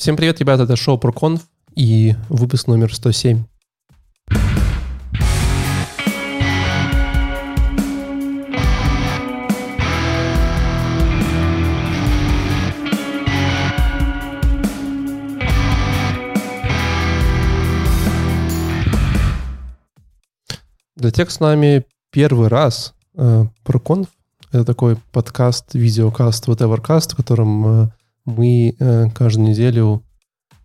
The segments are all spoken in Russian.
Всем привет, ребята, это шоу ProConf и выпуск номер 107. Для тех с нами первый раз э, ProConf — это такой подкаст, видеокаст, whatever-каст, в котором э, мы э, каждую неделю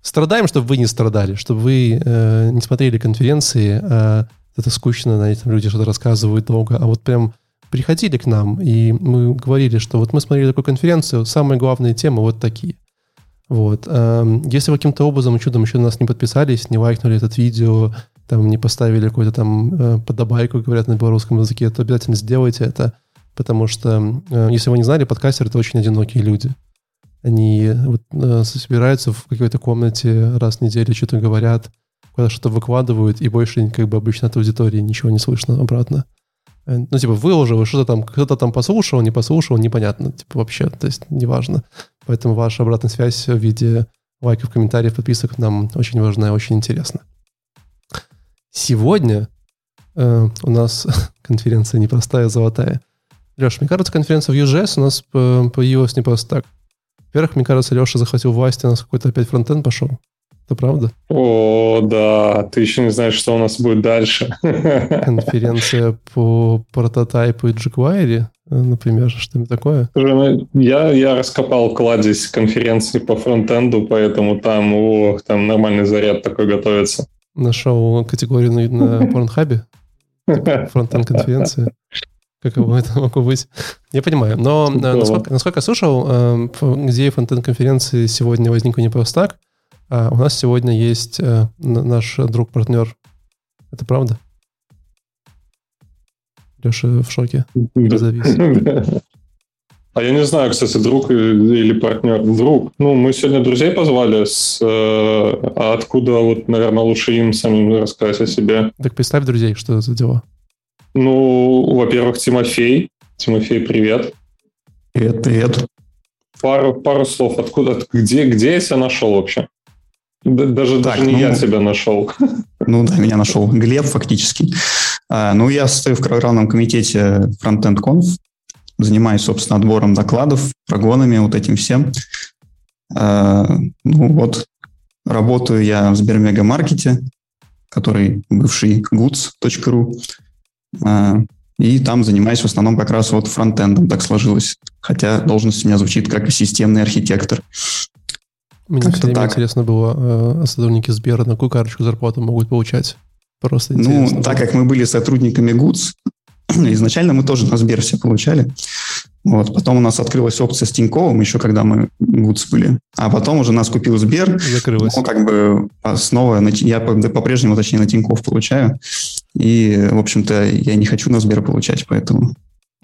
страдаем, чтобы вы не страдали, чтобы вы э, не смотрели конференции, э, это скучно, на этом люди что-то рассказывают долго, а вот прям приходили к нам, и мы говорили, что вот мы смотрели такую конференцию, самые главные темы вот такие. Вот. Э, если вы каким-то образом, чудом еще на нас не подписались, не лайкнули этот видео, там не поставили какую-то там э, подобайку, говорят на белорусском языке, то обязательно сделайте это, потому что, э, если вы не знали, подкастеры — это очень одинокие люди. Они вот, э, собираются в какой-то комнате раз в неделю, что-то говорят, куда что-то выкладывают, и больше как бы обычно от аудитории ничего не слышно обратно. Э, ну, типа, выложил, что-то там, кто-то там послушал, не послушал, непонятно, типа, вообще, то есть, неважно. Поэтому ваша обратная связь в виде лайков, комментариев, подписок нам очень важна и очень интересна. Сегодня э, у нас конференция непростая, золотая. Леш, мне кажется, конференция в UJS у нас э, появилась не просто так. Во-первых, мне кажется, Леша захватил власть, и у нас какой-то опять фронтенд пошел. Это правда? О, да, ты еще не знаешь, что у нас будет дальше. Конференция по прототайпу и jQuery, например, что-нибудь такое? Ну, я, я раскопал кладезь конференции по фронтенду, поэтому там, о, там нормальный заряд такой готовится. Нашел категорию на, на Порнхабе? Типа фронтенд конференция каково это могло быть. Я понимаю. Но э, насколько, насколько я слышал, э, идея фронтенд-конференции сегодня возникла не просто так. А у нас сегодня есть э, наш друг-партнер. Это правда? Леша в шоке. А я не знаю, кстати, друг или партнер. Друг. Ну, мы сегодня друзей позвали. С, а откуда, вот, наверное, лучше им самим рассказать о себе. Так представь друзей, что это за дела. Ну, во-первых, Тимофей. Тимофей, привет. Привет, привет. Пару, пару слов. Откуда, где, где я себя нашел вообще? Даже, так, даже не ну, я тебя нашел. Ну да, меня нашел Глеб фактически. А, ну, я стою в программном комитете Frontend Conf, занимаюсь, собственно, отбором докладов, прогонами, вот этим всем. А, ну вот, работаю я в Сбермегамаркете, который бывший goods.ru. А, и там занимаюсь в основном как раз вот фронтендом, так сложилось. Хотя должность у меня звучит как системный архитектор. Мне как все так. интересно было, а сотрудники Сбера на какую карточку зарплату могут получать? Просто ну, интересно. Ну, так как мы были сотрудниками ГУЦ, изначально мы тоже на Сбер все получали. Вот. Потом у нас открылась опция с Тиньковым, еще когда мы ГУЦ были. А потом уже нас купил Сбер. Закрылась. Ну, как бы снова, я по-прежнему, точнее, на Тиньков получаю. И, в общем-то, я не хочу на Сбер получать, поэтому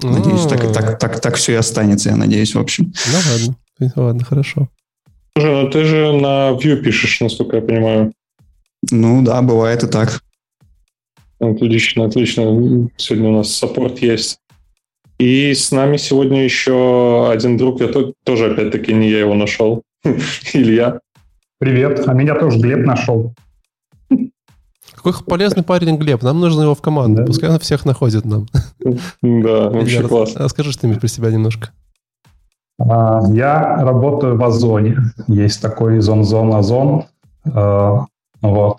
надеюсь, так, так, так, так все и останется, я надеюсь, в общем. Ну ладно, ладно, хорошо. Слушай, ну ты же на Vue пишешь, насколько я понимаю. Ну да, бывает и так. Отлично, отлично. Сегодня у нас саппорт есть. И с нами сегодня еще один друг, я тоже, опять-таки, не я его нашел. Илья. Привет, а меня тоже Глеб нашел. Какой полезный парень Глеб, нам нужно его в команду, да. пускай он всех находит нам. Да, вообще Илья, классно. Расскажи что-нибудь про себя немножко. А, я работаю в Озоне. Есть такой зон зон Озон. А, вот.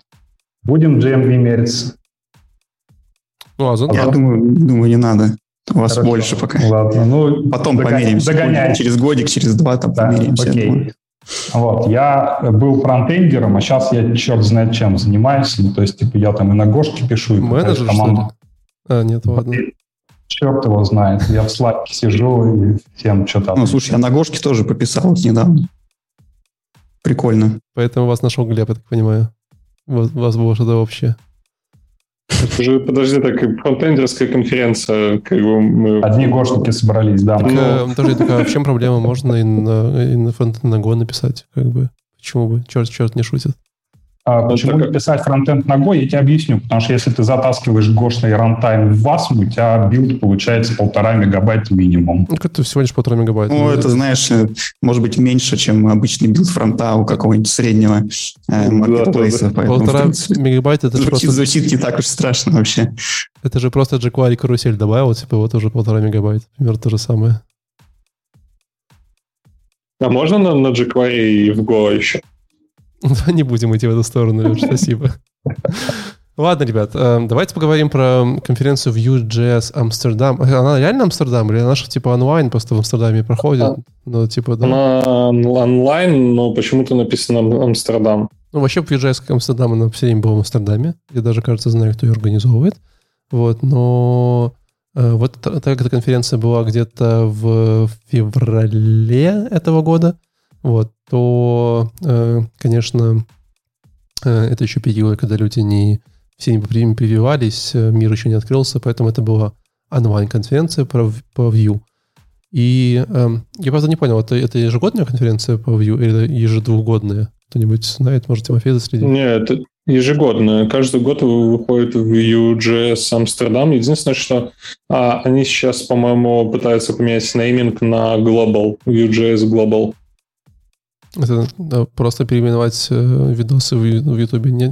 Будем GMV мериться. Ну, Озон, Я думаю, думаю, не надо. У вас Хорошо. больше пока. Ладно, ну... Потом догоня... померимся. Догоняй. Через годик, через два там да, померимся. Окей. Вот, я был фронтендером, а сейчас я черт знает чем занимаюсь. Ну, то есть, типа, я там и на Гошке пишу, и Менеджер, команду. А, нет, ладно. черт его знает. Я в Slack сижу и всем что-то... Ну, слушай, я на Гошке тоже пописал недавно. Прикольно. Поэтому вас нашел Глеб, я так понимаю. У вас было что-то общее. Это же, подожди, так, фронтендерская конференция, как бы мы... Одни гошники собрались, да. Так, ну... подожди, так, а в чем проблема? Можно и на, и на фронтенд на Go написать, как бы. Почему бы? Черт, черт не шутит. А почему не писать фронтенд на Go, я тебе объясню. Потому что если ты затаскиваешь гошный рантайм в WASM, у тебя билд получается полтора мегабайта минимум. Ну, это всего лишь полтора мегабайта. Ну, это, знаешь, э, может быть меньше, чем обычный билд фронта у какого-нибудь среднего э, маркетплейса. Да, да, да. Полтора мегабайта это звучит, просто... звучит не так уж страшно вообще. Это же просто jQuery карусель добавил, типа вот уже полтора мегабайта. Примерно то же самое. А можно на, на jQuery и в Go еще? Не будем идти в эту сторону, спасибо. Ладно, ребят, э, давайте поговорим про конференцию Vue.js Amsterdam. Она реально Амстердам или она же типа онлайн просто в Амстердаме проходит? Ну, типа, да. Она онлайн, но почему-то написано Амстердам. Ну, вообще Vue.js Амстердам, она все время была в Амстердаме. Я даже, кажется, знаю, кто ее организовывает. Вот, но э, вот так как эта конференция была где-то в феврале этого года, вот, то, э, конечно, это еще период, когда люди не все не прививались, э, мир еще не открылся, поэтому это была онлайн-конференция по, по Vue. И э, я правда не понял, это, это ежегодная конференция по Vue или ежедвухгодная? Кто-нибудь знает, может, Тимофей заследить? Нет, это ежегодная. Каждый год выходит Vue.js Амстердам. Единственное, что а, они сейчас, по-моему, пытаются поменять нейминг на Global, Vue.js Global. Это да, просто переименовать э, видосы в, YouTube, нет?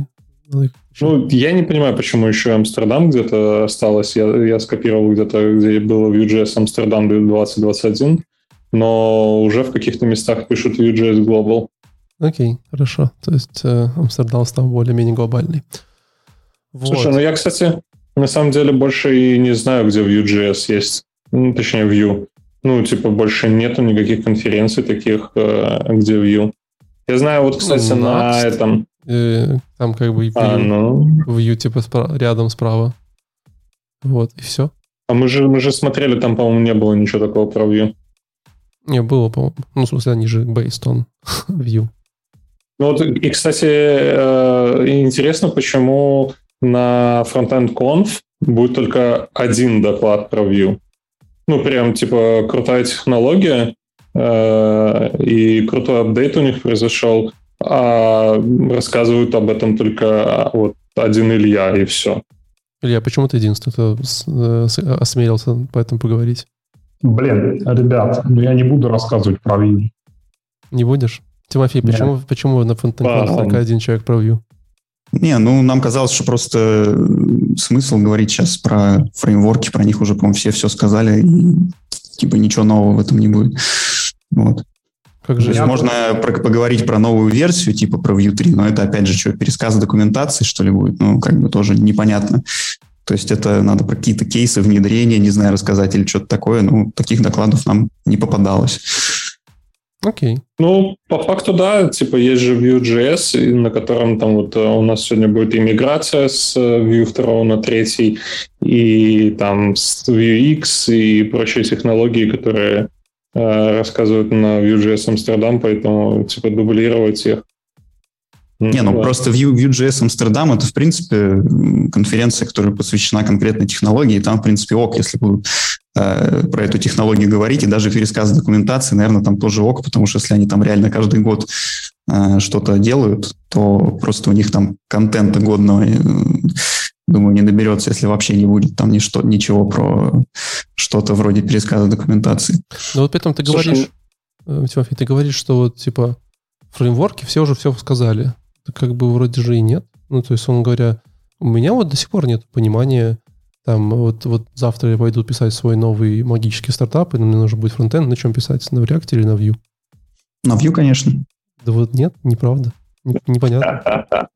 Ну, я не понимаю, почему еще Амстердам где-то осталось. Я, я скопировал где-то, где было Vue.js Амстердам 2021, но уже в каких-то местах пишут Vue.js Global. Окей, хорошо. То есть э, Амстердам стал более-менее глобальный. Вот. Слушай, ну я, кстати, на самом деле больше и не знаю, где Vue.js есть. Ну, точнее, Vue. Ну, типа, больше нету никаких конференций таких, э, где Vue. Я знаю, вот, кстати, ну, на этом... Э, там как бы Vue, а, ну... Vue типа спра- рядом справа. Вот, и все. А мы же, мы же смотрели, там, по-моему, не было ничего такого про Vue. Не, было, по-моему. Ну, в смысле, они же based on Vue. Ну вот, и, кстати, э, интересно, почему на Frontend Conf будет только один доклад про Vue. Ну, прям, типа, крутая технология, э, и крутой апдейт у них произошел, а рассказывают об этом только вот один Илья, и все. Илья, почему ты единственный, кто э, осмелился по этому поговорить? Блин, ребят, ну я не буду рассказывать про Vue. Не будешь? Тимофей, почему, Нет. почему на Фонтенкон только один человек про Vue? Не, ну нам казалось, что просто э, смысл говорить сейчас про фреймворки, про них уже, по-моему, все все сказали, и типа ничего нового в этом не будет. Вот. Как же есть можно про, поговорить про новую версию, типа про Vue 3, но это опять же что, пересказ документации, что ли, будет? Ну, как бы тоже непонятно. То есть это надо про какие-то кейсы внедрения, не знаю, рассказать или что-то такое. Ну, таких докладов нам не попадалось. Окей. Ну, по факту, да, типа есть же Vue.js, на котором там вот э, у нас сегодня будет иммиграция с э, Vue 2 на 3, и там с Vuex и прочие технологии, которые э, рассказывают на Vue.js Амстердам, поэтому типа дублировать их не, ну просто Vue, Vue.js Амстердам это, в принципе, конференция, которая посвящена конкретной технологии, и там, в принципе, ок, если будут э, про эту технологию говорить, и даже пересказ документации, наверное, там тоже ок, потому что если они там реально каждый год э, что-то делают, то просто у них там контента годного, э, думаю, не доберется, если вообще не будет там ничто, ничего про что-то вроде пересказа документации. Ну вот при этом ты говоришь, Слушай, э, Тимофей, ты говоришь, что вот типа фреймворки все уже все сказали как бы вроде же и нет. Ну, то есть, он говоря, у меня вот до сих пор нет понимания, там, вот, вот завтра я пойду писать свой новый магический стартап, и мне нужно будет фронтенд, на чем писать, на React или на Vue? На Vue, конечно. Да вот нет, неправда. Непонятно.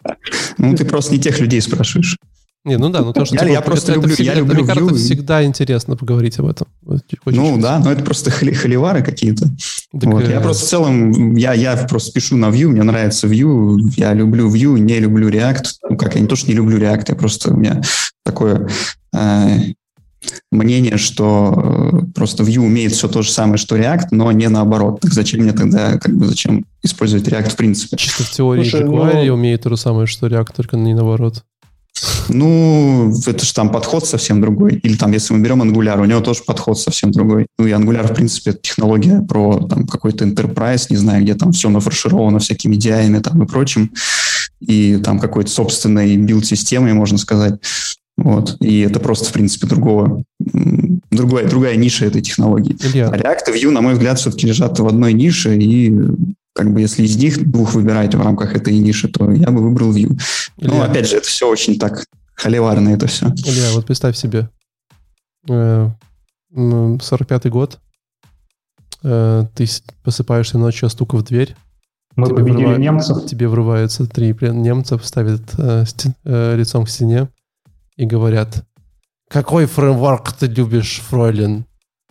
Ну, ты просто не тех людей спрашиваешь. Не, ну да, ну то, что... Я, типа, я просто это, люблю, это всегда, я люблю Мне кажется, всегда интересно поговорить об этом. Очень ну да, но это просто холивары какие-то. вот. э... Я просто в целом, я, я просто пишу на Vue, мне нравится Vue, я люблю Vue, не люблю React. Ну как, я не то, что не люблю React, я просто, у меня такое э, мнение, что э, просто Vue умеет все то же самое, что React, но не наоборот. Так зачем мне тогда, как бы, зачем использовать React в принципе? Чисто в теории Слушай, jQuery ну... умеет то же самое, что React, только не наоборот. Ну, это же там подход совсем другой. Или там, если мы берем Angular, у него тоже подход совсем другой. Ну и Angular, в принципе, это технология про там какой-то enterprise, не знаю, где там все нафаршировано всякими DI там и прочим. И там какой-то собственной билд-системой, можно сказать. Вот. И это просто, в принципе, другого, другая, другая ниша этой технологии. Илья. А React и Vue, на мой взгляд, все-таки лежат в одной нише, и как бы если из них двух выбираете в рамках этой ниши, то я бы выбрал Vue. Илья. Но опять же, это все очень так холиварно, это все. Илья, вот представь себе, 45-й э, год, э, ты посыпаешься ночью, стука в дверь, мы тебе победили врыва... немцев. Тебе врываются три немцев, ставят э, э, лицом к стене и говорят, какой фреймворк ты любишь, Фройлен?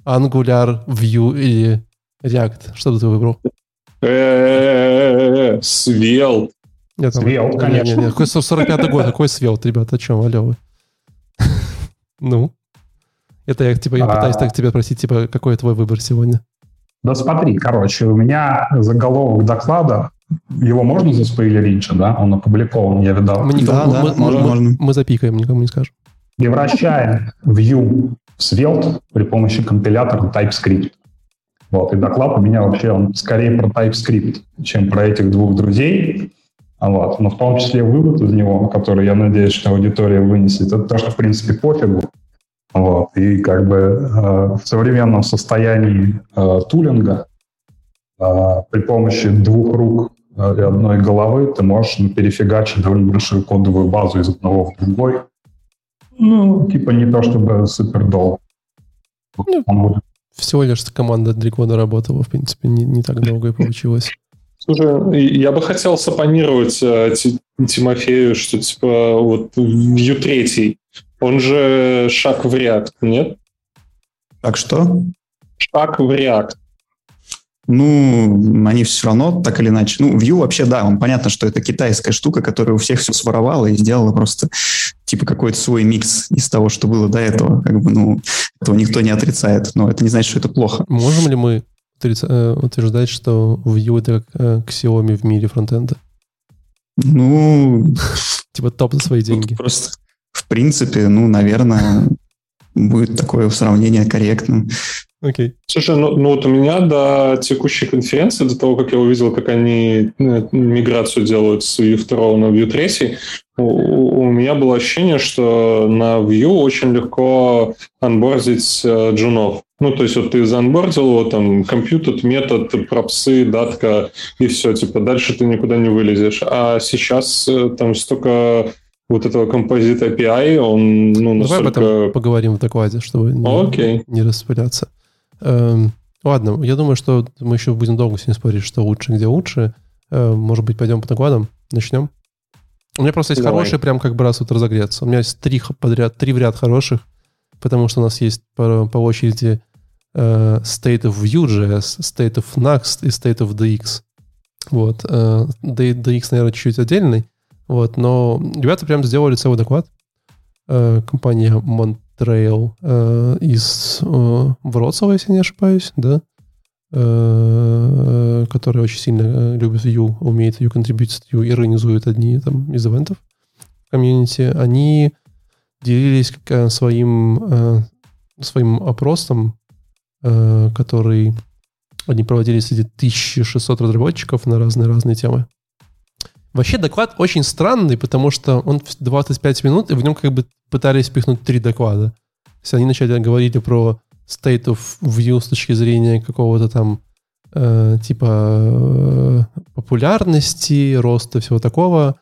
Angular, Vue или React? Что бы ты выбрал? Свел. Свел, конечно. Какой 45-й год, какой свел, ребята, о чем, алло вы? Ну? Это я типа я пытаюсь так тебя спросить, типа, какой твой выбор сегодня? Да смотри, короче, у меня заголовок доклада, его можно заспойлерить же, да? Он опубликован, я видал. Мы, никому, да, мы, да, мы, можно, мы, можно. мы запикаем, никому не скажем. Превращаем Vue в Svelte при помощи компилятора TypeScript. Вот, и доклад у меня вообще, он скорее про TypeScript, чем про этих двух друзей. Вот. Но в том числе вывод из него, который, я надеюсь, что аудитория вынесет, это то, что, в принципе, пофигу. Вот. И как бы э, в современном состоянии э, тулинга э, при помощи двух рук э, и одной головы ты можешь ну, перефигачить довольно большую кодовую базу из одного в другой. Ну, типа не то чтобы супер долго. Ну, всего лишь команда три года работала, в принципе, не, не так долго и получилось. Слушай, я бы хотел сапонировать э, Тимофею, что типа вот Vue 3 он же шаг в React, нет? Так что? Шаг в React. Ну, они все равно так или иначе. Ну, Vue вообще, да, он понятно, что это китайская штука, которая у всех все своровала и сделала просто типа какой-то свой микс из того, что было до этого. Как бы, ну, этого никто не отрицает, но это не значит, что это плохо. Можем ли мы э, утверждать, что Vue это как э, Xiaomi в мире фронтенда? Ну... Типа топ за свои деньги. Просто в принципе, ну, наверное, будет такое сравнение корректным. Окей. Okay. Слушай, ну, ну вот у меня до текущей конференции, до того, как я увидел, как они э, миграцию делают с Vue 2 на Vue 3, у, у меня было ощущение, что на Vue очень легко анбордить э, джунов. Ну, то есть вот ты заанбордил его, там, компьютер, метод, пропсы, датка, и все, типа, дальше ты никуда не вылезешь. А сейчас э, там столько вот этого композит API, он ну, настолько... Давай об этом поговорим в докладе, чтобы не, okay. не распыляться. Эм, ладно, я думаю, что мы еще будем долго с ним спорить, что лучше, где лучше. Эм, может быть, пойдем по докладам? Начнем? У меня просто есть Давай. хорошие, прям как бы раз вот разогреться. У меня есть три подряд, три в ряд хороших, потому что у нас есть по, по очереди э, State of Vue.js, State of Next и State of DX. Вот. Э, DX, наверное, чуть-чуть отдельный. Вот, но ребята прям сделали целый доклад. Э, компания Montreal э, из э, Вроцлава, если не ошибаюсь, да, э, который очень сильно э, любит Vue, умеет Vue контрибьютить Vue и организует одни там из ивентов комьюнити. Они делились э, своим, э, своим опросом, э, который они проводили среди 1600 разработчиков на разные-разные темы. Вообще доклад очень странный, потому что он 25 минут, и в нем как бы пытались впихнуть три доклада. Есть они начали говорить про state of view с точки зрения какого-то там э, типа э, популярности, роста всего такого.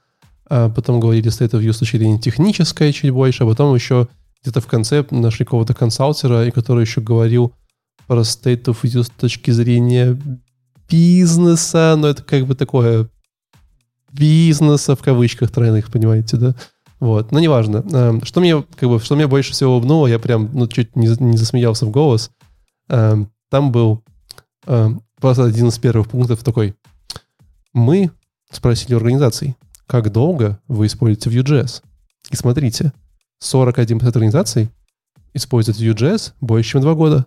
А потом говорили state of view с точки зрения технической чуть больше, а потом еще где-то в конце нашли какого-то консалтера, и который еще говорил про state of view с точки зрения бизнеса, но это как бы такое бизнеса в кавычках тройных, понимаете, да? Вот, но неважно. Эм, что мне, как бы, что мне больше всего улыбнуло, я прям, ну, чуть не, не засмеялся в голос. Эм, там был эм, просто один из первых пунктов такой. Мы спросили организаций, как долго вы используете Vue.js? И смотрите, 41% организаций используют Vue.js больше, чем два года.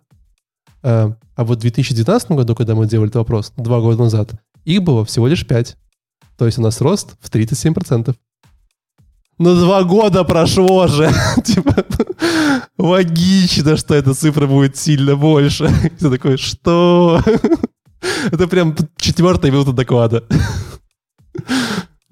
А вот в 2019 году, когда мы делали этот вопрос, два года назад, их было всего лишь 5. То есть у нас рост в 37%. Ну, два года прошло же. типа, логично, что эта цифра будет сильно больше. Ты такой, что? это прям четвертая минута доклада.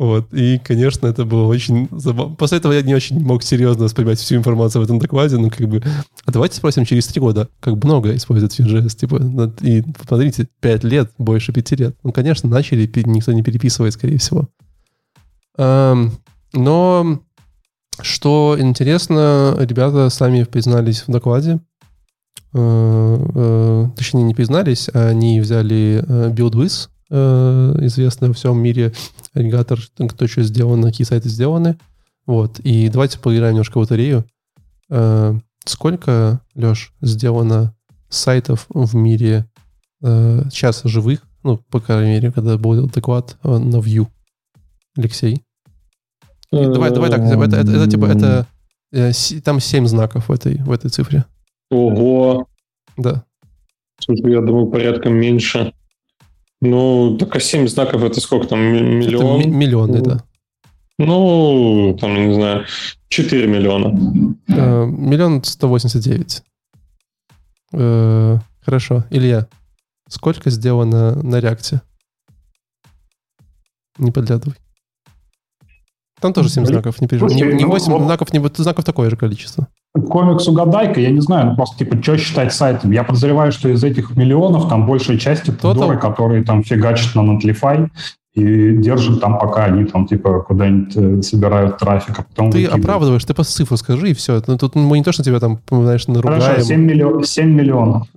Вот. И, конечно, это было очень забавно. После этого я не очень мог серьезно воспринимать всю информацию в этом докладе. Ну, как бы, а давайте спросим через три года, как много используют Vue.js. Типа, и посмотрите, пять лет, больше пяти лет. Ну, конечно, начали, никто не переписывает, скорее всего. Но что интересно, ребята сами признались в докладе, э, э, точнее, не признались, они взяли э, BuildWiz, известный во всем мире агрегатор, кто что сделано, какие сайты сделаны. Вот. И давайте поиграем немножко в лотерею. Сколько, Леш, сделано сайтов в мире сейчас живых, ну, по крайней мере, когда был доклад на Vue? Алексей? Давай, давай так, это, это, это, типа, это э, там 7 знаков в этой, в этой цифре. Ого. Да. Слушай, я думаю, порядком меньше. Ну, так а 7 знаков это сколько там? Миллион? Это миллионы, да. Ну, там, не знаю, 4 миллиона. Э, миллион сто восемьдесят девять. Э, хорошо. Илья, сколько сделано на реакте? Не подглядывай. Там тоже 7 знаков, не переживай. Не, не 8 ну, знаков, не, знаков такое же количество. Комикс угадайка, я не знаю, ну просто типа, что считать сайтом? Я подозреваю, что из этих миллионов там большая часть это доры, которые там фигачат на Netlify и держат там, пока они там типа куда-нибудь э, собирают трафик, а потом Ты выкидывают. оправдываешь, ты по цифру скажи, и все. Ну, тут мы не то, что тебя там, знаешь, наругаем. Хорошо, 7, миллион, 7 миллионов.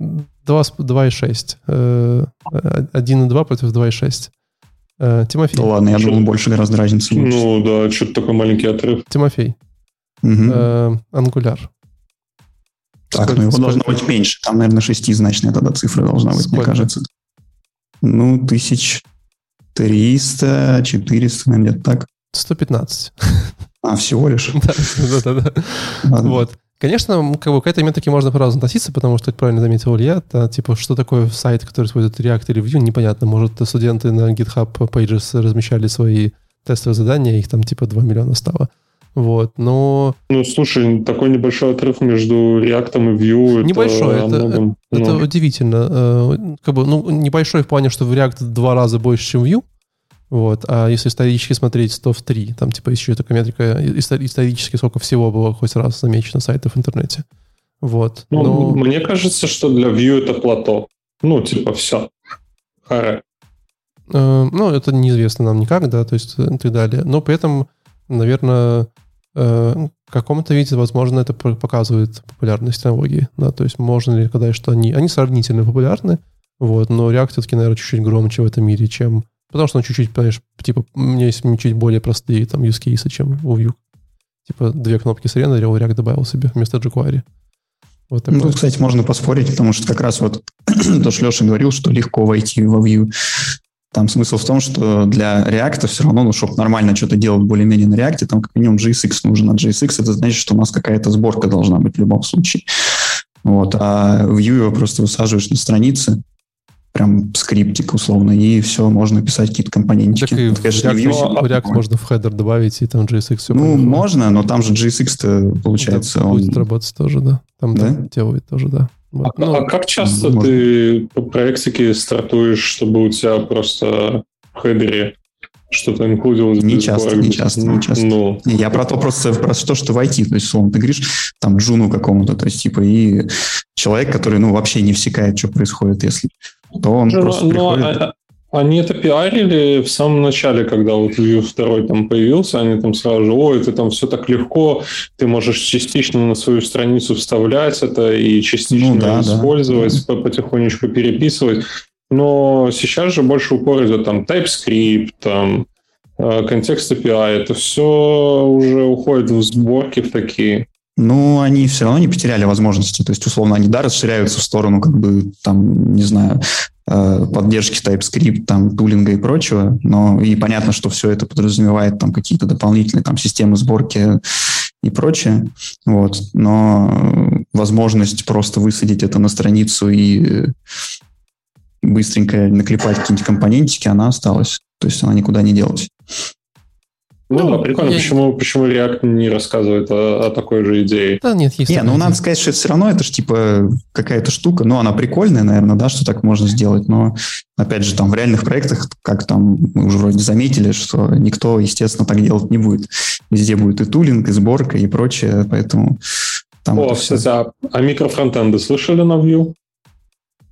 2,6. 1,2 против 2,6. Э, Тимофей. Ну ладно, я думал, больше гораздо разницы. Ну да, что-то такой маленький отрыв. Тимофей. Угу. Ангуляр. Так, сколько, ну его сколько? должно быть меньше. Там, наверное, шестизначная тогда цифра должна быть, сколько? мне кажется. Ну, тысяч триста, четыреста, наверное, где-то так. 115. А, всего лишь? Да, да, да. Вот. Конечно, как бы к этой метрике можно по-разному относиться, потому что, это правильно заметил Илья, это, типа, что такое сайт, который использует React или Vue, непонятно. Может, студенты на GitHub Pages размещали свои тестовые задания, их там типа 2 миллиона стало. Вот, но... Ну, слушай, такой небольшой отрыв между React и Vue... Небольшой, это, многом, это, это удивительно. Э, как бы, ну, небольшой в плане, что в React в два раза больше, чем Vue, вот. А если исторически смотреть, то в три. Там типа еще такая метрика исторически сколько всего было хоть раз замечено сайтов в интернете. Вот. Ну, Но... Мне кажется, что для Vue это плато. Ну, типа, все. Харе. Э, ну, это неизвестно нам никак, да, то есть э, и так далее. Но при этом, наверное, э, в каком-то виде, возможно, это показывает популярность технологии. Да, то есть можно ли сказать, что они, они сравнительно популярны, вот, но React все-таки, наверное, чуть-чуть громче в этом мире, чем Потому что он чуть-чуть, понимаешь, типа, у меня есть чуть более простые там use cases, чем у Vue. Типа, две кнопки срендерил, React добавил себе вместо jQuery. Вот ну, кстати, можно поспорить, потому что как раз вот то, что Леша говорил, что легко войти во Vue. Там смысл в том, что для React все равно, ну, чтобы нормально что-то делать более-менее на React, там как минимум JSX нужен. А JSX это значит, что у нас какая-то сборка должна быть в любом случае. Вот. А Vue его просто высаживаешь на странице, прям скриптик условно, и все, можно писать какие-то компонентики. Так и Это, конечно, React, Vue, React а можно в хедер добавить, и там JSX все Ну, можно, но там же JSX-то, получается, он... Будет работать тоже, да. Там да? делает тоже, да. Вот. А, ну, а как часто можно. ты по проектике стартуешь, чтобы у тебя просто в хедере что-то инклюдилось? Не часто, не часто, не часто. Ну. Я про то просто, про то, что войти. То есть, условно, ты говоришь там джуну какому-то, то есть, типа, и человек, который, ну, вообще не всекает, что происходит, если то он но, просто но приходит... А, а, они это пиарили в самом начале, когда вот Vue 2 там появился, они там сразу же, ой, это там все так легко, ты можешь частично на свою страницу вставлять это и частично ну, да, использовать, да. потихонечку переписывать. Но сейчас же больше упор идет там TypeScript, там э, контекст API, это все уже уходит в сборки в такие. Ну, они все равно не потеряли возможности. То есть, условно, они, да, расширяются в сторону, как бы, там, не знаю, э, поддержки TypeScript, там, тулинга и прочего, но и понятно, что все это подразумевает там какие-то дополнительные там системы сборки и прочее, вот, но возможность просто высадить это на страницу и быстренько наклепать какие-нибудь компонентики, она осталась, то есть она никуда не делась. Ну, Ну, да, прикольно, я- почему, почему React не рассказывает о, о такой же идее. Да, нет, есть. Не, ну надо сказать, что это все равно это же типа какая-то штука, ну она прикольная, наверное, да, что так можно сделать, но опять же там в реальных проектах, как там мы уже вроде заметили, что никто, естественно, так делать не будет. Везде будет и тулинг, и сборка, и прочее, поэтому там О, это всё- кстати, а, а микрофронтенды слышали на Vue?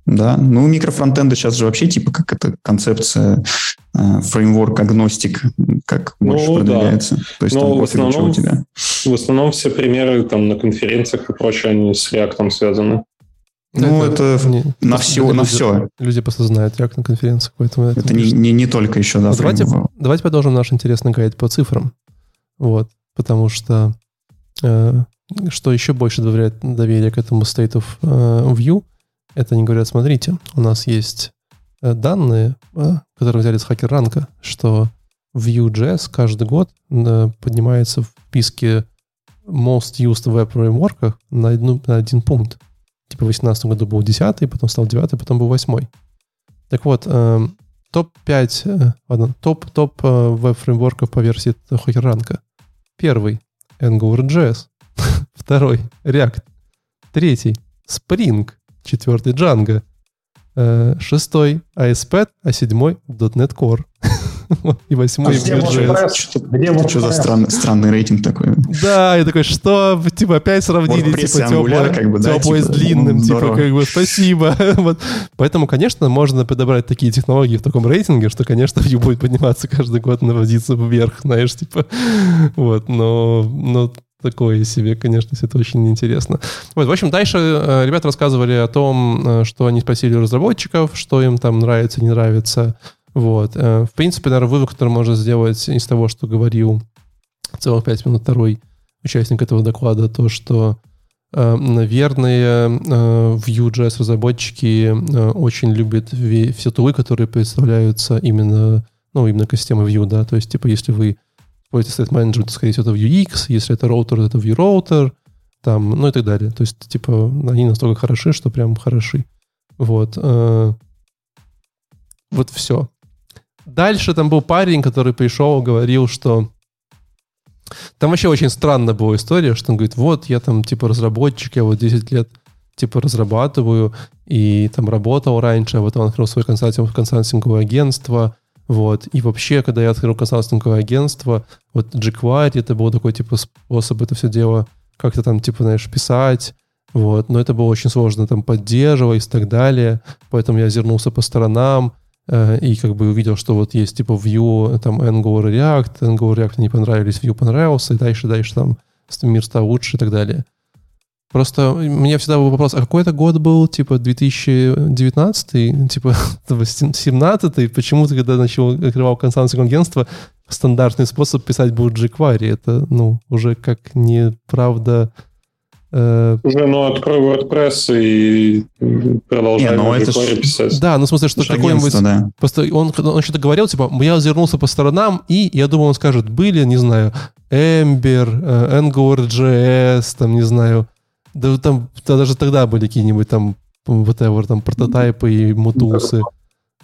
Да, ну микрофронтенда сейчас же вообще типа как это концепция э, фреймворк агностик, как Ну, больше да. продвигается. То есть Но там в пофигу, что у основном- тебя. В основном все примеры там на конференциях и прочее, они с React связаны. Ну, это не- на все, на люди- все. Люди просто знают React на конференциях, поэтому Это не, не, не только еще, да, Ну, давайте, давайте продолжим наш интересный гайд по цифрам. Вот. Потому что э, что еще больше добавляет доверие к этому state of э, view, это они говорят, смотрите, у нас есть э, данные, э, которые взяли с хакер-ранка, что Vue.js каждый год э, поднимается в списке most used web framework на, одну, на один пункт. Типа в 2018 году был 10, потом стал 9, потом был 8. Так вот, э, топ-5, э, ладно, топ, топ э, веб-фреймворков по версии хакер-ранка. Первый — AngularJS. Второй — React. Третий — Spring. Четвертый — Django. Э, Шестой — ASP.NET, а седьмой — .NET Core. И А восьмой — где Vue.js. WordPress? Где Что за странный, странный рейтинг такой? Да, я такой, что? Типа опять сравнили, типа, и теплое, как бы, да, теплое с типа, длинным, ну, типа, здорово. как бы, спасибо. Вот. Поэтому, конечно, можно подобрать такие технологии в таком рейтинге, что, конечно, Vue будет подниматься каждый год на позицию вверх, знаешь, типа, вот, но, но такое себе, конечно, если это очень интересно. Вот, в общем, дальше э, ребята рассказывали о том, э, что они спросили у разработчиков, что им там нравится, не нравится. Вот. Э, В принципе, наверное, вывод, который можно сделать из того, что говорил целых пять минут второй участник этого доклада, то, что, наверное, Vue.js разработчики очень любят все тулы, которые представляются именно, ну, именно к системе Vue, да, то есть, типа, если вы используете state management, скорее всего, это Vuex, если это роутер, это Vue Router, там, ну и так далее. То есть, типа, они настолько хороши, что прям хороши. Вот. э, Вот все. Дальше там был парень, который пришел, говорил, что там вообще очень странная была история, что он говорит, вот я там типа разработчик, я вот 10 лет типа разрабатываю и там работал раньше, а вот он открыл свое консалтинг- консалтинговое агентство, вот. И вообще, когда я открыл консалтинговое агентство, вот jQuery, это был такой типа способ это все дело как-то там типа, знаешь, писать, вот. Но это было очень сложно там поддерживать и так далее, поэтому я озернулся по сторонам, э, и как бы увидел, что вот есть типа Vue, там Angular и React, Angular React не понравились, Vue понравился, и дальше, дальше там мир стал лучше и так далее. Просто у меня всегда был вопрос, а какой это год был, типа 2019, типа 2017, почему ты, когда начал, открывал консалтинговое агентство, стандартный способ писать был jQuery, это, ну, уже как неправда... э, Уже, ну, открой WordPress и продолжай Не, ну, это ж- писать. да, ну, в смысле, что какой-нибудь... да. Просто он, он что-то говорил, типа, я озернулся по сторонам, и я думал, он скажет, были, не знаю, Ember, э, Angular.js, там, не знаю, да, там да, даже тогда были какие-нибудь там whatever, там прототайпы и мутулсы.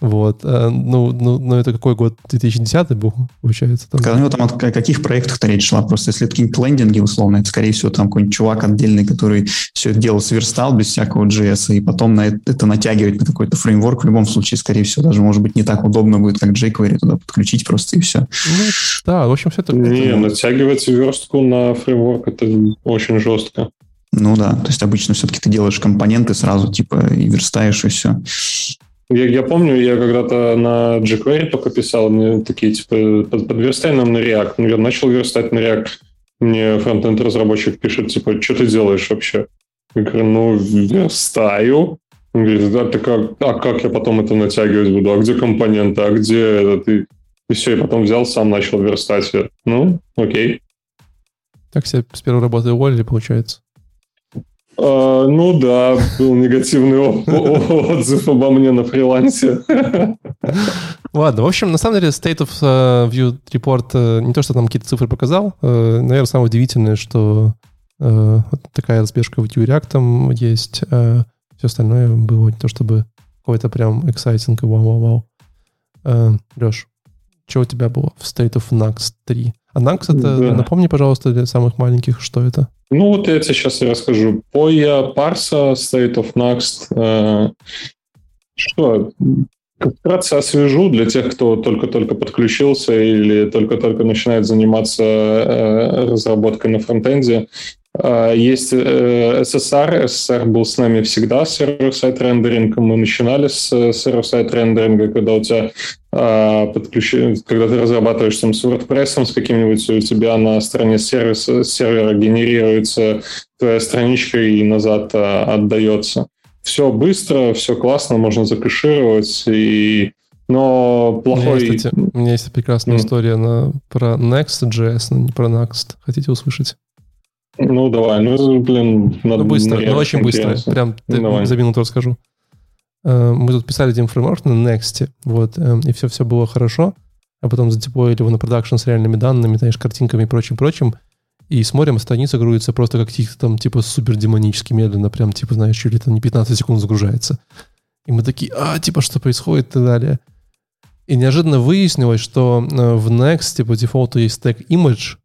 Вот. э, Ну, ну, ну, это какой год? 2010 был, получается? Там. Когда у него там о каких проектах-то речь шла? Просто если это какие-нибудь лендинги, условно, это, скорее всего, там какой-нибудь чувак отдельный, который все это дело сверстал без всякого JS, и потом на это, это натягивать на какой-то фреймворк. В любом случае, скорее всего, даже, может быть, не так удобно будет, как jQuery туда подключить просто, и все. Ну, да, в общем, все это... Не, натягивать верстку на фреймворк это очень жестко. Ну да, то есть обычно все-таки ты делаешь компоненты сразу, типа, и верстаешь, и все. Я, я помню, я когда-то на jQuery только писал, мне такие, типа, под- подверстай нам на React. Ну, я начал верстать на React. Мне фронтенд разработчик пишет, типа, что ты делаешь вообще? Я говорю, ну, верстаю. Он говорит, да, так а, а как я потом это натягивать буду? А где компоненты? А где это? И, и все, и потом взял, сам начал верстать. Ну, окей. Так себя с первой работы уволили, получается. А, ну да, был негативный отзыв обо мне на фрилансе. Ладно, в общем, на самом деле State of э, View Report э, не то, что там какие-то цифры показал, э, наверное, самое удивительное, что вот такая разбежка в Vue React есть, э, все остальное было не то, чтобы какой-то прям exciting и вау-вау-вау. Леш, Что у тебя было в State of Next 3? А Next это, Да. напомни, пожалуйста, для самых маленьких, что это? Ну, вот я тебе сейчас расскажу. Poya, Parsa, State of Next. э, Что? Вкратце освежу для тех, кто только-только подключился или только-только начинает заниматься э, разработкой на фронтенде. Э, Есть э, SSR. SSR был с нами всегда, сервер-сайт рендеринг. Мы начинали с сервер-сайт рендеринга, когда у тебя а, подключи- когда ты разрабатываешь там с WordPress, с каким-нибудь, у тебя на стороне сервиса, сервера генерируется твоя страничка и назад а, отдается. Все быстро, все классно, можно закэшировать, и... но У меня плохой... есть, кстати, у меня есть прекрасная М. история на, про Next.js, но не про Next. Хотите услышать? Ну, давай, ну, блин, надо... Ну, быстро, ну, очень быстро. интересно. Прям Ну, давай. за минуту расскажу. Э, Мы тут писали один фреймворк на Next, вот, э, и все-все было хорошо, а потом задеплоили его на продакшн с реальными данными, знаешь, картинками и прочим-прочим, и смотрим, страница грузится просто как каких-то там, типа, супер демонически медленно, прям, типа, знаешь, чуть ли там не 15 секунд загружается. И мы такие, а, типа, что происходит и так далее. И неожиданно выяснилось, что э, в Next, типа, дефолту есть тег image,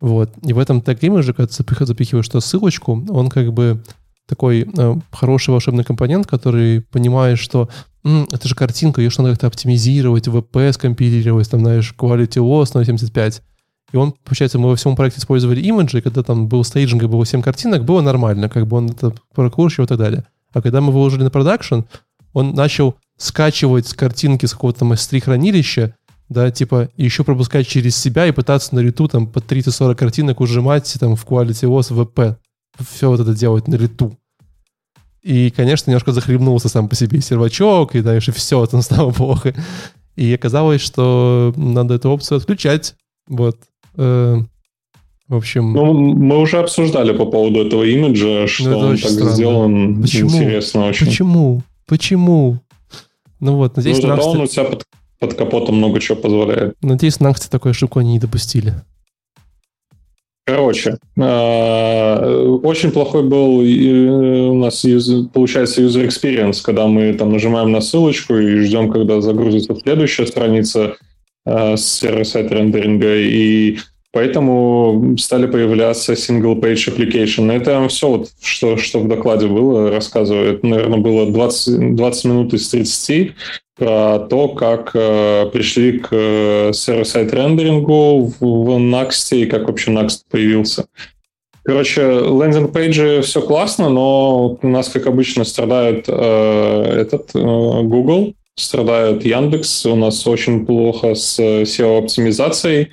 вот, и в этом тег image, когда ты запих- запихиваешь туда ссылочку, он как бы такой э, хороший волшебный компонент, который понимает, что «М, это же картинка, ее что надо как-то оптимизировать, VP скомпилировать, там, знаешь, quality loss на 75. И он, получается, мы во всем проекте использовали имиджи, и когда там был стейджинг и было 7 картинок, было нормально, как бы он это прокручивал и так далее. А когда мы выложили на продакшн, он начал скачивать картинки с какого-то там S3 хранилища, да, типа, еще пропускать через себя и пытаться на лету там по 30-40 картинок ужимать там в quality, WebP. Все вот это делать на лету. И, конечно, немножко захлебнулся сам по себе сервачок, и дальше все, там стало плохо. И оказалось, что надо эту опцию отключать. Вот. Э, В общем, Ну, мы уже обсуждали по поводу этого имиджа, что Ну, он так странно. сделан. Почему? Интересно очень. почему? Почему? Ну вот, Ну, надеюсь, зато Next- он у тебя под, под капотом много чего позволяет. надеюсь, Next такую ошибку они не допустили. Короче, э, очень плохой был э, у нас, получается, user experience, когда мы там нажимаем на ссылочку и ждем, когда загрузится следующая страница э, с сервер-сайт рендеринга, и поэтому стали появляться single-page application. Это все, вот, что, что в докладе было, рассказываю. Наверное, было 20, 20 минут из 30 про то, как э, пришли к э, сервер-сайт рендерингу в, в Next и как вообще Next появился. Короче, лендинг-пейджи все классно, но у нас, как обычно, страдает э, этот э, Google, страдает Яндекс, у нас очень плохо с SEO-оптимизацией.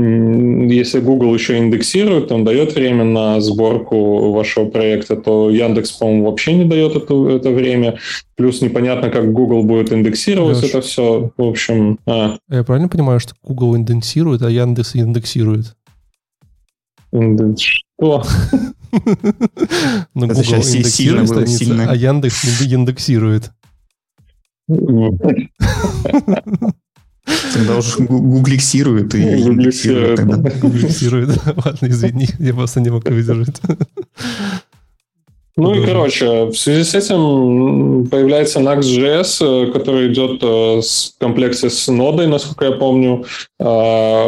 Если Google еще индексирует, он дает время на сборку вашего проекта, то Яндекс, по-моему, вообще не дает это, это время. Плюс непонятно, как Google будет индексировать Леш. это все. В общем, а, Я правильно понимаю, что Google индексирует, а Яндекс индексирует? индекс- что? Но Это Google индексирует страницы, а Яндекс индексирует. Тогда уж гу- гугликсирует и Гугликсирует, индексирует. Индексирует. Ладно, извини, я просто не мог выдержать. Ну и, короче, в связи с этим появляется Next.js, э, который идет э, с- в комплекте с нодой, насколько я помню.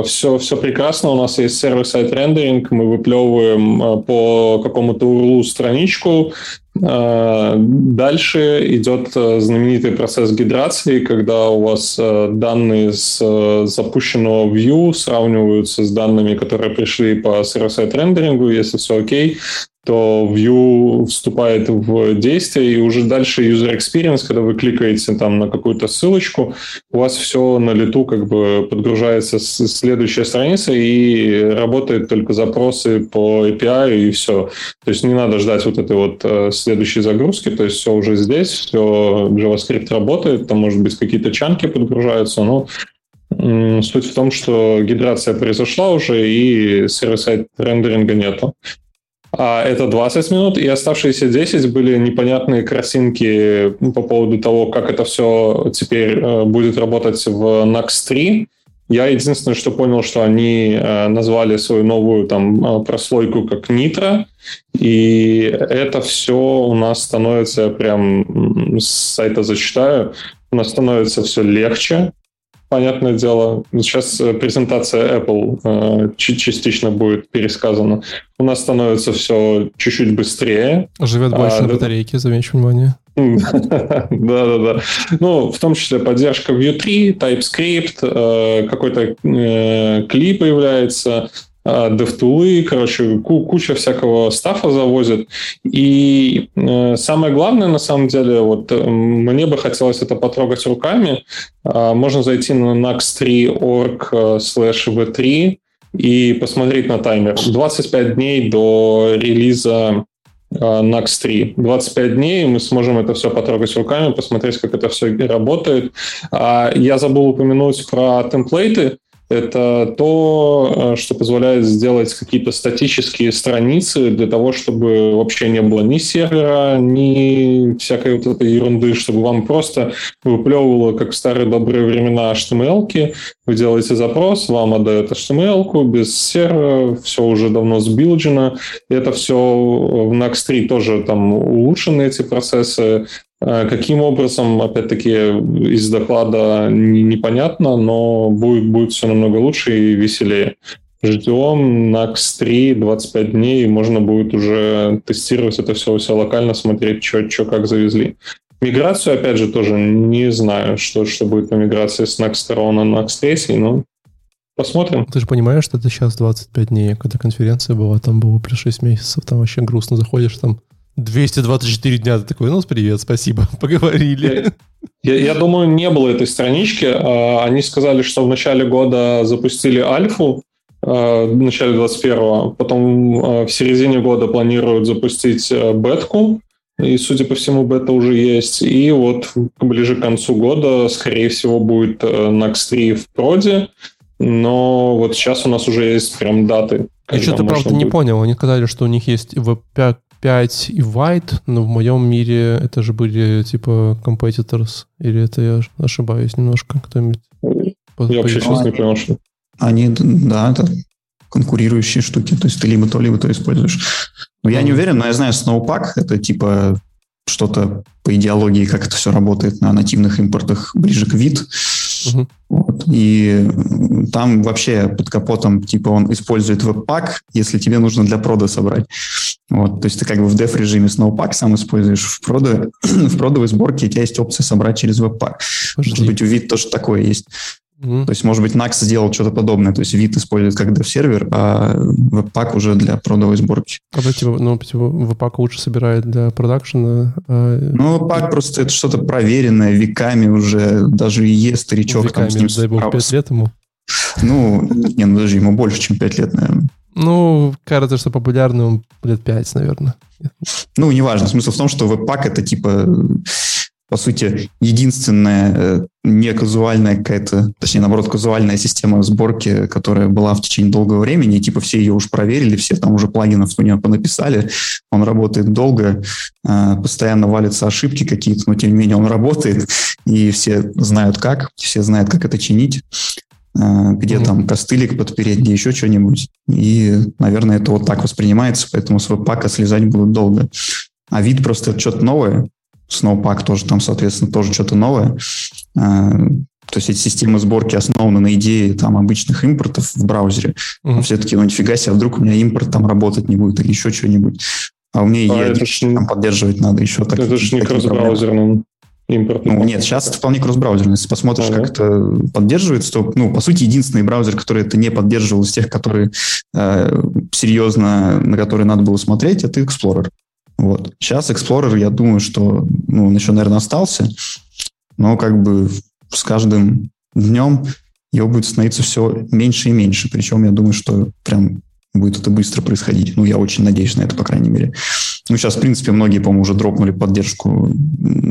Все, все прекрасно, у нас есть сервер-сайт рендеринг, мы выплевываем э, по какому-то URL страничку. Э, Дальше идет э, знаменитый процесс гидрации, когда у вас э, данные с запущенного view сравниваются с данными, которые пришли по сервер-сайт рендерингу. Если все окей, то Vue вступает в действие, и уже дальше user experience, когда вы кликаете там на какую-то ссылочку, у вас все на лету как бы подгружается следующая страница и работает только запросы по API и все. То есть не надо ждать вот этой вот э, следующей загрузки, то есть все уже здесь, все JavaScript работает, там может быть какие-то чанки подгружаются, но Суть в том, что гидрация произошла уже, и сервер-сайт рендеринга нету. А это 20 минут, и оставшиеся 10 были непонятные картинки по поводу того, как это все теперь э, будет работать в Next 3. Я единственное, что понял, что они э, назвали свою новую там э, прослойку как Nitro, и это все у нас становится, прям с сайта зачитаю, у нас становится все легче, понятное дело, сейчас э, презентация Apple э, частично будет пересказана. У нас становится все чуть-чуть быстрее. Живет больше а, на батарейке, замечу внимание. Да-да-да. Ну, в том числе поддержка Vue 3, TypeScript, э, какой-то клип появляется, DevTools, а, короче, куча всякого стафа завозят. И э, самое главное, на самом деле, вот э, мне бы хотелось это потрогать руками. Э, можно зайти на nax3.org э, slash v3 и посмотреть на таймер. 25 дней до релиза NAX 3. 25 дней, мы сможем это все потрогать руками, посмотреть, как это все работает. А, я забыл упомянуть про темплейты это то, э, что позволяет сделать какие-то статические страницы для того, чтобы вообще не было ни сервера, ни всякой вот этой ерунды, чтобы вам просто выплевывало, как в старые добрые времена, HTML-ки. Вы делаете запрос, вам отдают HTML-ку без сервера, все уже давно сбилджено. Это все в Next 3 тоже там улучшены эти процессы. Э, каким образом, опять-таки, из доклада непонятно, но будет, будет все намного лучше и веселее. Ждем NAX 3, 25 дней, и можно будет уже тестировать это все у себя локально, смотреть, что, как завезли. Миграцию, опять же, тоже не знаю, что, что будет по миграции с NAX 2 на NAX 3, но посмотрим. Ты же понимаешь, что это сейчас 25 дней, когда конференция была, там было плюс 6 месяцев, там вообще грустно заходишь, там 224 дня. Ты такой, ну, привет, спасибо, поговорили. Я, я думаю, не было этой странички. А, они сказали, что в начале года запустили альфу, а, в начале 21-го, потом а, в середине года планируют запустить бетку, и, судя по всему, бета уже есть. И вот ближе к концу года, скорее всего, будет Next 3 в проде, но вот сейчас у нас уже есть прям даты. Я что-то, правда, будет... не понял. Они сказали, что у них есть Webpack 5 и White, но в моем мире это же были типа competitors, или это я ошибаюсь немножко? Кто-нибудь? Я вообще сейчас не понял, что... Они, да, это конкурирующие штуки, то есть ты либо то, либо то используешь. Но я не уверен, но я знаю Snowpack, это типа что-то по идеологии, как это все работает на нативных импортах ближе к вид. Угу. Вот. И там вообще под капотом, типа, он использует веб-пак, если тебе нужно для прода собрать. Вот. То есть ты как бы в деф режиме Snowpack сам используешь в, продо, в продовой сборке, у тебя есть опция собрать через веб-пак. Может быть, у вид тоже такое есть. Mm-hmm. То есть, может быть, Nax сделал что-то подобное. То есть, вид использует как dev-сервер, а веб-пак уже для продовой сборки. А типа, ну, типа, веб-пак лучше собирает для продакшена? А... Ну, веб-пак просто это что-то проверенное веками уже. Даже ИЕ, старичок веками, там с ним дай бог, 5 лет ему? Ну, не, ну даже ему больше, чем 5 лет, наверное. Ну, кажется, что популярным лет 5, наверное. Ну, неважно. Смысл в том, что веб-пак это типа по сути, единственная э, не казуальная какая-то, точнее, наоборот, казуальная система сборки, которая была в течение долгого времени, и типа все ее уже проверили, все там уже плагинов у нее понаписали, он работает долго, э, постоянно валятся ошибки какие-то, но тем не менее он работает, и все знают как, все знают, как это чинить э, где mm-hmm. там костылик подпереть, где еще что-нибудь. И, наверное, это вот так воспринимается, поэтому с веб-пака слезать будут долго. А вид просто что-то новое, Snowpack тоже там, соответственно, тоже что-то новое. А, то есть эти системы сборки основаны на идее там обычных импортов в браузере. Mm-hmm. А все таки ну нифига себе, а вдруг у меня импорт там работать не будет или еще что-нибудь. А у меня а это ж, там поддерживать надо еще. Так, это же не кросс-браузерным импорт. Ну, нет, сейчас это вполне кросс-браузерный. Если посмотришь, ага. как это поддерживается, то, ну, по сути, единственный браузер, который это не поддерживал из тех, которые э, серьезно, на которые надо было смотреть, это Explorer. Вот. Сейчас Explorer, я думаю, что ну, он еще, наверное, остался, но как бы с каждым днем его будет становиться все меньше и меньше. Причем я думаю, что прям будет это быстро происходить. Ну, я очень надеюсь на это, по крайней мере. Ну, сейчас, в принципе, многие, по-моему, уже дропнули поддержку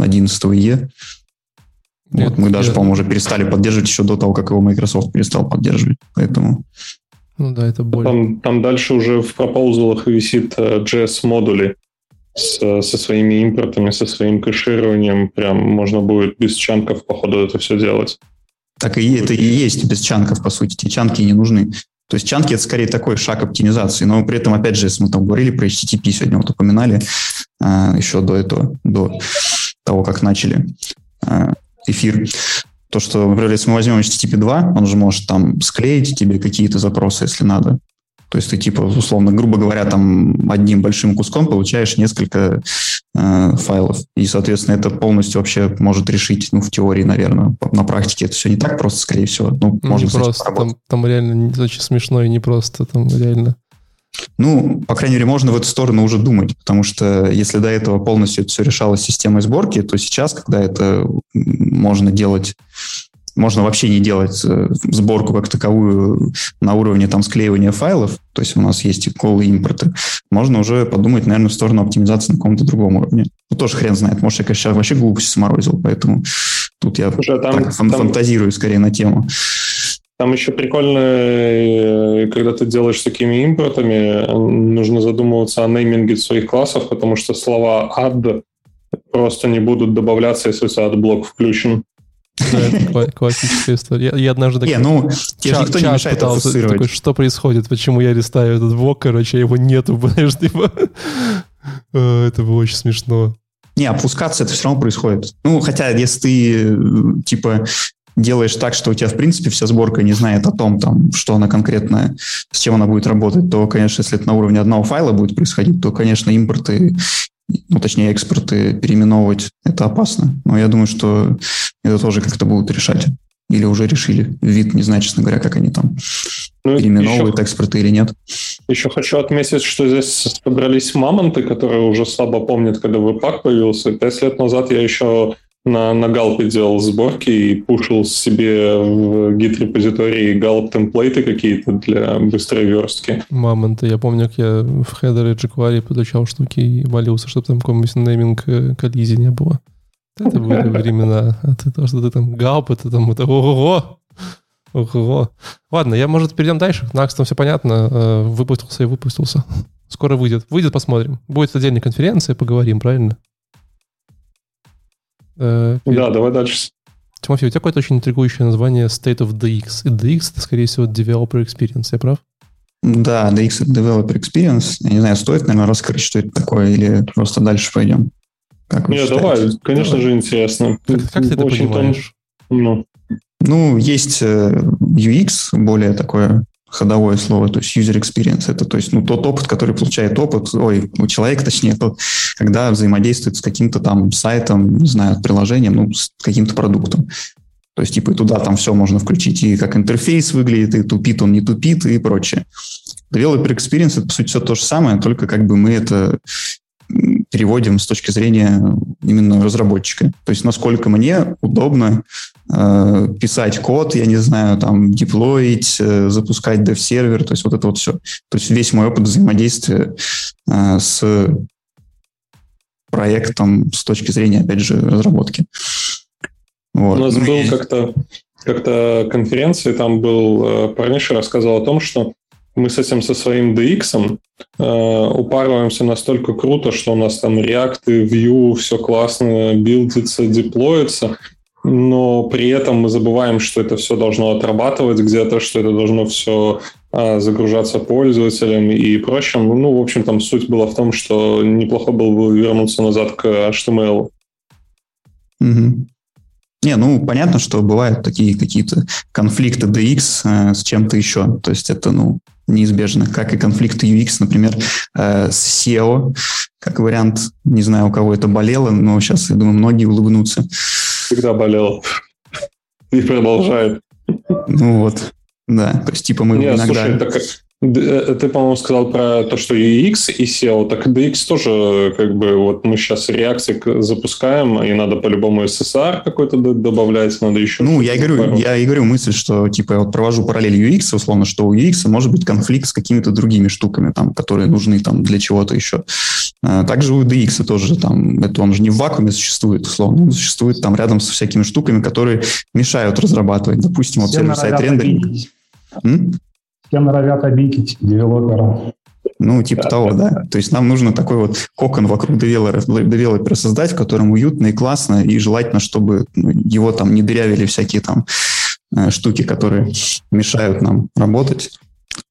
11 E. Вот, мы даже, по-моему, уже перестали поддерживать еще до того, как его Microsoft перестал поддерживать. Поэтому... Ну да, это боль. Там, там дальше уже в пропоузалах висит JS-модули, с, со своими импортами, со своим кэшированием, прям можно будет без чанков, походу, это все делать. Так и это и есть без чанков, по сути. Те чанки не нужны. То есть чанки это скорее такой шаг оптимизации, но при этом, опять же, если мы там говорили про HTTP, сегодня вот упоминали а, еще до этого, до того, как начали а, эфир, То, что, например, если мы возьмем HTTP 2, он же может там склеить тебе какие-то запросы, если надо. То есть ты типа, условно, грубо говоря, там одним большим куском получаешь несколько э, файлов. И, соответственно, это полностью вообще может решить, ну, в теории, наверное. На практике это все не так просто, скорее всего. Ну, ну можно не просто, там, там реально очень смешно и не просто, там реально. Ну, по крайней мере, можно в эту сторону уже думать, потому что если до этого полностью это все решалось системой сборки, то сейчас, когда это можно делать можно вообще не делать э, сборку как таковую на уровне там склеивания файлов, то есть у нас есть и колы, и импорты, можно уже подумать, наверное, в сторону оптимизации на каком-то другом уровне. Ну, тоже хрен знает, может, я, конечно, вообще глупости сморозил, поэтому тут я Слушай, а там, так фан- там... фантазирую скорее на тему. Там еще прикольно, э, когда ты делаешь с такими импортами, нужно задумываться о нейминге своих классов, потому что слова add просто не будут добавляться, если у тебя add-блок включен. Да, классическая история. Я, я однажды... Не, ну, тебе никто не мешает пытался, такой, что происходит, почему я листаю этот блок, короче, его нету, знаешь, типа... Э, это было очень смешно. Не, опускаться это все равно происходит. Ну, хотя, если ты, типа, делаешь так, что у тебя, в принципе, вся сборка не знает о том, там, что она конкретно, с чем она будет работать, то, конечно, если это на уровне одного файла будет происходить, то, конечно, импорты, ну, точнее, экспорты переименовывать это опасно. Но я думаю, что это тоже как-то будут решать. Или уже решили. Вид не знаю, честно говоря, как они там ну, переименовывают еще, экспорты или нет. Еще хочу отметить, что здесь собрались мамонты, которые уже слабо помнят, когда веб-пак появился. Пять лет назад я еще на, на галпе делал сборки и пушил себе в гид-репозитории галп темплейты какие-то для быстрой верстки. Мамонты. Я помню, как я в хедере jQuery подучал штуки и молился, чтобы там какой-нибудь нейминг э, коллизии не было. Это были времена. А ты то, что ты там галп, это там это ого Ого. Ладно, я, может, перейдем дальше. Накс там все понятно. Э, выпустился и выпустился. Скоро выйдет. Выйдет, посмотрим. Будет отдельная конференция, поговорим, правильно? Э, да, давай дальше. Тимофей, у тебя какое-то очень интригующее название State of DX. И DX — это, скорее всего, Developer Experience, я прав? Да, DX — это Developer Experience. Я не знаю, стоит, наверное, раскрыть, что это такое, или просто дальше пойдем? Как Нет, давай, конечно давай. же, интересно. Как, как ты это понимаешь? Ну. ну, есть э, UX, более такое ходовое слово, то есть user experience. Это то есть ну, тот опыт, который получает опыт, ой, у человека, точнее, тот, когда взаимодействует с каким-то там сайтом, не знаю, приложением, ну, с каким-то продуктом. То есть, типа, и туда там все можно включить, и как интерфейс выглядит, и тупит он, не тупит, и прочее. Developer Experience — это, по сути, все то же самое, только как бы мы это переводим с точки зрения именно разработчика. То есть насколько мне удобно э, писать код, я не знаю, там, деплоить, э, запускать dev-сервер, то есть вот это вот все. То есть весь мой опыт взаимодействия э, с проектом с точки зрения, опять же, разработки. Вот. У нас ну, был и... как-то как-то конференции, там был э, парниша рассказывал о том, что мы с этим со своим DX э, упарываемся настолько круто, что у нас там React Vue все классно билдится, деплоится, но при этом мы забываем, что это все должно отрабатывать где-то, что это должно все э, загружаться пользователям и прочим. Ну, в общем, там суть была в том, что неплохо было бы вернуться назад к HTML. Угу. Не, ну, понятно, что бывают такие какие-то конфликты DX э, с чем-то еще. То есть это, ну, неизбежно, как и конфликты UX, например, э, с SEO, как вариант, не знаю, у кого это болело, но сейчас, я думаю, многие улыбнутся. Всегда болело. И продолжает. Ну вот, да, то есть типа мы Нет, иногда... Слушай, так, Э, ты, по-моему, сказал про то, что UX и SEO, так DX тоже, как бы, вот мы сейчас реакции запускаем, и надо по-любому SSR какой-то добавлять, надо еще... Ну, я и говорю, я и говорю мысль, что, типа, я вот провожу параллель UX, условно, что у UX может быть конфликт с какими-то другими штуками, там, которые нужны там для чего-то еще. А, также у DX тоже там, это он же не в вакууме существует, условно, он существует там рядом со всякими штуками, которые мешают разрабатывать. Допустим, вот сервер-сайт рендеринг все норовят обидеть девелопера. Ну, типа да, того, да. да. То есть нам нужно такой вот кокон вокруг девелопера, девелопера создать, в котором уютно и классно, и желательно, чтобы ну, его там не дырявили всякие там э, штуки, которые мешают нам работать.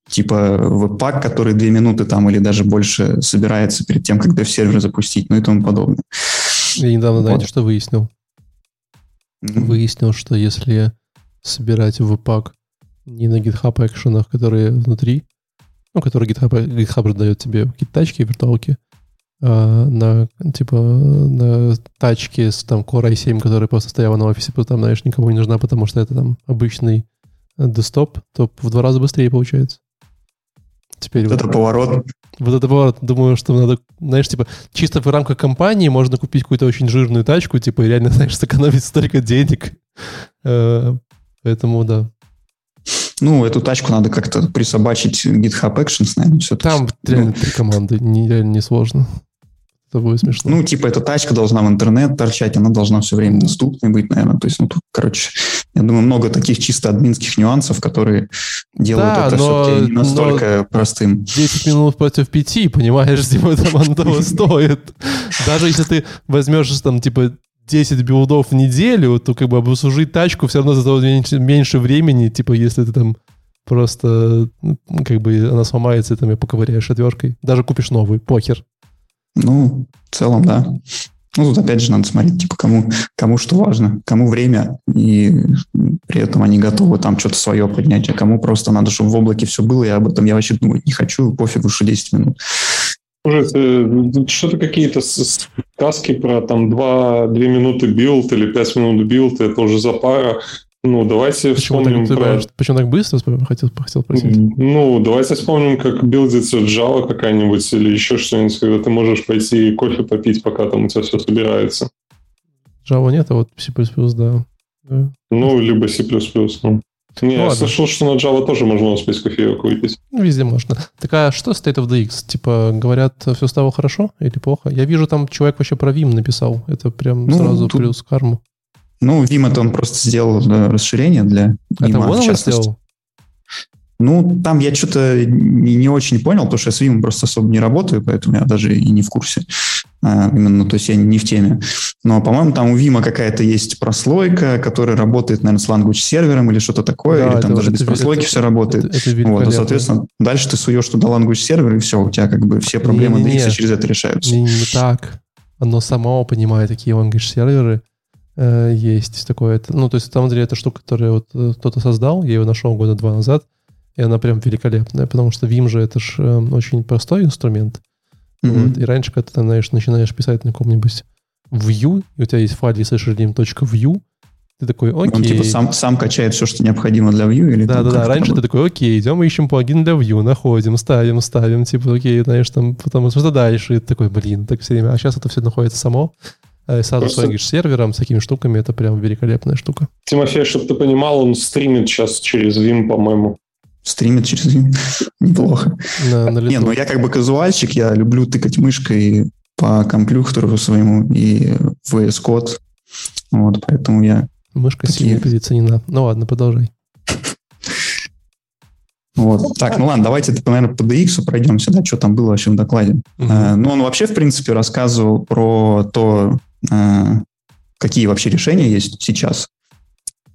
Типа веб-пак, который две минуты там или даже больше собирается перед тем, как дев-сервер запустить, ну и тому подобное. Я недавно, вот. знаете, что выяснил? выяснил, что если собирать в пак не на GitHub экшенах, которые внутри, ну, которые GitHub, GitHub дает тебе какие-то тачки, виртуалки, а на, типа, на тачке с там Core i7, которая просто стояла на офисе, там, знаешь, никому не нужна, потому что это там обычный десктоп, то в два раза быстрее получается. Теперь вот, вот это поворот. Вот это поворот. Думаю, что надо, знаешь, типа, чисто в рамках компании можно купить какую-то очень жирную тачку, типа, и реально, знаешь, сэкономить столько денег. Э, поэтому, да. Ну, эту тачку надо как-то присобачить GitHub Actions, наверное, все Там реально три команды, не, реально не сложно. Это будет смешно. Ну, типа, эта тачка должна в интернет торчать, она должна все время доступной быть, наверное. То есть, ну, тут, короче, я думаю, много таких чисто админских нюансов, которые делают да, это но, все-таки не настолько но простым. 10 минут против 5, понимаешь, типа, там оно того стоит. Даже если ты возьмешь там, типа, 10 билдов в неделю, то как бы обслужить тачку все равно за того меньше, меньше времени, типа, если ты там просто, ну, как бы, она сломается, и там ее поковыряешь отверткой. Даже купишь новый, похер. Ну, в целом, да. Ну, тут опять же надо смотреть, типа, кому, кому что важно, кому время, и при этом они готовы там что-то свое поднять, а кому просто надо, чтобы в облаке все было, я об этом я вообще думаю, не хочу, пофигу, что 10 минут. Уже что-то какие-то сказки про там 2, 2 минуты билд или 5 минут билд, это уже за пара. Ну, давайте почему вспомним так, про... Почему так быстро, хотел, хотел спросить? Ну, давайте вспомним, как билдится Java какая-нибудь или еще что-нибудь, когда ты можешь пойти кофе попить, пока там у тебя все собирается. Java нет, а вот C++, да. да. Ну, либо C++, ну. Не, ну, я слышал, что на Java тоже можно успеть кофеек выпить. Ну, везде можно. Так а что State of the X? Типа, говорят, все стало хорошо или плохо? Я вижу, там человек вообще про Vim написал. Это прям ну, сразу тут... плюс карму. Ну, Vim это он просто сделал да, расширение для Vim, это он частности. Сделал? Ну, там я что-то не, очень понял, потому что я с Vim просто особо не работаю, поэтому я даже и не в курсе. А, именно, то есть я не в теме. Но, по-моему, там у Vim какая-то есть прослойка, которая работает, наверное, с language сервером или что-то такое, да, или там даже без прослойки это, все работает. Это, это вот, и, соответственно, дальше ты суешь туда language сервер, и все, у тебя как бы все проблемы не, не, не, через это решаются. Не, не так. Оно само понимает, какие language серверы, э, есть такое. Ну, то есть, на самом деле, это штука, которую вот э, кто-то создал, я ее нашел года два назад, и она прям великолепная, потому что Vim же это же э, очень простой инструмент. Mm-hmm. Вот, и раньше, когда ты, знаешь, начинаешь писать на каком-нибудь view, и у тебя есть файл slashredim.view, ты такой, окей. Он типа сам, сам качает все, что необходимо для Vue? Или да, да, да. Раньше ты такой, окей, идем, ищем плагин для Vue, находим, ставим, ставим, типа, окей, знаешь, там, потом что дальше. И ты такой, блин, так все время. А сейчас это все находится само. Э, сразу Просто... с сервером, с такими штуками, это прям великолепная штука. Тимофей, чтобы ты понимал, он стримит сейчас через Vim, по-моему. Стримит через Vim. Неплохо. На, на Не, ну я как бы казуальщик, я люблю тыкать мышкой по компьютеру своему и в VS Code. Вот, поэтому я... Мышка такие... сильно переоценена. Ну ладно, продолжай. Вот. Так, ну ладно, давайте, наверное, по DX пройдемся, да, что там было вообще в докладе. Uh-huh. Uh, ну, он вообще, в принципе, рассказывал про то, uh, какие вообще решения есть сейчас.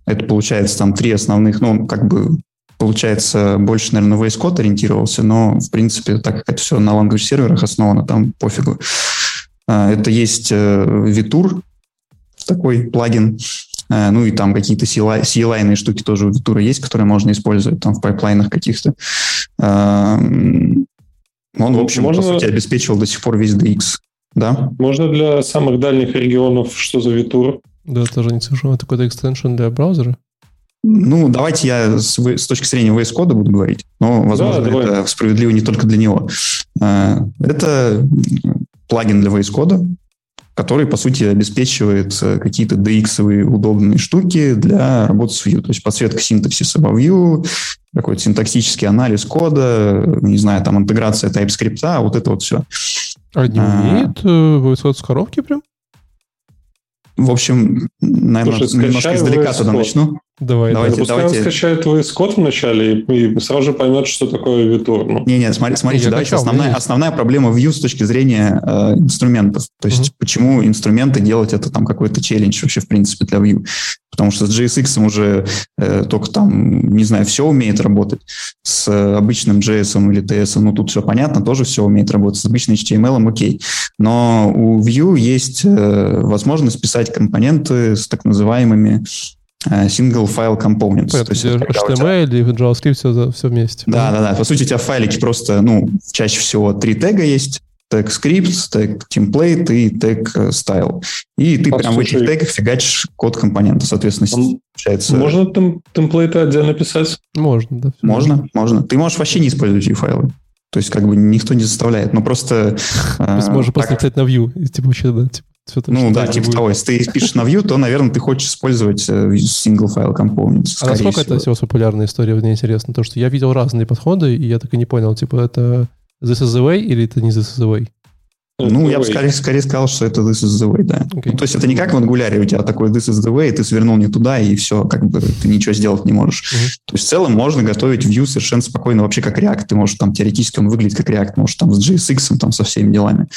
Это, получается, там три основных, ну, как бы, получается, больше, наверное, VS Code ориентировался, но, в принципе, так как это все на language серверах основано, там пофигу. Uh, это есть Vitour, такой плагин, Э, ну и там какие-то CLI штуки тоже у Витура есть, которые можно использовать там в пайплайнах каких-то. Эм, он, в общем, можно... по сути, обеспечивал до сих пор весь DX. Да? Можно для самых дальних регионов, что за Витур? Да, тоже не слышал. Это какой-то экстеншн для браузера? Ну, давайте я с, с точки зрения VS Code буду говорить, но, возможно, да, это справедливо не только для него. Э, это плагин для VS Code, который, по сути, обеспечивает э, какие-то DX-овые удобные штуки для работы с Vue. То есть подсветка синтаксиса во Vue, какой-то синтаксический анализ кода, не знаю, там интеграция TypeScript, а вот это вот все. А не умеет а, высот с коробки прям? В общем, наверное, Слушай, немножко издалека туда начну. Давай, давайте, да. давайте. скачает твой код вначале и, сразу же поймет, что такое Vitour. Ну. Не, не, смотри, смотрите, давайте качал, основная, основная проблема Vue с точки зрения э, инструментов. То есть, угу. почему инструменты делать это там какой-то челлендж вообще в принципе для Vue. Потому что с JSX уже э, только там, не знаю, все умеет работать. С э, обычным JS или TS, ну тут все понятно, тоже все умеет работать. С обычным HTML окей. Но у Vue есть э, возможность писать компоненты с так называемыми single file components. Понятно, то есть, HTML тебя... или JavaScript все, все вместе. Да, да, да. По сути, у тебя в файлике просто, ну, чаще всего три тега есть. Тег script, тег template и тег э, style. И ты а прям слушай, в этих тегах фигачишь код компонента, соответственно, он, получается... Можно тем, темплейты отдельно писать? Можно, да. Можно, можно. Ты можешь вообще не использовать view-файлы. То есть как бы никто не заставляет, но просто... Ты сможешь просто написать на view, и типа вообще, да, типа, ну да, типа будет. того. Если ты пишешь на Vue, то, наверное, ты хочешь использовать single file components. А насколько всего. это сейчас популярная история, мне интересно, то, что я видел разные подходы, и я так и не понял, типа, это this is the way или это не this is the way? Ну, я бы скорее, скорее сказал, что это this is the way, да. Okay. Ну, то есть это не как в ангуляре, у тебя такой this is the way, ты свернул не туда, и все, как бы ты ничего сделать не можешь. Uh-huh. То есть в целом можно готовить Vue совершенно спокойно, вообще как React. Ты можешь там теоретически он выглядит как React, можешь там с JSX, там со всеми делами.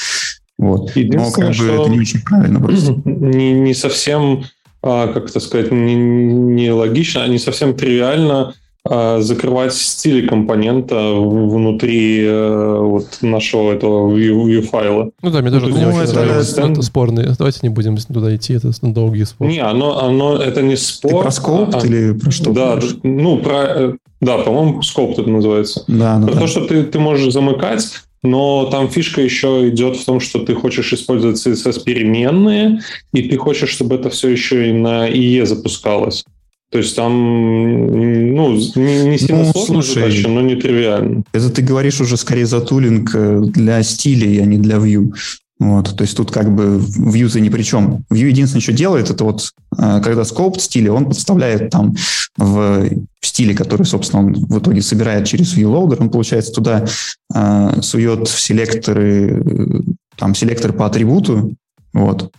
Вот. Но как бы это не очень правильно просто. Не, не совсем, а, как это сказать, не, не логично, а не совсем тривиально а, закрывать стили компонента внутри а, вот нашего этого view, файла. Ну да, мне тоже ну, не очень это, нравится. Это, это спорный. Давайте не будем туда идти, это долгий спор. Не, оно, оно это не спор. Ты про скопт а, или про что? Да, ну, про, э, да, по-моему, скопт это называется. Да, ну, про да. то, что ты, ты можешь замыкать но там фишка еще идет в том, что ты хочешь использовать CSS переменные, и ты хочешь, чтобы это все еще и на IE запускалось. То есть там, ну, не, не сильно ну, сложно слушай, задача, но не тривиально. Это ты говоришь уже скорее за тулинг э, для стилей, а не для Vue. Вот, то есть тут как бы Vue ни при чем. Vue единственное, что делает, это вот э, когда скоп стиле, он подставляет там в стиле, который, собственно, он в итоге собирает через ViewLoader, он, получается, туда э, сует в селекторы, э, там, селектор по атрибуту, вот,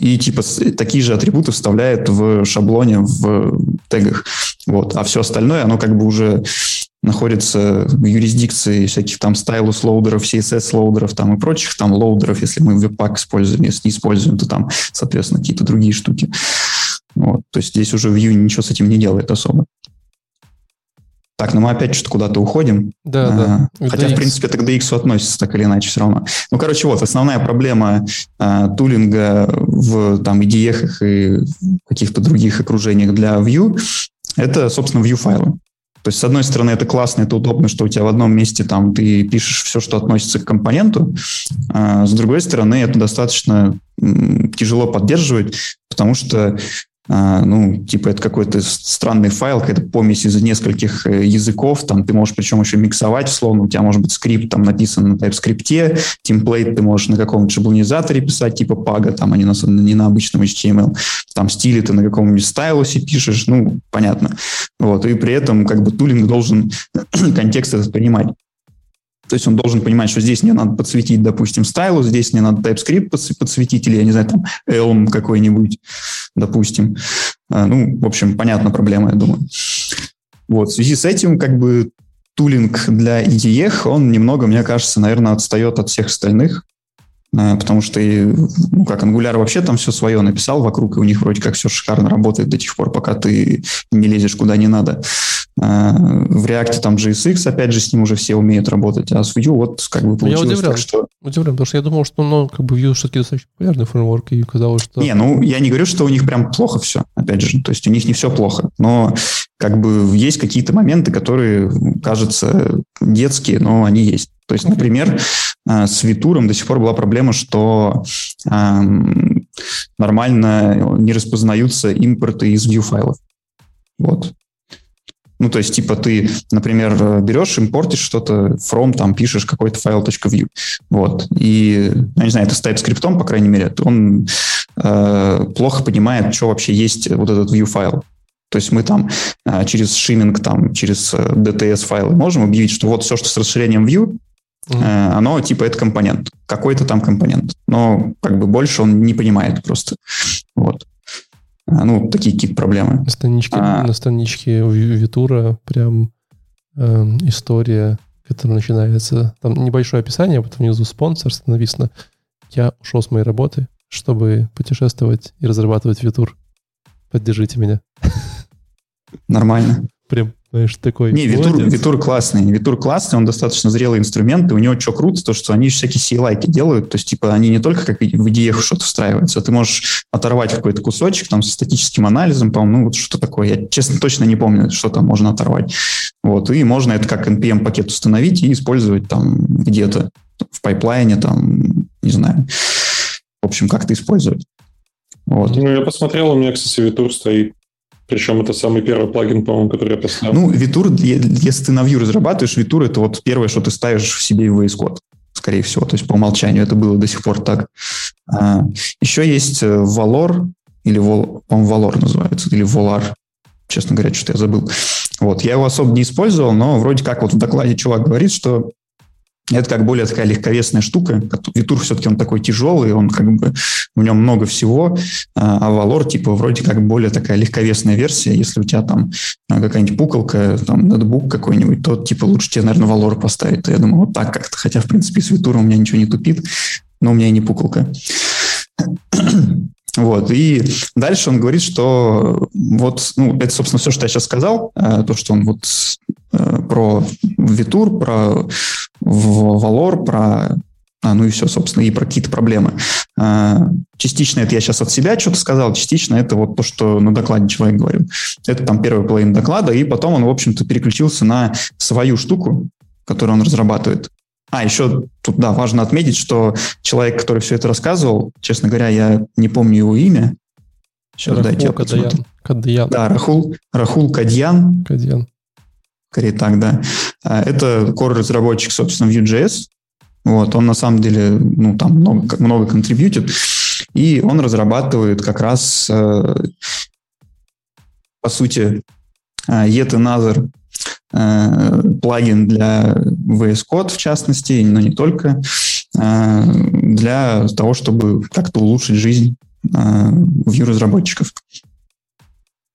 и типа такие же атрибуты вставляет в шаблоне в тегах. Вот. А все остальное, оно как бы уже находится в юрисдикции всяких там Stylus лоудеров, CSS лоудеров там и прочих там лоудеров, если мы Webpack используем, если не используем, то там, соответственно, какие-то другие штуки. Вот. То есть здесь уже Vue ничего с этим не делает особо. Так, ну мы опять что-то куда-то уходим. Да, а, да. Хотя, DX. в принципе, это к DX относится так или иначе все равно. Ну, короче, вот, основная проблема а, тулинга в там IDE и каких-то других окружениях для Vue – это, собственно, Vue-файлы. То есть, с одной стороны, это классно, это удобно, что у тебя в одном месте там ты пишешь все, что относится к компоненту. А с другой стороны, это достаточно тяжело поддерживать, потому что ну, типа это какой-то странный файл, какая-то помесь из нескольких э, языков, там ты можешь причем еще миксовать, условно, у тебя может быть скрипт там написан на TypeScript, темплейт ты можешь на каком-то шаблонизаторе писать, типа пага, там, а не на, не на обычном HTML, там стили ты на каком-нибудь стайлусе пишешь, ну, понятно. Вот, и при этом как бы тулинг должен контекст этот понимать. То есть он должен понимать, что здесь мне надо подсветить, допустим, стайлус, здесь мне надо TypeScript подсветить, или, я не знаю, там, Elm какой-нибудь, допустим. А, ну, в общем, понятна проблема, я думаю. Вот, в связи с этим, как бы, тулинг для IDE, он немного, мне кажется, наверное, отстает от всех остальных. Э, потому что, ну, как Angular вообще там все свое написал вокруг, и у них вроде как все шикарно работает до тех пор, пока ты не лезешь куда не надо. Э, в React там JSX, опять же, с ним уже все умеют работать, а с Vue вот как бы получилось я удивлен, так, что... Удивлен, потому что я думал, что ну, как бы Vue все-таки достаточно популярный фреймворк, и казалось, что... Не, ну, я не говорю, что у них прям плохо все, опять же, то есть у них не все плохо, но как бы есть какие-то моменты, которые, кажутся детские, но они есть. То есть, например, э, с Витуром до сих пор была проблема, что эм, нормально не распознаются импорты из view-файлов. Вот. Ну, то есть, типа, ты, например, берешь, импортишь что-то from, там, пишешь какой-то файл .view. Вот. И, я не знаю, это с TypeScript, по крайней мере, он э, плохо понимает, что вообще есть вот этот view файл. То есть мы там э, через шиминг, там, через DTS файлы можем объявить, что вот все, что с расширением view, Mm-hmm. Оно типа это компонент, какой-то там компонент. Но как бы больше он не понимает просто. Вот. А, ну, такие какие-то проблемы. На страничке, а... на страничке Витура прям э, история, которая начинается... Там небольшое описание, потом внизу спонсор написано «Я ушел с моей работы, чтобы путешествовать и разрабатывать Витур. Поддержите меня». Нормально. Прям знаешь, такой... Не, Витур, Витур классный. Витур классный, он достаточно зрелый инструмент, и у него что круто, то, что они всякие CLI делают, то есть, типа, они не только как в IDE что-то встраиваются, ты можешь оторвать какой-то кусочек там со статическим анализом, по-моему, ну, вот что такое, я, честно, точно не помню, что там можно оторвать. Вот, и можно это как NPM-пакет установить и использовать там где-то в пайплайне, там, не знаю, в общем, как-то использовать. Вот. Ну, я посмотрел, у меня, кстати, Витур стоит причем это самый первый плагин, по-моему, который я поставил. Ну, Витур, если ты на Vue разрабатываешь, Витур это вот первое, что ты ставишь в себе в VS Code, скорее всего. То есть по умолчанию это было до сих пор так. А, еще есть э, Valor, или, по-моему, Valor называется, или Volar. Честно говоря, что-то я забыл. Вот, я его особо не использовал, но вроде как вот в докладе чувак говорит, что это как более такая легковесная штука. Витур все-таки он такой тяжелый, он как бы в нем много всего, а, а Valor типа вроде как более такая легковесная версия. Если у тебя там а, какая-нибудь пукалка, там ноутбук какой-нибудь, то типа лучше тебе, наверное, Valor поставить. Я думаю, вот так как-то. Хотя, в принципе, с Витуром у меня ничего не тупит, но у меня и не пукалка. Вот, и дальше он говорит, что вот, ну, это, собственно, все, что я сейчас сказал, э, то, что он вот э, про Витур, про Valor, про а, ну и все, собственно, и про какие-то проблемы. А, частично это я сейчас от себя что-то сказал, частично это вот то, что на докладе человек говорил. Это там первая половина доклада, и потом он, в общем-то, переключился на свою штуку, которую он разрабатывает. А, еще тут, да, важно отметить, что человек, который все это рассказывал, честно говоря, я не помню его имя. Сейчас Рахул дайте я Кадаян. Кадаян. Да, Рахул, Рахул Кадьян. Кадьян. Скорее так, да. А, это core-разработчик, собственно, Vue.js. Вот, он на самом деле, ну, там много, много контрибьютит. И он разрабатывает как раз, э, по сути, э, Yet Another э, плагин для VS Code, в частности, но не только, для того, чтобы как-то улучшить жизнь Vue-разработчиков.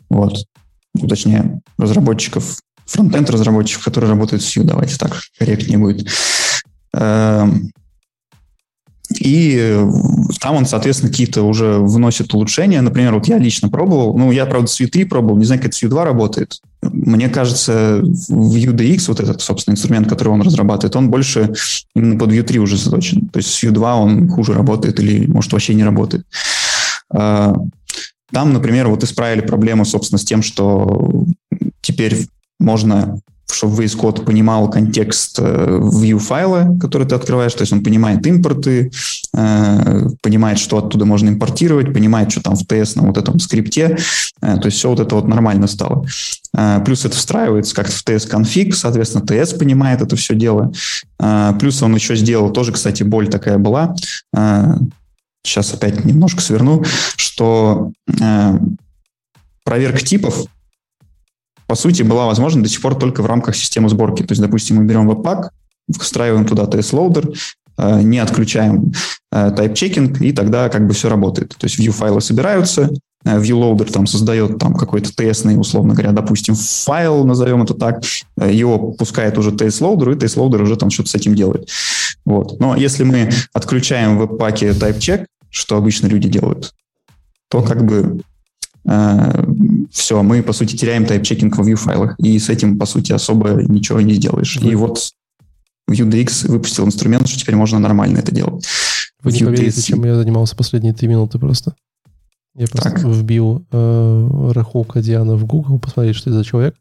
Вот. Ну, точнее, разработчиков, фронтенд разработчиков, которые работают с Vue, давайте так корректнее будет. Эм, и там он, соответственно, какие-то уже вносит улучшения. Например, вот я лично пробовал, ну, я, правда, с Vue 3 пробовал, не знаю, как это с Vue 2 работает. Мне кажется, Vue DX, вот этот, собственно, инструмент, который он разрабатывает, он больше именно под Vue 3 уже заточен. То есть с Vue 2 он хуже работает или, может, вообще не работает. Э, там, например, вот исправили проблему, собственно, с тем, что теперь можно чтобы VS Code понимал контекст э, view файла, который ты открываешь, то есть он понимает импорты, э, понимает, что оттуда можно импортировать, понимает, что там в TS на вот этом скрипте, э, то есть все вот это вот нормально стало. Плюс это встраивается как-то в TS конфиг, соответственно, TS понимает это все дело. Плюс он еще сделал, тоже, кстати, боль такая была, сейчас опять немножко сверну, что проверка типов по сути, была возможна до сих пор только в рамках системы сборки. То есть, допустим, мы берем Webpack, встраиваем туда TS-loader, э, не отключаем э, type-checking, и тогда как бы все работает. То есть Vue-файлы собираются, э, vue-loader там создает там какой-то TS, условно говоря, допустим, файл, назовем это так, его пускает уже TS-loader, и TS-loader уже там что-то с этим делает. Вот. Но если мы отключаем в Webpack е type-check, что обычно люди делают, то как бы все, мы, по сути, теряем type-checking в Vue файлах, и с этим, по сути, особо ничего не сделаешь. И вот VueDX выпустил инструмент, что теперь можно нормально это делать. Вы не поверите, чем я занимался последние три минуты просто. Я просто так. вбил э, Рахул Кадиана в Google, посмотреть, что это за человек.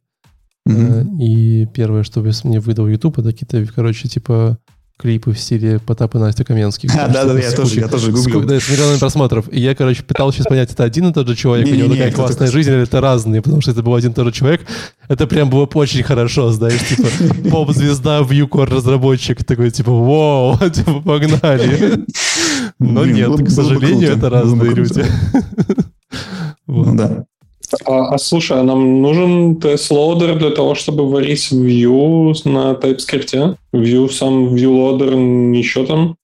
Mm-hmm. Э, и первое, что мне выдал YouTube, это какие-то, короче, типа клипы в стиле Потап и Настя Каменских. А, да, да, я тоже, я тоже гуглил. Да, с миллионами просмотров. И я, короче, пытался сейчас понять, это один и тот же человек, у него такая классная жизнь, или это разные, потому что это был один и тот же человек. Это прям было очень хорошо, знаешь, типа поп-звезда, вьюкор разработчик, такой, типа, вау, типа, погнали. Но нет, к сожалению, это разные люди. Ну да. А, а слушай, а нам нужен TS-loader для того, чтобы варить Vue на TypeScript? Vue сам Vue-loader ничего там?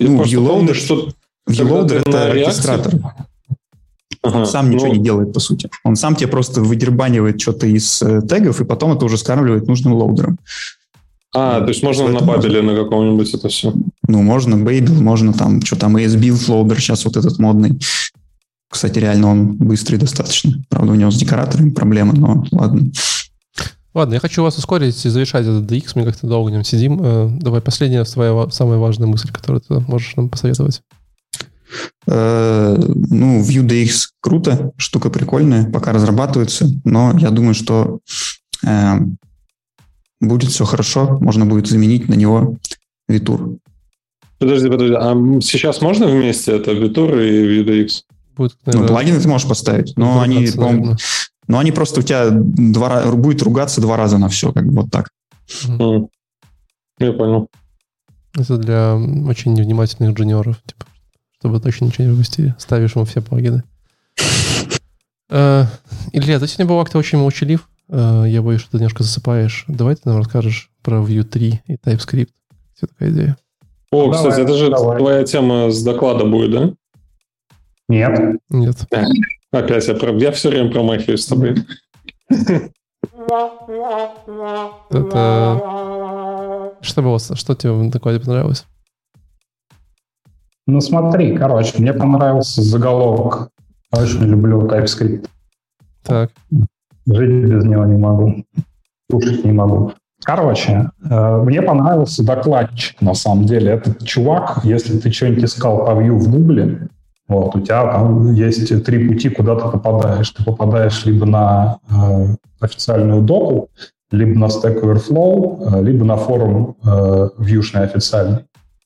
ну, Vue-loader, что... Vue-loader это оркестратор. Ага, он сам ничего ну... не делает, по сути. Он сам тебе просто выдербанивает что-то из э, тегов, и потом это уже скармливает нужным лоудерам. А, то есть можно на Babel е на каком-нибудь это все? Ну, можно Babel, можно там, что там, esbuild loader сейчас вот этот модный. Кстати, реально он быстрый достаточно. Правда, у него с декораторами проблемы, но ладно. Ладно, я хочу вас ускорить и завершать этот DX. Мы как-то долго в нем сидим. Э, давай последняя твоя самая важная мысль, которую ты можешь нам посоветовать. Э, ну, Vue.dx круто, штука прикольная, пока разрабатывается, но я думаю, что э, будет все хорошо, можно будет заменить на него Витур. Подожди, подожди, а сейчас можно вместе это Витур и Vue.dx? Будет, наверное, ну, плагины ты можешь поставить, но они, но они просто у тебя два, будет ругаться два раза на все, как бы вот так. Mm. Я понял. Это для очень невнимательных джуниоров, типа, чтобы точно ничего не выпустили. Ставишь ему все плагины. Э, Илья, ты сегодня был как-то очень молчалив. Э, я боюсь, что ты немножко засыпаешь. Давай ты нам расскажешь про Vue 3 и TypeScript. Все такая идея. О, давай, кстати, это же давай. твоя тема с доклада будет, да? Нет. Нет. Опять я, я все время промахиваюсь с тобой. Это... Что было? Что тебе в докладе понравилось? Ну смотри, короче, мне понравился заголовок. Очень люблю TypeScript. Так. Жить без него не могу. Слушать не могу. Короче, э, мне понравился докладчик, на самом деле. Этот чувак, если ты что-нибудь искал по Vue в Гугле, вот, у тебя там есть три пути, куда ты попадаешь. Ты попадаешь либо на э, официальную доку, либо на Stack Overflow, э, либо на форум э, вьюшный официальный.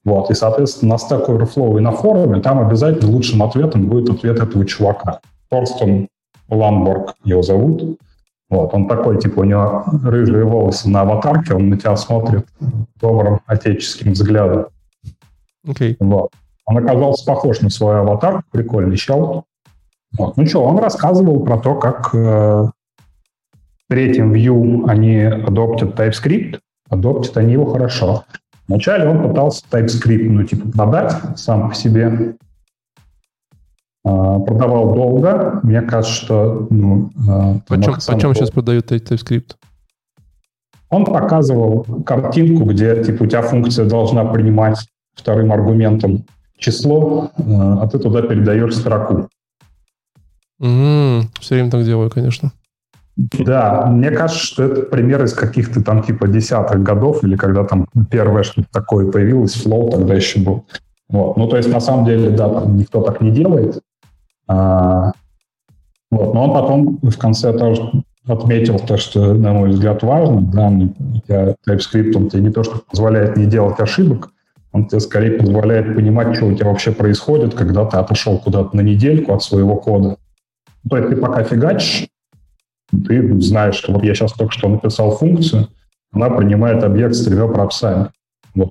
Вот, и, соответственно, на Stack Overflow и на форуме там обязательно лучшим ответом будет ответ этого чувака. Торстон Ламборг его зовут. Вот, он такой, типа, у него рыжие волосы на аватарке, он на тебя смотрит добрым отеческим взглядом. Okay. Вот. Он оказался похож на свой аватар, прикольный чел. Вот. Ну что, он рассказывал про то, как э, в третьем Vue они адоптят TypeScript, адоптят они его хорошо. Вначале он пытался TypeScript, ну, типа, продать сам по себе. Э, продавал долго. Мне кажется, что... Ну, почем, почем сейчас продают TypeScript? Он показывал картинку, где, типа, у тебя функция должна принимать вторым аргументом число, э, а ты туда передаешь строку. Mm, все время так делаю, конечно. Да, мне кажется, что это пример из каких-то там типа десятых годов, или когда там первое что-то такое появилось, флоу тогда еще был. Вот. Ну, то есть, на самом деле, да, там никто так не делает. А, вот. Но он потом в конце тоже отметил то, что, на мой взгляд, важно. Да, TypeScript, он тебе не то, что позволяет не делать ошибок, он тебе скорее позволяет понимать, что у тебя вообще происходит, когда ты отошел куда-то на недельку от своего кода. То есть ты пока фигачишь, ты знаешь, что вот я сейчас только что написал функцию, она принимает объект с тремя пропсами. Вот.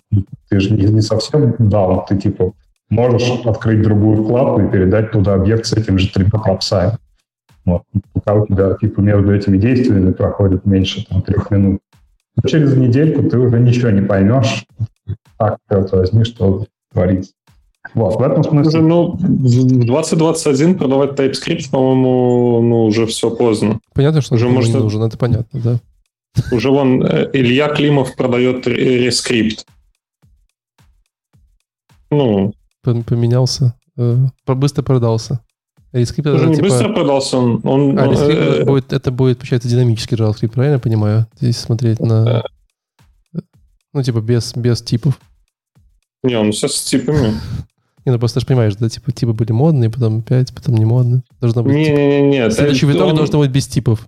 Ты же не, не совсем дал, ты типа можешь открыть другую вкладку и передать туда объект с этим же тремя пропсами. Вот. Пока у тебя типа между этими действиями проходит меньше там, трех минут. Через недельку ты уже ничего не поймешь, так, черт возьми, что творится. Вот, в этом смысле... Ну, в 2021 продавать TypeScript, по-моему, ну, уже все поздно. Понятно, что уже может... не нужен, это понятно, да. Уже вон э, Илья Климов продает ReScript. Ну... Поменялся. Э, быстро продался. Уже не типа... быстро продался, он... он а, ReScript э, будет, это будет, получается, динамический JavaScript, правильно я понимаю? Здесь смотреть на... Ну, типа без, без типов. Не, он все с типами. Не, ну просто ты же понимаешь, да, типа типы были модные, потом опять, потом не модные. Должно быть... Не-не-не. Типа... Следующий виток он... должен быть без типов.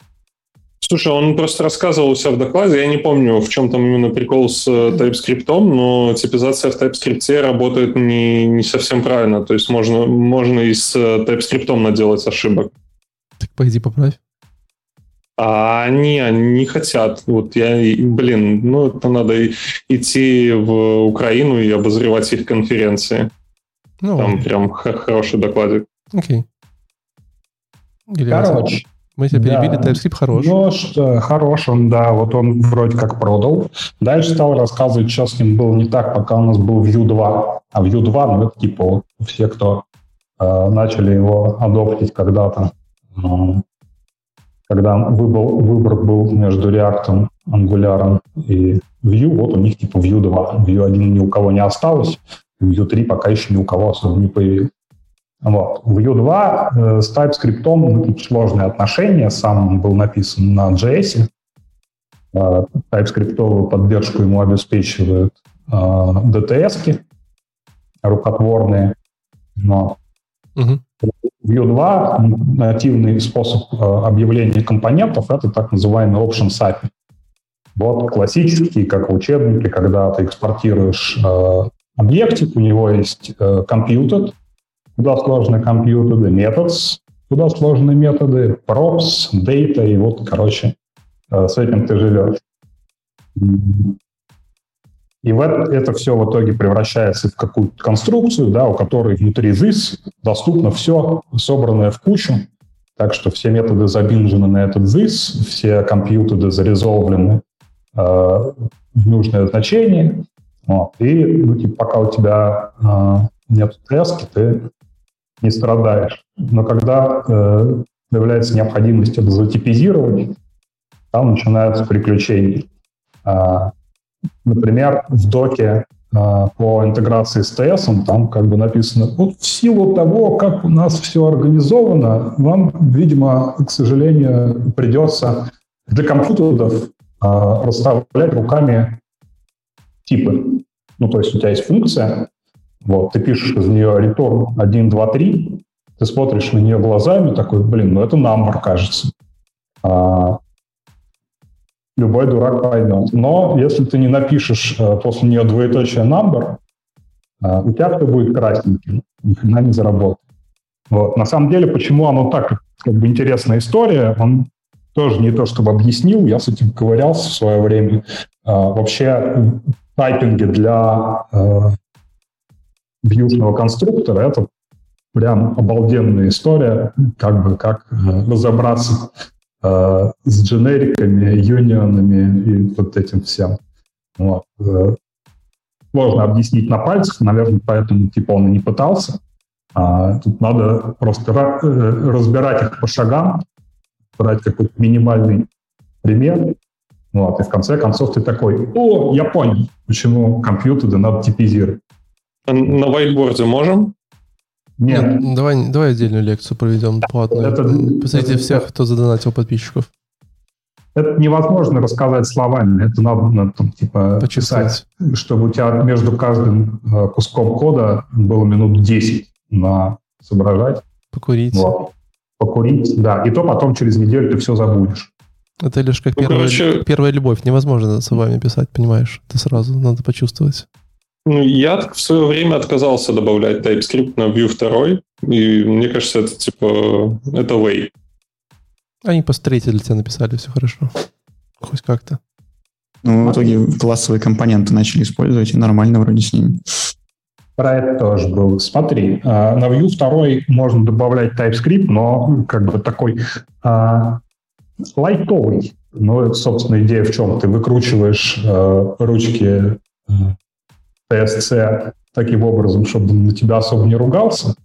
Слушай, он просто рассказывал у себя в докладе, я не помню, в чем там именно прикол с э, TypeScript, но типизация в TypeScript работает не, не совсем правильно. То есть можно, можно и с э, TypeScript наделать ошибок. Так пойди поправь. А они, они не хотят. Вот я, блин, ну это надо идти в Украину и обозревать их конференции. Ну, Там ладно. прям хороший докладик. Окей. Короче. Мы тебя перебили, да. TypeScript хорош. Ну, что, хорош он, да, вот он вроде как продал. Дальше стал рассказывать, что с ним было не так, пока у нас был Vue 2. А Vue 2, ну, это типа вот все, кто начали его адоптить когда-то, когда выбор, выбор был между React, Angular и Vue, вот у них типа Vue 2. Vue 1 ни у кого не осталось, Vue 3 пока еще ни у кого особо не появилось. Вот. В Vue 2 э, с TypeScript ну, тут сложные отношения. Сам он был написан на JS. Э, TypeScript поддержку ему обеспечивают э, DTS-ки рукотворные. Но угу. Vue 2 нативный способ э, объявления компонентов — это так называемый option API. Вот классический, как в учебнике, когда ты экспортируешь э, объектик, у него есть э, computed, куда сложные компьютеры, methods, куда сложные методы, props, data, и вот, короче, э, с этим ты живешь. И в это, все в итоге превращается в какую-то конструкцию, да, у которой внутри this доступно все, собранное в кучу. Так что все методы забинжены на этот this, все компьютеры зарезолвлены э, в нужное значение. Вот. И ну, типа, пока у тебя э, нет тески, ты не страдаешь. Но когда э, появляется необходимость это затипизировать, там начинаются приключения. А, например, в доке а, по интеграции с TS, там как бы написано, вот в силу того, как у нас все организовано, вам, видимо, к сожалению, придется для компьютеров а, расставлять руками типы. Ну, то есть у тебя есть функция, вот, ты пишешь из нее return 1, 2, 3, ты смотришь на нее глазами, такой, блин, ну это number, кажется. А, любой дурак поймет. Но если ты не напишешь а, после нее двоеточие number, а, у тебя все будет красненьким, ни хрена не заработает. Вот. На самом деле, почему оно так, как бы интересная история, он тоже не то чтобы объяснил, я с этим ковырялся в свое время. А, вообще, тайпинги для вьюшного конструктора, это прям обалденная история, как бы как э, разобраться э, с дженериками, юнионами и вот этим всем. Вот. Э, объяснить на пальцах, наверное, поэтому типа он и не пытался. А, тут надо просто э, разбирать их по шагам, брать какой-то минимальный пример, вот, и в конце концов ты такой, о, я понял, почему компьютеры надо типизировать. На whiteboard можем? Нет. Нет. Ну, давай, давай отдельную лекцию проведем платную. Это, Посреди это, всех, кто задонатил подписчиков. Это невозможно рассказать словами. Это надо, надо там, типа, писать, чтобы у тебя между каждым э, куском кода было минут 10 на соображать. Покурить. Вот. Покурить, да. И то потом через неделю ты все забудешь. Это лишь как ну, первая, короче... первая любовь. Невозможно с вами писать, понимаешь? Это сразу надо почувствовать. Ну, я в свое время отказался добавлять TypeScript на Vue 2, и мне кажется, это типа, это way. Они по третьей для тебя написали, все хорошо. Хоть как-то. Ну, в итоге классовые компоненты начали использовать, и нормально вроде с ними. Про это тоже был. Смотри, а, на Vue 2 можно добавлять TypeScript, но как бы такой а, лайтовый. Ну, собственно, идея в чем? Ты выкручиваешь а, ручки TSC таким образом, чтобы он на тебя особо не ругался.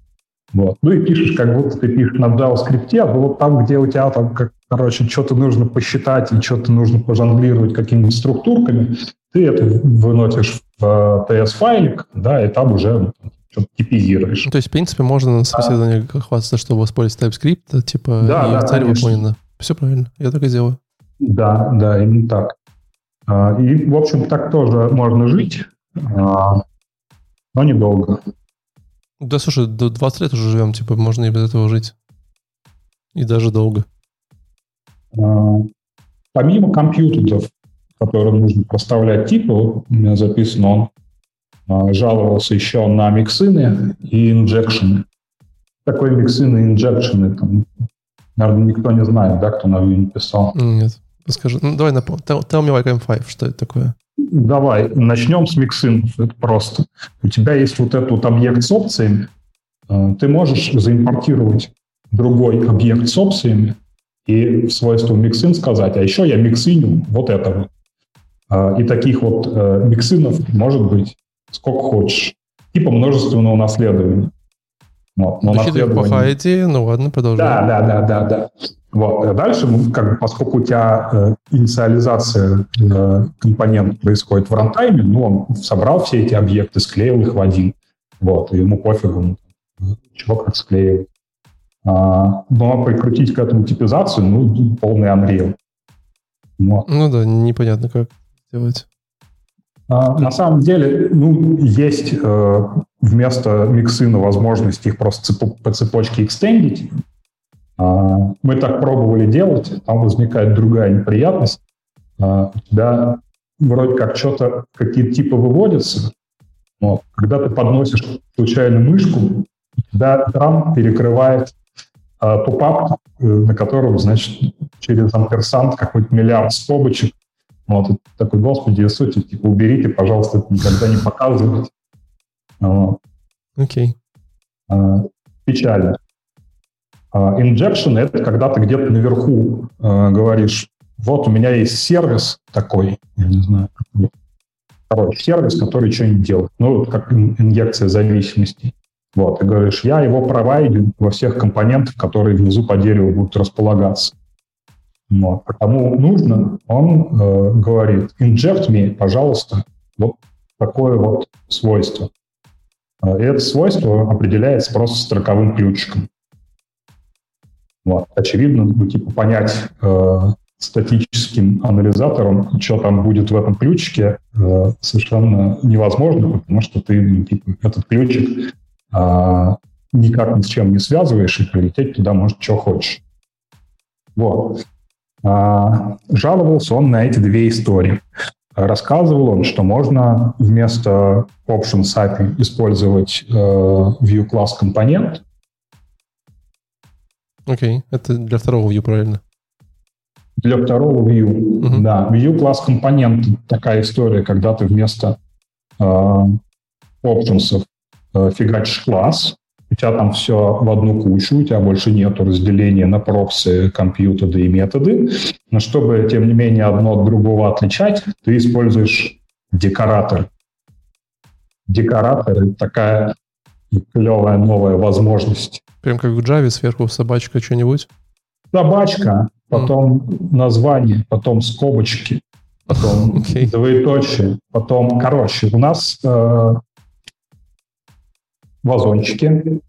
Вот. Ну и пишешь, как будто ты пишешь на JavaScript, а вот там, где у тебя там, как, короче, что-то нужно посчитать и что-то нужно пожонглировать какими-то структурками, ты это выносишь в TS-файлик, да, и там уже что-то типизируешь. Ну, то есть, в принципе, можно на собеседовании да. хвастаться, что использовать TypeScript, типа, да, и да, цель конечно. выполнена. Все правильно, я так и делаю. Да, да, именно так. А, и, в общем, так тоже можно жить. А, но недолго. Да, слушай, до 20 лет уже живем, типа, можно и без этого жить. И даже долго. А, помимо компьютеров, которым нужно проставлять типы, у меня записано, он а, жаловался еще на миксины и инжекшены. Такое миксины и инжекшены, там, наверное, никто не знает, да, кто на Vue не писал. Нет. Скажи, ну давай напомню. Tell, tell me like I'm five, что это такое? Давай, начнем с миксинов. Это просто. У тебя есть вот этот вот объект с опциями. Э, ты можешь заимпортировать другой объект с опциями и в свойство миксин сказать, а еще я миксиню вот этого. Э, и таких вот э, миксинов может быть сколько хочешь. Типа множественного наследования. Вот. Но Звучит плохая идея, ну ладно, продолжаем. Да, да, да, да, да. Вот. А дальше, ну, как бы, поскольку у тебя э, инициализация э, компонента происходит в рантайме, ну, он собрал все эти объекты, склеил их в один. Вот, и ему пофигу, чего как склеил. А, но прикрутить к этому типизацию, ну, полный Unreal. Вот. Ну да, непонятно, как сделать. А, на самом деле, ну, есть э, вместо миксына возможность их просто по цепочке экстендить. А, мы так пробовали делать, там возникает другая неприятность. А, у тебя вроде как что-то, какие-то типы выводятся, но когда ты подносишь случайно мышку, тебя экран перекрывает а, попап, э, на котором, значит, через амперсант какой-то миллиард скобочек. Вот, и такой, господи Иисусе, типа, уберите, пожалуйста, это никогда не показывайте. Окей. Okay. Печально. А, injection — это когда ты где-то наверху э, говоришь, вот у меня есть сервис такой, я не знаю, короче, сервис, который что-нибудь делает. Ну, как инъекция зависимости. Вот, ты говоришь, я его провайдю во всех компонентах, которые внизу по дереву будут располагаться. Вот. А кому нужно, он э, говорит, inject me, пожалуйста, вот такое вот свойство. Э, и это свойство определяется просто строковым ключиком. Вот. Очевидно, ну, типа понять э, статическим анализатором, что там будет в этом ключике, э, совершенно невозможно, потому что ты ну, типа, этот ключик э, никак ни с чем не связываешь, и прилететь туда может что хочешь. Вот. А, жаловался он на эти две истории. Рассказывал он, что можно вместо Options API использовать э, view class компонент, Окей, okay. это для второго view, правильно? Для второго view, uh-huh. да. View класс компонент такая история, когда ты вместо э, options э, фигачишь класс, у тебя там все в одну кучу, у тебя больше нет разделения на пропсы, компьютеры и методы. Но чтобы, тем не менее, одно от другого отличать, ты используешь декоратор. Декоратор — это такая клевая новая возможность Прям как в Java сверху собачка что-нибудь? Собачка, потом mm. название, потом скобочки, потом okay. двоеточие, потом, короче, у нас э, вазончики.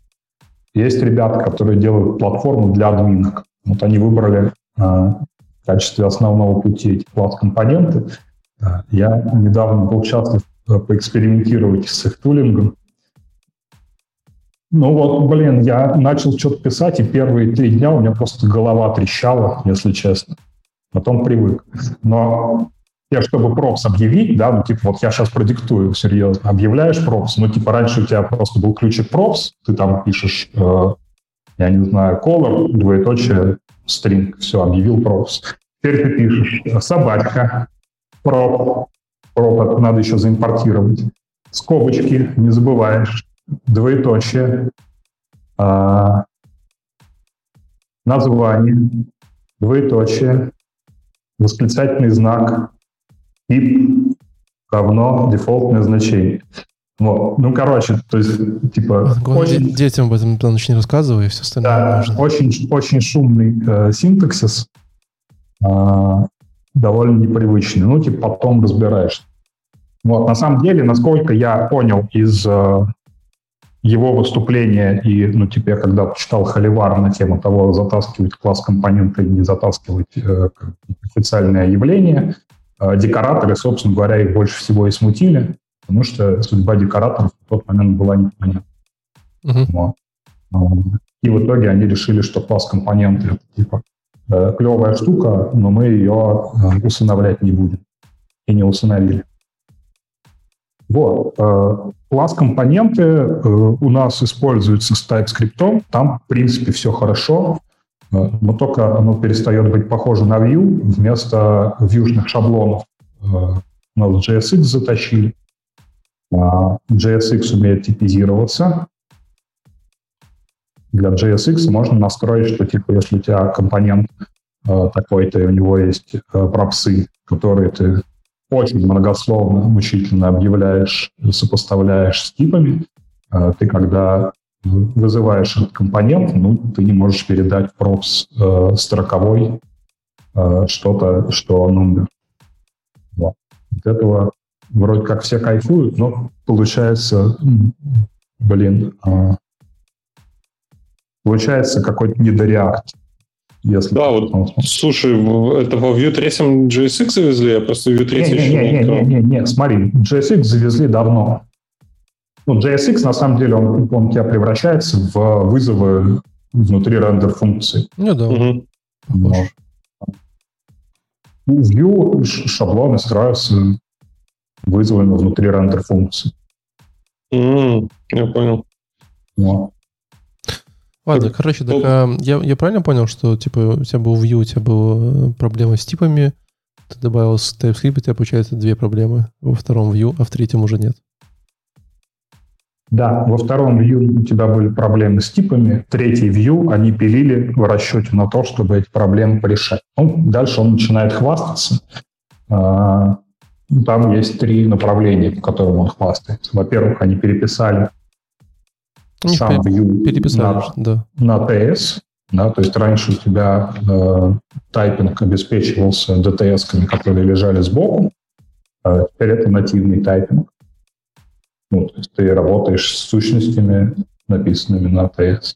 Есть ребята, которые делают платформу для админок. Вот они выбрали э, в качестве основного пути эти класс-компоненты. Я недавно был счастлив э, поэкспериментировать с их тулингом. Ну вот, блин, я начал что-то писать, и первые три дня у меня просто голова трещала, если честно. Потом привык. Но я, чтобы пропс объявить, да, ну, типа, вот я сейчас продиктую, серьезно, объявляешь пропс, ну, типа, раньше у тебя просто был ключик пропс, ты там пишешь, э, я не знаю, color, двоеточие, string, все, объявил пропс. Теперь ты пишешь собачка, проб, проб надо еще заимпортировать. Скобочки не забываешь двоеточие, а, название, двоеточие, восклицательный знак, тип, равно дефолтное значение. Вот. Ну, короче, то есть, типа... Очень, детям об этом ночь не рассказывай, и все остальное да, можно. Очень, очень шумный э, синтаксис, э, довольно непривычный. Ну, типа, потом разбираешься. Вот, на самом деле, насколько я понял из э, его выступление и, ну, типа, я когда читал Холивар на тему того, затаскивать класс компонента или не затаскивать э, официальное явление, э, декораторы, собственно говоря, их больше всего и смутили, потому что судьба декораторов в тот момент была непонятна. Uh-huh. Вот. И в итоге они решили, что класс компоненты это типа э, клевая штука, но мы ее э, усыновлять не будем. И не усыновили. Вот. Э, класс-компоненты э, у нас используются с TypeScript. Там, в принципе, все хорошо, э, но только оно перестает быть похоже на Vue. Вместо вьюшных шаблонов у нас JSX затащили. А JSX умеет типизироваться. Для JSX можно настроить, что типа если у тебя компонент такой-то, и у него есть пропсы, которые ты очень многословно, мучительно объявляешь, сопоставляешь с типами. А, ты, когда вызываешь этот компонент, ну, ты не можешь передать в прокс э, строковой э, что-то, что он умер. Вот. От этого вроде как все кайфуют, но получается, блин, э, получается какой-то недореакт. Если да, вот, слушай, это во Vue 3 JSX завезли, я просто Vue 3 не, еще не, не, не, не, не, смотри, JSX завезли давно. Ну, JSX, на самом деле, он, он у тебя превращается в вызовы внутри рендер функции. Ну да. Угу. Но. В Vue шаблоны строятся вызовами внутри рендер функции. Mm, я понял. Вот. Ладно, короче, так, а, я, я правильно понял, что типа у тебя был Vue, у тебя была проблема с типами, ты добавил с TypeScript, у тебя получается две проблемы. Во втором Vue, а в третьем уже нет. Да, во втором Vue у тебя были проблемы с типами, третий Vue они пилили в расчете на то, чтобы эти проблемы порешать. Ну, дальше он начинает хвастаться. А, там есть три направления, по которым он хвастается. Во-первых, они переписали сам Vue переписали, на, да. на TS. Да, то есть раньше у тебя э, тайпинг обеспечивался DTS-ками, которые лежали сбоку. А теперь это нативный тайпинг. Ну, то есть ты работаешь с сущностями, написанными на TS.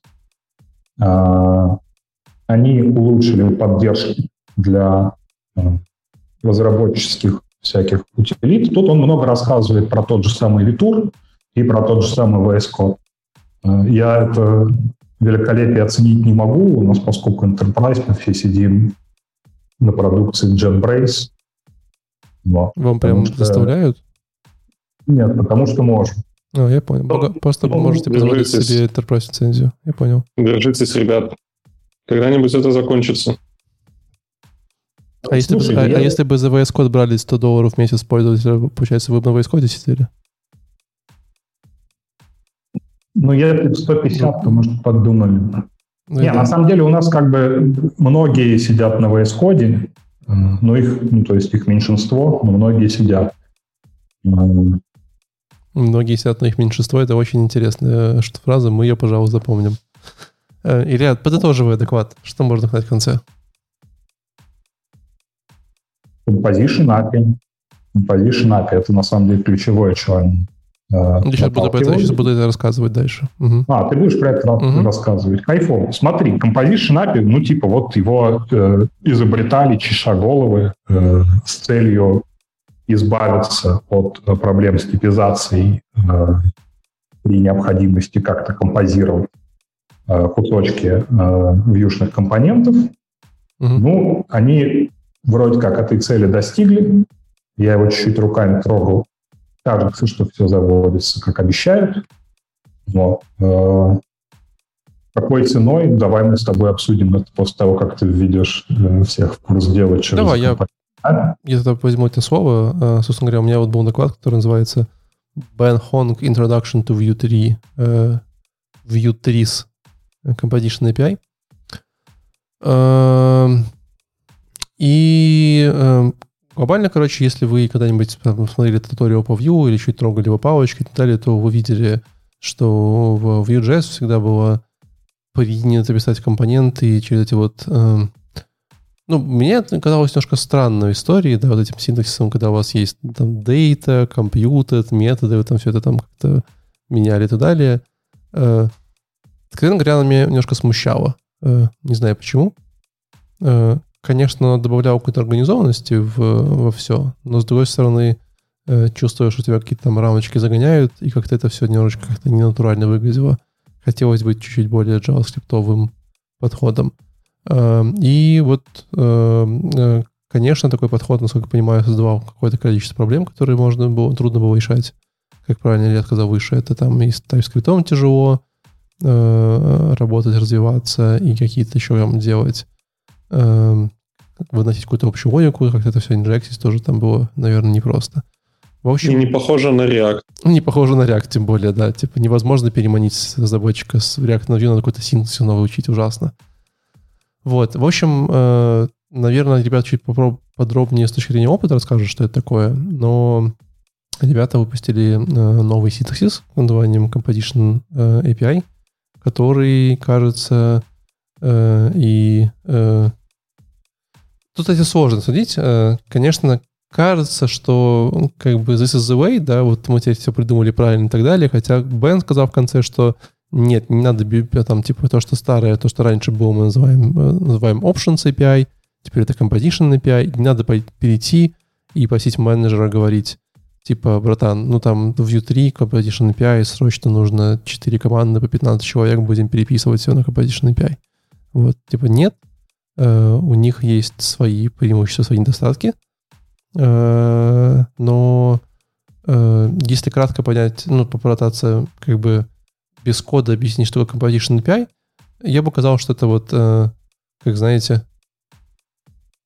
А, они улучшили поддержку для э, разработческих всяких утилит. Тут он много рассказывает про тот же самый Vitour и про тот же самый VS Code. Э, я это великолепие оценить не могу. У нас, поскольку Enterprise, мы все сидим на продукции GenBrace. Но, Вам прям что... доставляют? Нет, потому что можем. А, я понял. Ну, Просто ну, можете позволить себе Enterprise лицензию. Я понял. Держитесь, ребят. Когда-нибудь это закончится. А, если, бы, а, я... а если бы за VS Code брали 100 долларов в месяц пользователя, получается, вы бы на VS Code сидели? Ну, я 150, то, может, подумали. Ну, Не, да. на самом деле у нас как бы многие сидят на VS Code, но их, ну, то есть их меньшинство, но многие сидят. Многие сидят на их меньшинство. Это очень интересная фраза. Мы ее, пожалуй, запомним. Э, Илья, подытоживай доклад. Что можно сказать в конце? Composition API. Composition API — это на самом деле ключевое, они я сейчас буду, это, сейчас буду это рассказывать дальше. Угу. А, ты будешь про это угу. рассказывать. Кайфово. Смотри, Composition API, ну, типа, вот его э, изобретали чешаголовы э, с целью избавиться от э, проблем с типизацией э, при необходимости как-то композировать э, кусочки э, вьюшных компонентов. Угу. Ну, они вроде как этой цели достигли. Я его чуть-чуть руками трогал кажется, что все заводится, как обещают. Вот. Э, какой ценой? Давай мы с тобой обсудим это после того, как ты введешь э, всех в курс дела через Давай, я, а? я тогда возьму это слово. Э, собственно говоря, у меня вот был доклад, который называется Ben Hong Introduction to Vue 3 Vue 3's Composition API. И Глобально, короче, если вы когда-нибудь смотрели туториал по Vue или чуть трогали его палочки и так далее, то вы видели, что в Vue.js всегда было принято писать компоненты и через эти вот... Э, ну, мне казалось немножко странной историей, да, вот этим синтаксисом, когда у вас есть там data, computed, методы, вы там все это там как-то меняли и так далее. Э, откровенно говоря, меня немножко смущало. Э, не знаю почему. Э, конечно, добавлял какой-то организованности в, во все, но с другой стороны, э, чувствуешь, что тебя какие-то там рамочки загоняют, и как-то это все немножечко как-то ненатурально выглядело. Хотелось быть чуть-чуть более JavaScript подходом. Э, и вот, э, конечно, такой подход, насколько я понимаю, создавал какое-то количество проблем, которые можно было, трудно было решать. Как правильно Илья сказал выше, это там и с TypeScript тяжело работать, развиваться и какие-то еще там делать э, выносить какую-то общую логику, как это все инжексить, тоже там было, наверное, непросто. В общем, и не похоже на React. Не похоже на React, тем более, да. Типа невозможно переманить разработчика с React на Vue, надо какой-то синтез новый учить, ужасно. Вот, в общем, э, наверное, ребята чуть подробнее с точки зрения опыта расскажут, что это такое, но ребята выпустили э, новый синтаксис под названием Composition э, API, который, кажется, и... Э, тут эти сложно судить. Э, конечно, кажется, что как бы this is the way, да, вот мы теперь все придумали правильно и так далее, хотя Бен сказал в конце, что нет, не надо там типа то, что старое, то, что раньше было, мы называем, э, называем options API, теперь это composition API, не надо перейти и просить менеджера говорить, типа, братан, ну там Vue 3 Composition API срочно нужно 4 команды по 15 человек, будем переписывать все на Composition API. Вот, типа, нет, э, у них есть свои преимущества, свои недостатки, э, но э, если кратко понять, ну, попытаться как бы без кода объяснить, что такое Composition API, я бы сказал, что это вот, э, как знаете,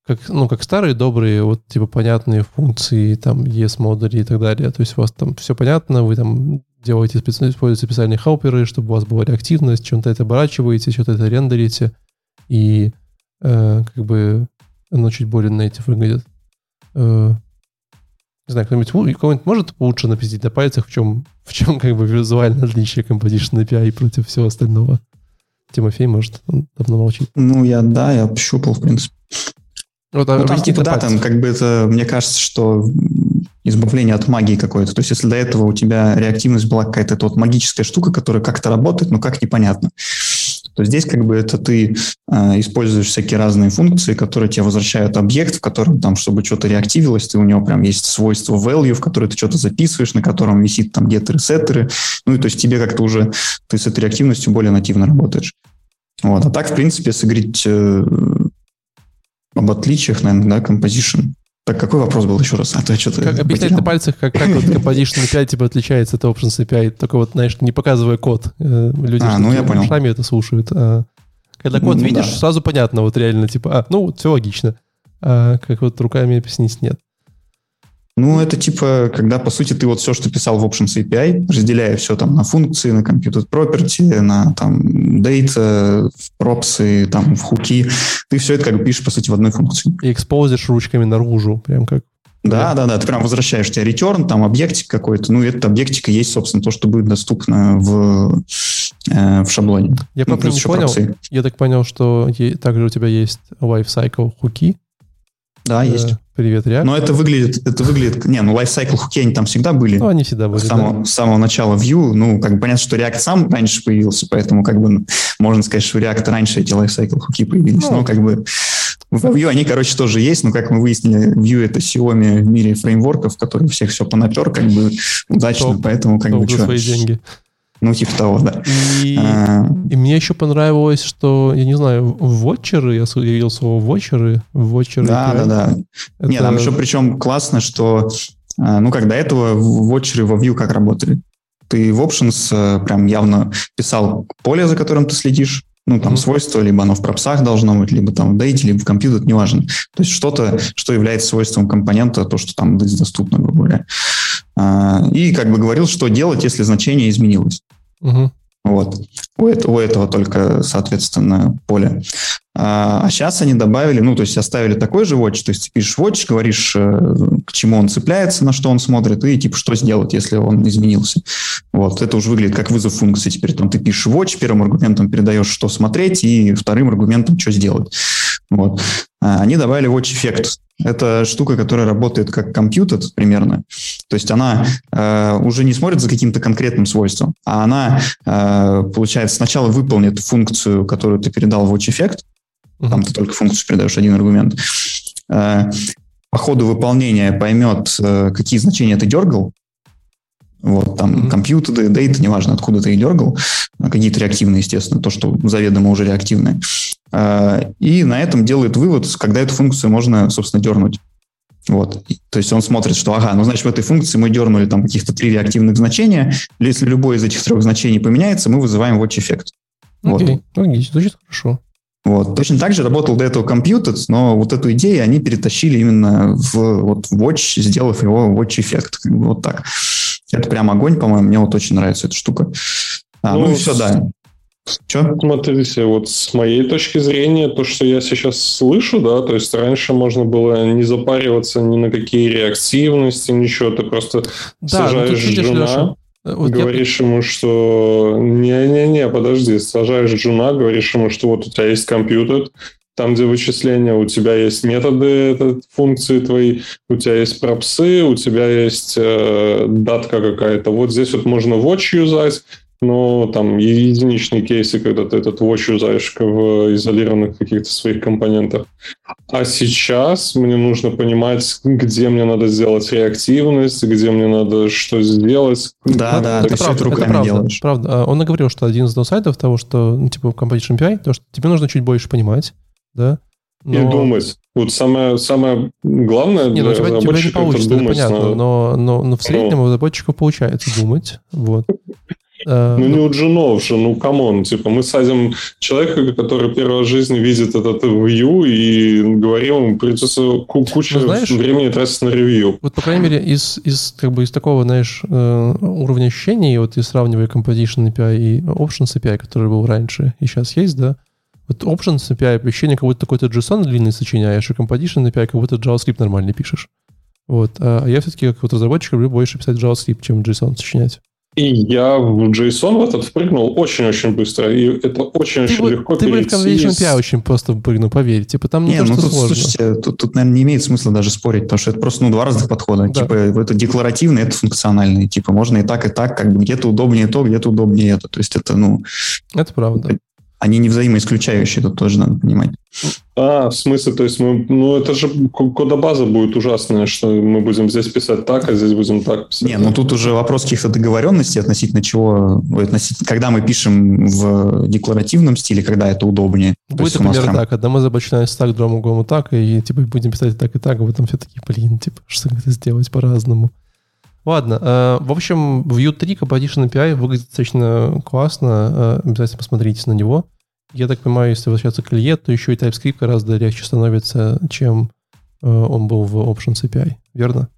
как, ну, как старые добрые, вот, типа, понятные функции, там, ES модули и так далее. То есть у вас там все понятно, вы там делаете, используете специальные хелперы, чтобы у вас была реактивность, чем-то это оборачиваете, что-то это рендерите, и э, как бы оно чуть более native выглядит. Э, не знаю, кто-нибудь, кто-нибудь может лучше написать на пальцах, в чем, в чем как бы визуальное отличие Composition API против всего остального? Тимофей, может, он давно молчит. Ну, я, да, я пощупал, в принципе. Вот, ну, там, типа, да, там, как бы это, мне кажется, что избавление от магии какой-то. То есть, если до этого у тебя реактивность была какая-то вот магическая штука, которая как-то работает, но как непонятно, то здесь как бы это ты э, используешь всякие разные функции, которые тебе возвращают объект, в котором там, чтобы что-то реактивилось, ты у него прям есть свойство value, в которое ты что-то записываешь, на котором висит там геттеры, сеттеры. Ну и то есть тебе как-то уже, ты с этой реактивностью более нативно работаешь. Вот. А так, в принципе, если говорить э, об отличиях, наверное, да, composition. Так, какой вопрос был еще раз? А то что-то как объяснять на пальцах, как, как вот Composition API типа отличается от Options API, только вот, знаешь, не показывая код. Э, люди а, ну я понял. Сами это слушают. А когда код ну, видишь, да. сразу понятно, вот реально, типа, а, ну, все логично. А как вот руками объяснить нет. Ну, это типа, когда, по сути, ты вот все, что писал в Options API, разделяя все там на функции, на Computed Property, на там data, в пропсы, там в хуки, ты все это как бы пишешь, по сути, в одной функции. И экспозишь ручками наружу, прям как да, да, да, ты прям возвращаешь тебе return, там объектик какой-то, ну, этот объектик и есть, собственно, то, что будет доступно в, э, в шаблоне. Я ну, не понял, пропсы. я так понял, что также у тебя есть lifecycle хуки. Да, э, есть. Привет, React. Но это выглядит, это выглядит, не, ну lifecycle хуки они там всегда были. Ну, они всегда были. С самого, да. с самого начала Vue, ну, как бы понятно, что React сам раньше появился, поэтому как бы можно сказать, что React раньше эти lifecycle хуки появились, ну, но как бы в Vue они, короче, тоже есть, но, как мы выяснили, Vue — это Xiaomi в мире фреймворков, который всех все понапер, как бы удачно, топ, поэтому как бы что... деньги. Ну, типа того, да. И, а... и мне еще понравилось, что, я не знаю, вотчеры, я видел слово вотчеры, вотчеры. Да, да, да. Это... Нет, там еще причем классно, что, а, ну, как до этого вотчеры во Vue как работали? Ты в Options э, прям явно писал поле, за которым ты следишь, ну, там, mm-hmm. свойство, либо оно в пропсах должно быть, либо там в дейте, либо в компьютер, неважно. То есть что-то, что является свойством компонента, то, что там доступно, грубо говоря. А, и как бы говорил, что делать, если значение изменилось. Угу. Вот. У у этого только, соответственно, поле. А, а сейчас они добавили, ну, то есть оставили такой же watch, то есть пишешь watch, говоришь, э, к чему он цепляется, на что он смотрит, и типа, что сделать, если он изменился. Вот, это уже выглядит как вызов функции. Теперь там ты пишешь watch, первым аргументом передаешь, что смотреть, и вторым аргументом, что сделать. Вот. А, они добавили watch эффект. Это штука, которая работает как компьютер примерно. То есть она э, уже не смотрит за каким-то конкретным свойством, а она, э, получается, сначала выполнит функцию, которую ты передал в watch эффект. Там ты только функцию передаешь, один аргумент. Э, по ходу выполнения поймет, э, какие значения ты дергал, вот, там mm-hmm. компьютер, дейта, неважно, откуда ты и дергал, а какие-то реактивные, естественно, то, что заведомо уже реактивные. А, и на этом делает вывод, когда эту функцию можно, собственно, дернуть. Вот. То есть он смотрит, что, ага, ну, значит, в этой функции мы дернули там каких-то три реактивных значения. Если любое из этих трех значений поменяется, мы вызываем watch эффект. Окей, вот. логично, звучит хорошо. Вот. Точно так же работал до этого компьютер, но вот эту идею они перетащили именно в вот, Watch, сделав его Watch эффект. Вот так. Это прям огонь, по-моему. Мне вот очень нравится эта штука. А, ну, ну и все, да. Че? Смотрите, вот с моей точки зрения, то, что я сейчас слышу, да, то есть раньше можно было не запариваться ни на какие реактивности, ничего, ты просто да, ну, сажаешь ну, видишь, жена, Леша, Вот говоришь я... ему, что не-не-не, подожди, сажаешь джуна, говоришь ему, что вот у тебя есть компьютер, там, где вычисления, у тебя есть методы, это функции твои, у тебя есть пропсы, у тебя есть э, датка какая-то. Вот здесь вот можно watch юзать, но там единичные кейсы, когда ты этот watch юзаешь в изолированных каких-то своих компонентах. А сейчас мне нужно понимать, где мне надо сделать реактивность, где мне надо что сделать. Да, да, это ты правда, все это руками правда, делаешь. Правда. Он и говорил, что один из сайтов того, что, ну, типа, Composition API, то, что тебе нужно чуть больше понимать, да, но... И думать. Вот самое, самое главное не, ну, для ну, тебя, тебя не получится, думать. Это понятно, на... но, но, но в среднем но... у разработчиков получается думать. Вот. Э, ну, не у джунов же, ну, come on, типа, мы садим человека, который в жизни видит этот Vue, и говорим ему, придется кучу ну, знаешь, времени тратить на ревью. Вот, по крайней мере, из, из, как бы, из такого, знаешь, э, уровня ощущений, вот и сравнивая Composition API и Options API, который был раньше и сейчас есть, да, вот Options API ощущение, как будто такой-то JSON длинный сочиняешь, и Composition API, как будто JavaScript нормальный пишешь. Вот. А я все-таки, как вот разработчик, люблю больше писать JavaScript, чем JSON сочинять. И я в JSON в этот впрыгнул очень-очень быстро, и это очень-очень легко Ты перейти. Ты в Convention API очень просто прыгнул, поверь. Типа там не, не то, ну, что тут, сложно. Слушайте, тут, тут, наверное, не имеет смысла даже спорить, потому что это просто ну, два разных подхода. Да. Типа это декларативный, это функциональный. Типа можно и так, и так, как бы где-то удобнее то, где-то удобнее это. То есть это, ну... Это правда они не взаимоисключающие, тут тоже надо понимать. А, в смысле, то есть мы, ну это же кодобаза будет ужасная, что мы будем здесь писать так, а здесь будем так писать. Не, ну тут уже вопрос каких-то договоренностей относительно чего, относительно, когда мы пишем в декларативном стиле, когда это удобнее. Будет, например, прям... так, когда мы забочинаем так, другому так, и типа будем писать так и так, а потом все такие, блин, типа, что это сделать по-разному. Ладно, э, в общем, Vue 3 Composition API выглядит достаточно классно, э, обязательно посмотрите на него. Я так понимаю, если возвращаться к Илье, то еще и TypeScript гораздо легче становится, чем э, он был в Options API, верно?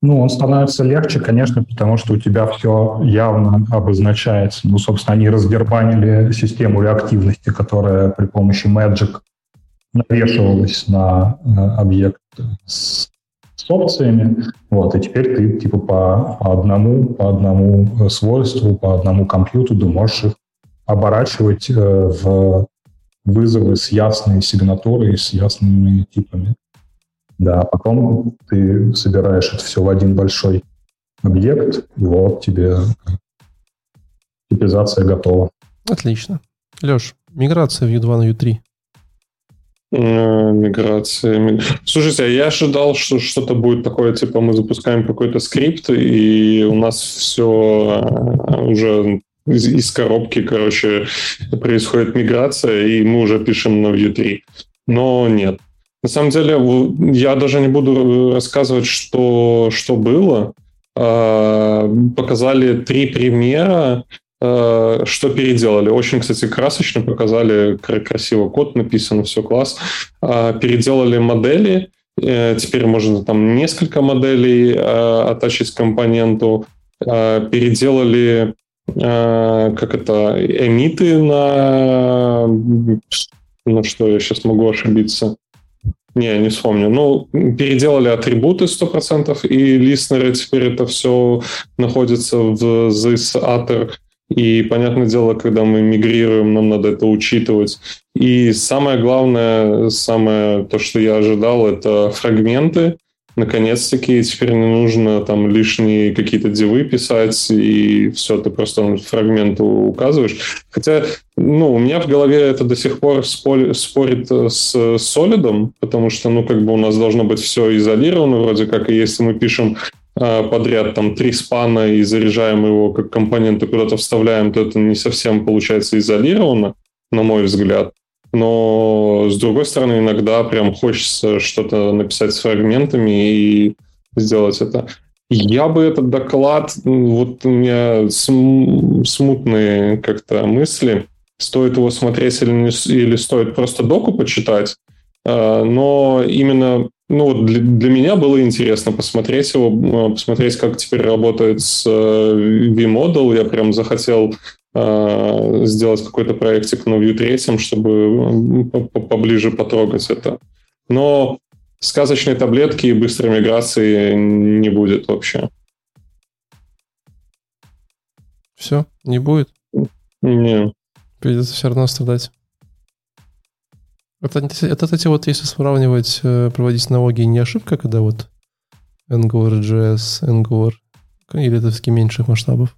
Ну, он становится легче, конечно, потому что у тебя все явно обозначается. Ну, собственно, они раздербанили систему реактивности, которая при помощи Magic навешивалась на э, объект с, с опциями. Вот, и теперь ты типа по, по одному, по одному э, свойству, по одному компьютеру можешь их оборачивать э, в вызовы с ясной сигнатурой, с ясными типами. Да, потом ты собираешь это все в один большой объект, и вот тебе типизация готова. Отлично. Леш, миграция в U2 на U3. Миграция. Слушайте, а я ожидал, что что-то будет такое, типа мы запускаем какой-то скрипт, и у нас все э, уже из, из коробки, короче, происходит миграция, и мы уже пишем на Vue 3. Но нет. На самом деле, я даже не буду рассказывать, что, что было. А, показали три примера, а, что переделали. Очень, кстати, красочно показали, красиво код написан, все класс. А, переделали модели, э, теперь можно там несколько моделей оттачить компоненту. Переделали Э, как это, эмиты на... Ну что, я сейчас могу ошибиться. Не, не вспомню. Ну, переделали атрибуты 100%, и листнеры теперь это все находится в this atter. И, понятное дело, когда мы мигрируем, нам надо это учитывать. И самое главное, самое то, что я ожидал, это фрагменты наконец-таки теперь не нужно там лишние какие-то дивы писать, и все, ты просто фрагмент указываешь. Хотя, ну, у меня в голове это до сих пор спорит с солидом, потому что, ну, как бы у нас должно быть все изолировано вроде как, и если мы пишем а, подряд там три спана и заряжаем его как компоненты куда-то вставляем, то это не совсем получается изолировано, на мой взгляд. Но, с другой стороны, иногда прям хочется что-то написать с фрагментами и сделать это. Я бы этот доклад, вот у меня смутные как-то мысли, стоит его смотреть или, не, или стоит просто доку почитать, а, но именно ну, вот для, для меня было интересно посмотреть его, посмотреть, как теперь работает с э, V-Model. Я прям захотел Э, сделать какой-то проектик на Vue 3, чтобы поближе потрогать это. Но сказочной таблетки и быстрой миграции не будет вообще. Все, не будет? Не. Придется все равно страдать. Это, это, кстати, вот если сравнивать, э, проводить налоги, не ошибка, когда вот Angular.js, Angular, или это все-таки меньших масштабов?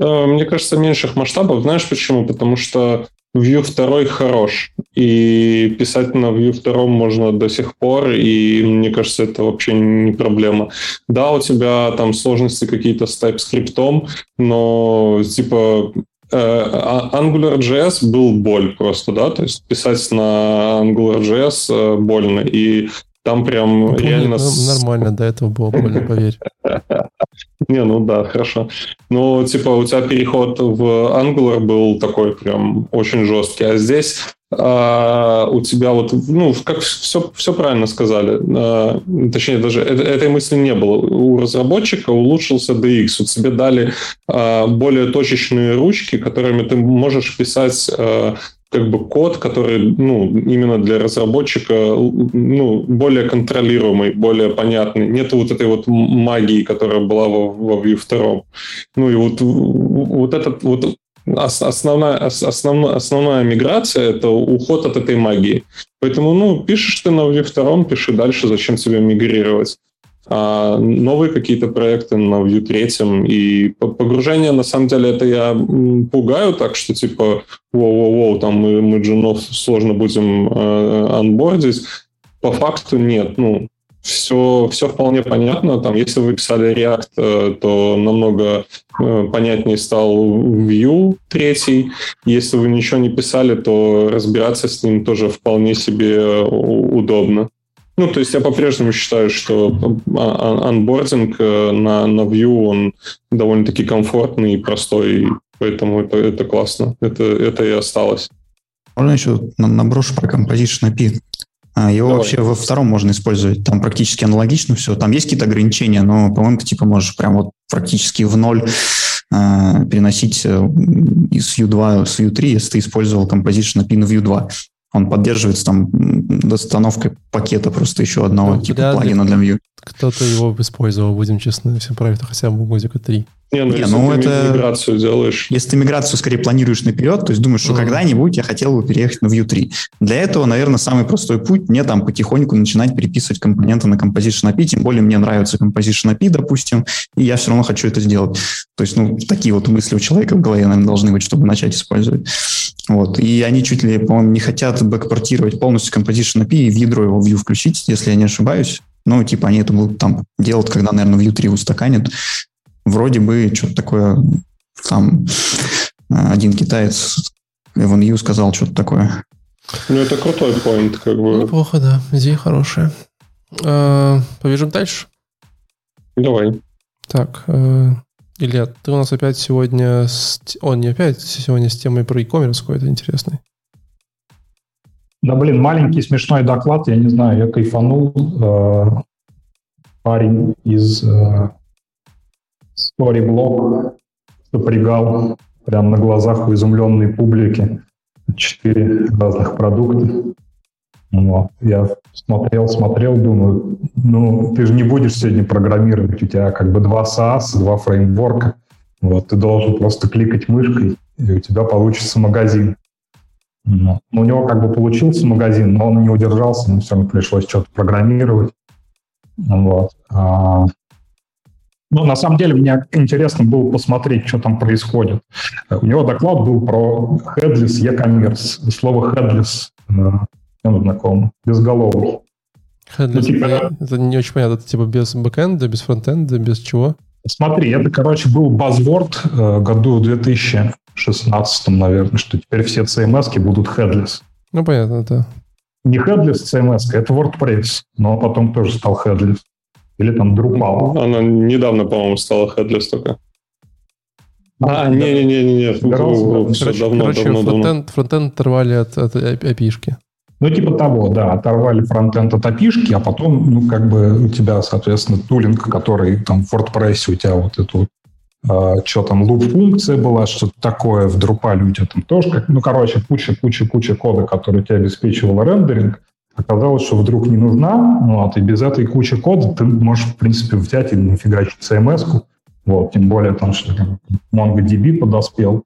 Э, мне кажется, меньших масштабов. Знаешь почему? Потому что Vue 2 хорош, и писать на Vue 2 можно до сих пор, и мне кажется, это вообще не проблема. Да, у тебя там сложности какие-то с TypeScript, но типа э, а, AngularJS был боль просто, да, то есть писать на AngularJS э, больно, и там прям ну, реально... Нормально, до этого было больно, поверь. Не, ну да, хорошо. Ну, типа, у тебя переход в Angular был такой прям очень жесткий, а здесь а, у тебя вот, ну, как все, все правильно сказали, а, точнее, даже э, этой мысли не было. У разработчика улучшился DX, вот тебе дали а, более точечные ручки, которыми ты можешь писать а, как бы код, который, ну, именно для разработчика, ну, более контролируемый, более понятный. Нет вот этой вот магии, которая была во, во Vue 2. Ну, и вот, вот этот вот основная, основная, основная миграция – это уход от этой магии. Поэтому, ну, пишешь ты на Vue 2, пиши дальше, зачем тебе мигрировать новые какие-то проекты на Vue 3, и погружение, на самом деле, это я пугаю так, что типа, воу-воу-воу, там мы, мы джунов сложно будем э, анбордить. По факту нет, ну, все, все вполне понятно. Там, если вы писали React, э, то намного э, понятнее стал Vue 3. Если вы ничего не писали, то разбираться с ним тоже вполне себе э, удобно. Ну, то есть я по-прежнему считаю, что а, анбординг э, на, на Vue, он довольно-таки комфортный и простой, поэтому это, это классно. Это, это и осталось. Можно еще наброшу про Composition API. А, его Давай. вообще во втором можно использовать. Там практически аналогично все. Там есть какие-то ограничения, но, по-моему, ты типа можешь прям вот практически в ноль э, переносить э, из Vue 2 с Vue 3, если ты использовал Composition API на Vue 2. Он поддерживается там достановкой пакета просто еще одного ну, типа плагина для Vue. Кто-то его использовал, будем честны, все проекты хотя бы годика 3. Не, ну, не, если ну ты это... миграцию делаешь. Если ты миграцию скорее планируешь наперед, то есть думаешь, что mm-hmm. когда-нибудь я хотел бы переехать на Vue 3. Для этого, наверное, самый простой путь мне там потихоньку начинать переписывать компоненты на Composition API, тем более мне нравится Composition API, допустим, и я все равно хочу это сделать. То есть, ну, такие вот мысли у человека в голове, наверное, должны быть, чтобы начать использовать. Вот. И они чуть ли, по-моему, не хотят бэкпортировать полностью Composition API и в ядро его Vue включить, если я не ошибаюсь. Ну, типа, они это будут там делать, когда, наверное, Vue 3 устаканит вроде бы что-то такое, там один китаец, Эван Ю, сказал что-то такое. Ну, это крутой поинт, как бы. Неплохо, да. Идея хорошая. А, побежим дальше? Давай. Так, э, Илья, ты у нас опять сегодня... С... Он не опять, сегодня с темой про e-commerce какой-то интересный. Да, блин, маленький смешной доклад, я не знаю, я кайфанул. Э, парень из э, Storyblok сопрягал прямо на глазах у изумленной публики четыре разных продукта. Вот. Я смотрел, смотрел, думаю, ну, ты же не будешь сегодня программировать, у тебя как бы два SaaS, два фреймворка. Вот, ты должен просто кликать мышкой, и у тебя получится магазин. Но у него как бы получился магазин, но он не удержался, ему все равно пришлось что-то программировать. Вот. Ну, на самом деле, мне интересно было посмотреть, что там происходит. У него доклад был про headless e-commerce. Слово headless, он знаком, безголовый. Headless, ну, типа, это не очень понятно, это типа без бэкэнда, без фронтенда, без чего? Смотри, это, короче, был buzzword э, году 2000. 16 наверное, что теперь все CMS эм будут headless. Ну, понятно, да. Не headless CMS, эм это WordPress, но потом тоже стал headless. Или там Drupal. Она недавно, по-моему, стала headless только. А, а не, не, не, не, не. Короче, давно, короче фронтенд, фронтенд оторвали от, от а-, API-шки. Ну, типа того, да, оторвали фронтенд от api а потом, ну, как бы у тебя, соответственно, тулинг, который там в WordPress у тебя вот эту что там, луп-функция была, что-то такое, в Drupal у тебя там тоже, как, ну, короче, куча-куча-куча кода, который тебе обеспечивал рендеринг, оказалось, что вдруг не нужна, вот, и без этой кучи кода ты можешь, в принципе, взять и нафигачить CMS-ку, Вот, тем более там, что там, MongoDB подоспел.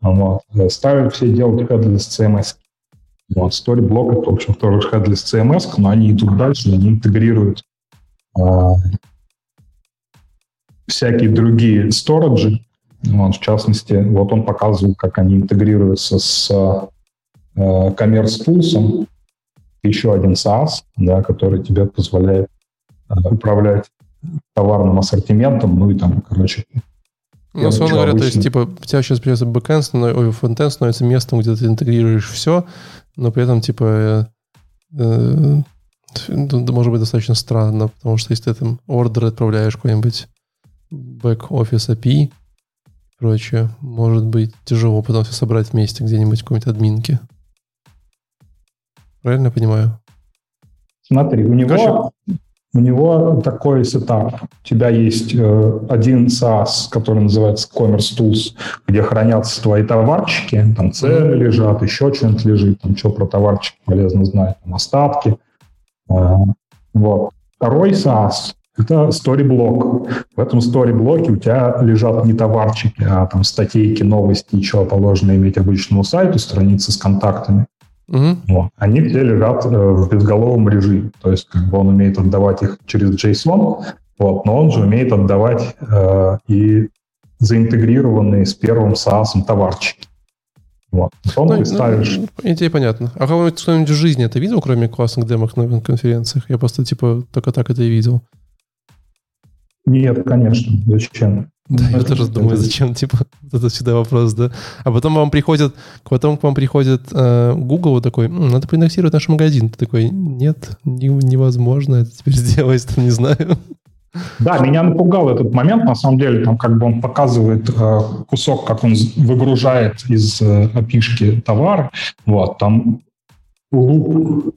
Вот. Ставят все делать headless CMS. Вот, Storyblok это, в общем, тоже headless CMS, но они идут дальше, они интегрируют а, всякие другие сториджи. Вот, в частности, вот он показывал, как они интегрируются с а, Commerce Tools, еще один SaaS, да, который тебе позволяет а, управлять товарным ассортиментом, ну и там, короче, ну, условно говоря, обычно. то есть, типа, у тебя сейчас придется бэкэнд, ой, фронтенд становится местом, где ты интегрируешь все, но при этом, типа, э, э, может быть достаточно странно, потому что если ты там ордер отправляешь какой-нибудь бэк-офис API и прочее, может быть тяжело потом все собрать вместе где-нибудь в какой-нибудь админке. Правильно я понимаю? Смотри, у него Короче, у него такой сетап. У тебя есть э, один SaaS, который называется Commerce Tools, где хранятся твои товарчики, там цены лежат, еще что-нибудь лежит, там что про товарчик полезно знать, там остатки. Э, вот. Второй SaaS — это Storyblok. В этом Storyblok у тебя лежат не товарчики, а там статейки, новости, что положено иметь обычному сайту, страницы с контактами. Угу. Вот. Они все лежат э, в безголовом режиме. То есть как бы он умеет отдавать их через JSON, вот, но он же умеет отдавать э, и заинтегрированные с первым SaaS товарчики. Вот. Потом ну, ты ставишь... Ну, идея понятна. А кого-нибудь кто-нибудь в жизни это видел, кроме классных демок на конференциях? Я просто, типа, только так это и видел. Нет, конечно. Зачем? Да, я тоже думаю, зачем, типа, это всегда вопрос, да. А потом вам приходит, потом к вам приходит э, Google вот такой, М, надо проиндексировать наш магазин. Ты такой, нет, не, невозможно это теперь сделать, там, не знаю. Да, меня напугал этот момент, на самом деле, там как бы он показывает э, кусок, как он выгружает из э, опишки товар, вот, там луп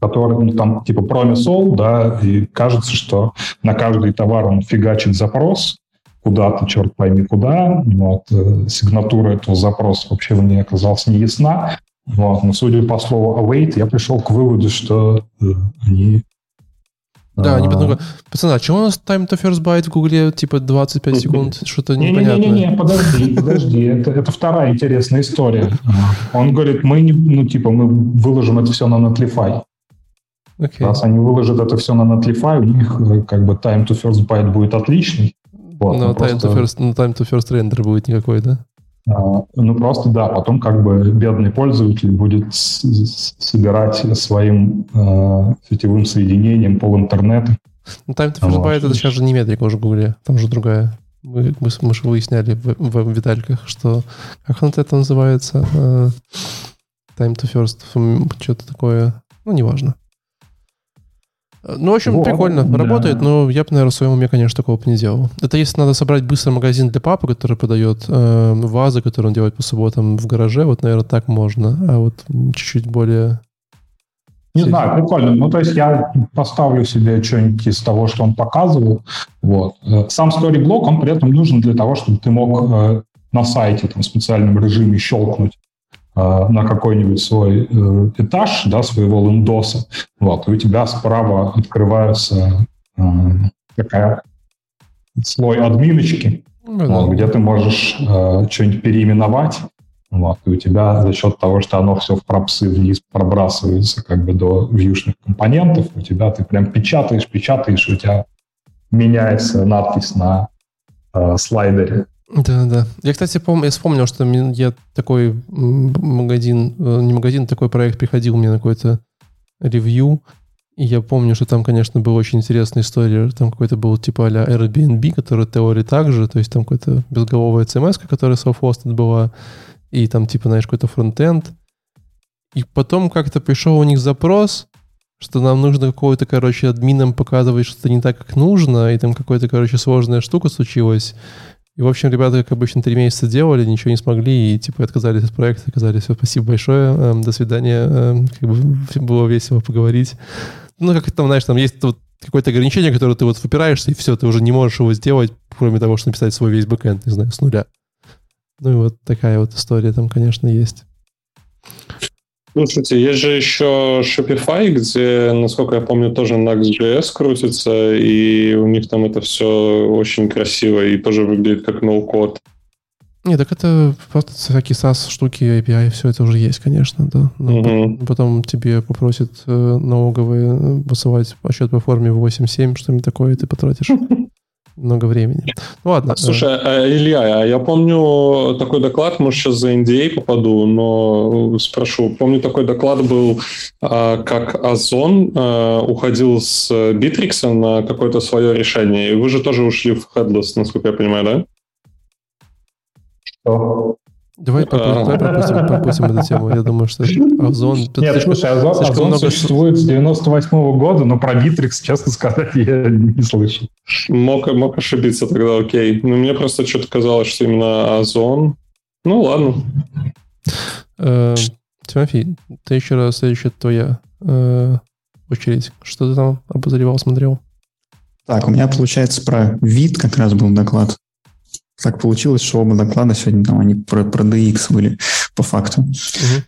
который ну, там типа промисол, да, и кажется, что на каждый товар он фигачит запрос куда-то, черт пойми куда. Вот, э, сигнатура этого запроса вообще мне оказалась не ясна. Вот, но судя по слову await, я пришел к выводу, что э, они да, они потом пацаны, а чего у нас time to first byte в Гугле типа 25 секунд? Что-то непонятное. Не-не-не, подожди, подожди. Это, это вторая интересная история. Он говорит, мы не, ну, типа, мы выложим это все на Netlify. Okay. Раз они выложат это все на Netlify, у них э, как бы time to first byte будет отличный. Вот, но, time просто... to first, но time to first render будет никакой, да? А, ну, просто да, потом как бы бедный пользователь будет собирать своим э, сетевым соединением пол интернета. Ну, time to first byte это сейчас же не метрика уже в Гугле, там же другая. Мы, мы, мы же выясняли в, в Витальках, что... Как он это называется? Uh, time to first, что-то такое. Ну, неважно. Ну, в общем, вот, прикольно. Да. Работает, но я бы, наверное, в своем уме, конечно, такого бы не делал. Это если надо собрать быстро магазин для папы, который продает э, вазы, которые он делает по субботам в гараже, вот, наверное, так можно. А вот чуть-чуть более... Не знаю, прикольно. Ну, то есть я поставлю себе что-нибудь из того, что он показывал. Вот. Э, сам Storyblok, он при этом нужен для того, чтобы ты мог э, на сайте там, в специальном режиме щелкнуть на какой-нибудь свой э, этаж, да, своего лендоса, вот, и у тебя справа открывается э, такая слой админочки, mm-hmm. вот, где ты можешь э, что-нибудь переименовать, вот, и у тебя за счет того, что оно все в пропсы вниз пробрасывается как бы до вьюшных компонентов, у тебя ты прям печатаешь, печатаешь, у тебя меняется надпись на э, слайдере да, да. Я, кстати, пом- я вспомнил, что я такой магазин, э, не магазин, такой проект приходил мне на какой-то ревью, и я помню, что там, конечно, была очень интересная история. Там какой-то был типа а Airbnb, который теории также, то есть там какая-то безголовая CMS, которая self-hosted была, и там типа, знаешь, какой-то фронтенд. И потом как-то пришел у них запрос, что нам нужно какого-то, короче, админам показывать что-то не так, как нужно, и там какая-то, короче, сложная штука случилась. И, в общем, ребята, как обычно, три месяца делали, ничего не смогли, и, типа, отказались от проекта, сказали, все, спасибо большое, э, до свидания, э, как бы было весело поговорить. Ну, как там, знаешь, там есть вот какое-то ограничение, которое ты вот выпираешься, и все, ты уже не можешь его сделать, кроме того, что написать свой весь бэкэнд, не знаю, с нуля. Ну и вот такая вот история там, конечно, есть. Слушайте, есть же еще Shopify, где, насколько я помню, тоже Next.js крутится, и у них там это все очень красиво и тоже выглядит как ноу-код. Не, так это просто всякие SaaS штуки, API, все это уже есть, конечно, да. Но Мгм. потом тебе попросят э, налоговые э, высылать отчет по форме 8.7, что-нибудь такое, и ты потратишь много времени. Ну ладно. э, Слушай, а, Илья, а я помню такой доклад, может, сейчас за NDA попаду, но спрошу. Помню, такой доклад был, а, как Озон а, уходил с Bittrex на какое-то свое решение. И вы же тоже ушли в Headless, насколько я понимаю, да? Что? Давай, пропу- А. давай пропустим, пропустим эту тему. Я думаю, что Озон... Нет, слишком- слушай, Озон, слишком Озон много- существует с 98 года, но про Bittrex, честно сказать, я не слышал. Мог, мог ошибиться тогда, окей. Но мне просто что-то казалось, что именно Озон. Ну, ладно. Э, Тимофей, ты еще раз, следующая твоя э, очередь. Что ты там обозревал, смотрел? Так, у меня получается про вид как раз был доклад. Так получилось, что оба доклада сегодня там они про, про DX были по факту. Мгм.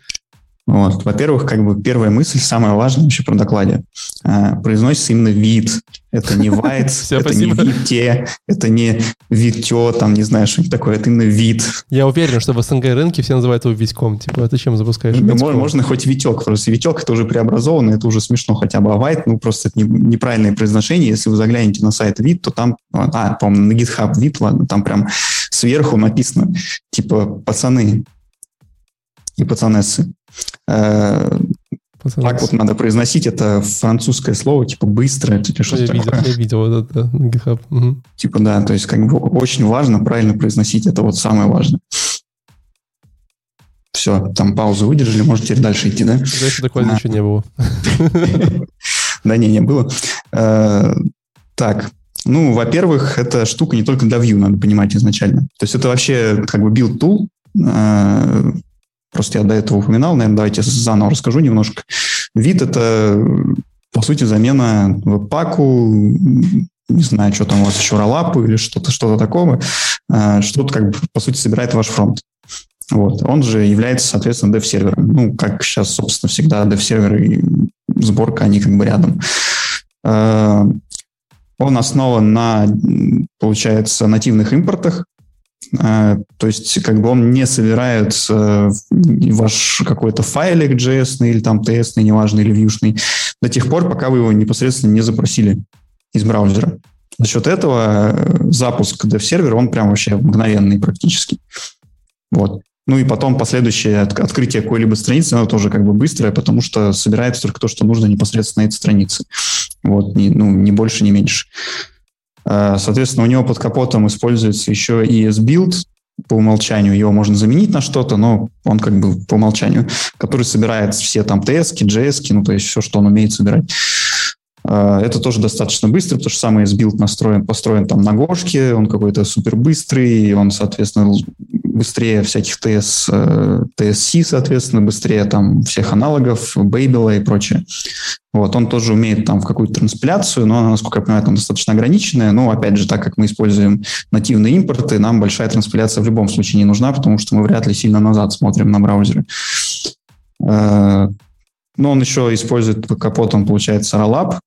Вот. Во-первых, как бы первая мысль, самая важная вообще про докладе. А, произносится именно вид. Это не Всё, это не вите, это не витё, там, не знаю, что-нибудь такое. Это именно вид. Я уверен, что в СНГ рынке все называют его Витьком. Типа, ты чем запускаешь? Ну, Можно хоть витек, просто витек это уже преобразовано, это уже смешно хотя бы. А white, ну, просто это не- неправильное произношение. Если вы заглянете на сайт вид, то там, а, по-моему, на GitHub вид, ладно, там прям сверху написано, типа, пацаны и пацанессы. Э, Пацаны, Так вот надо произносить, это французское слово, типа быстро, это я что-то видел, такое. я видел вот это на GitHub. Мгм. Типа, да, то есть как бы очень важно правильно произносить, это вот самое важное. Все, там паузу выдержали, можете теперь дальше идти, да? Дальше такого А. ничего не было. Да не, не было. Э, Так, ну, во-первых, эта штука не только для Vue, надо понимать изначально. То есть это вообще как бы build tool. Просто я до этого упоминал, наверное, давайте заново расскажу немножко. Вид — это, по сути, замена веб-паку, не знаю, что там у вас еще, роллапу или что-то что такого, э, что-то как бы, по сути, собирает ваш фронт. Вот. Он же является, соответственно, dev-сервером. Ну, как сейчас, собственно, всегда dev-сервер и сборка, они как бы рядом. Э, Он основан на, получается, нативных импортах. Э, То есть, как бы он не собирает э, ваш какой-то файлик JS или там TS, неважно, или вьюшный, до тех пор, пока вы его непосредственно не запросили из браузера. За счет этого э, запуск dev-сервера, он прям вообще мгновенный практически. Вот. Ну и потом последующее от- открытие какой-либо страницы, оно тоже как бы быстрое, потому что собирается только то, что нужно непосредственно этой странице. Вот, ни, ну, ни больше, ни меньше. Э, Соответственно, у него под капотом используется еще ES-Build по умолчанию. Его можно заменить на что-то, но он как бы по умолчанию, который собирает все там TS, JS, ну то есть все, что он умеет собирать. Э, Это тоже достаточно быстро, потому что сам ES-Build настроен, построен там на Гошке, он какой-то супер быстрый, он, соответственно, быстрее всяких TS, э, TSC, соответственно, быстрее там всех аналогов, Babel и прочее. Вот, он тоже умеет там в какую-то транспиляцию, но насколько я понимаю, там достаточно ограниченная. Но, опять же, так как мы используем нативные импорты, нам большая транспиляция в любом случае не нужна, потому что мы вряд ли сильно назад смотрим на браузере. Но он еще использует под капотом, получается, Rollup.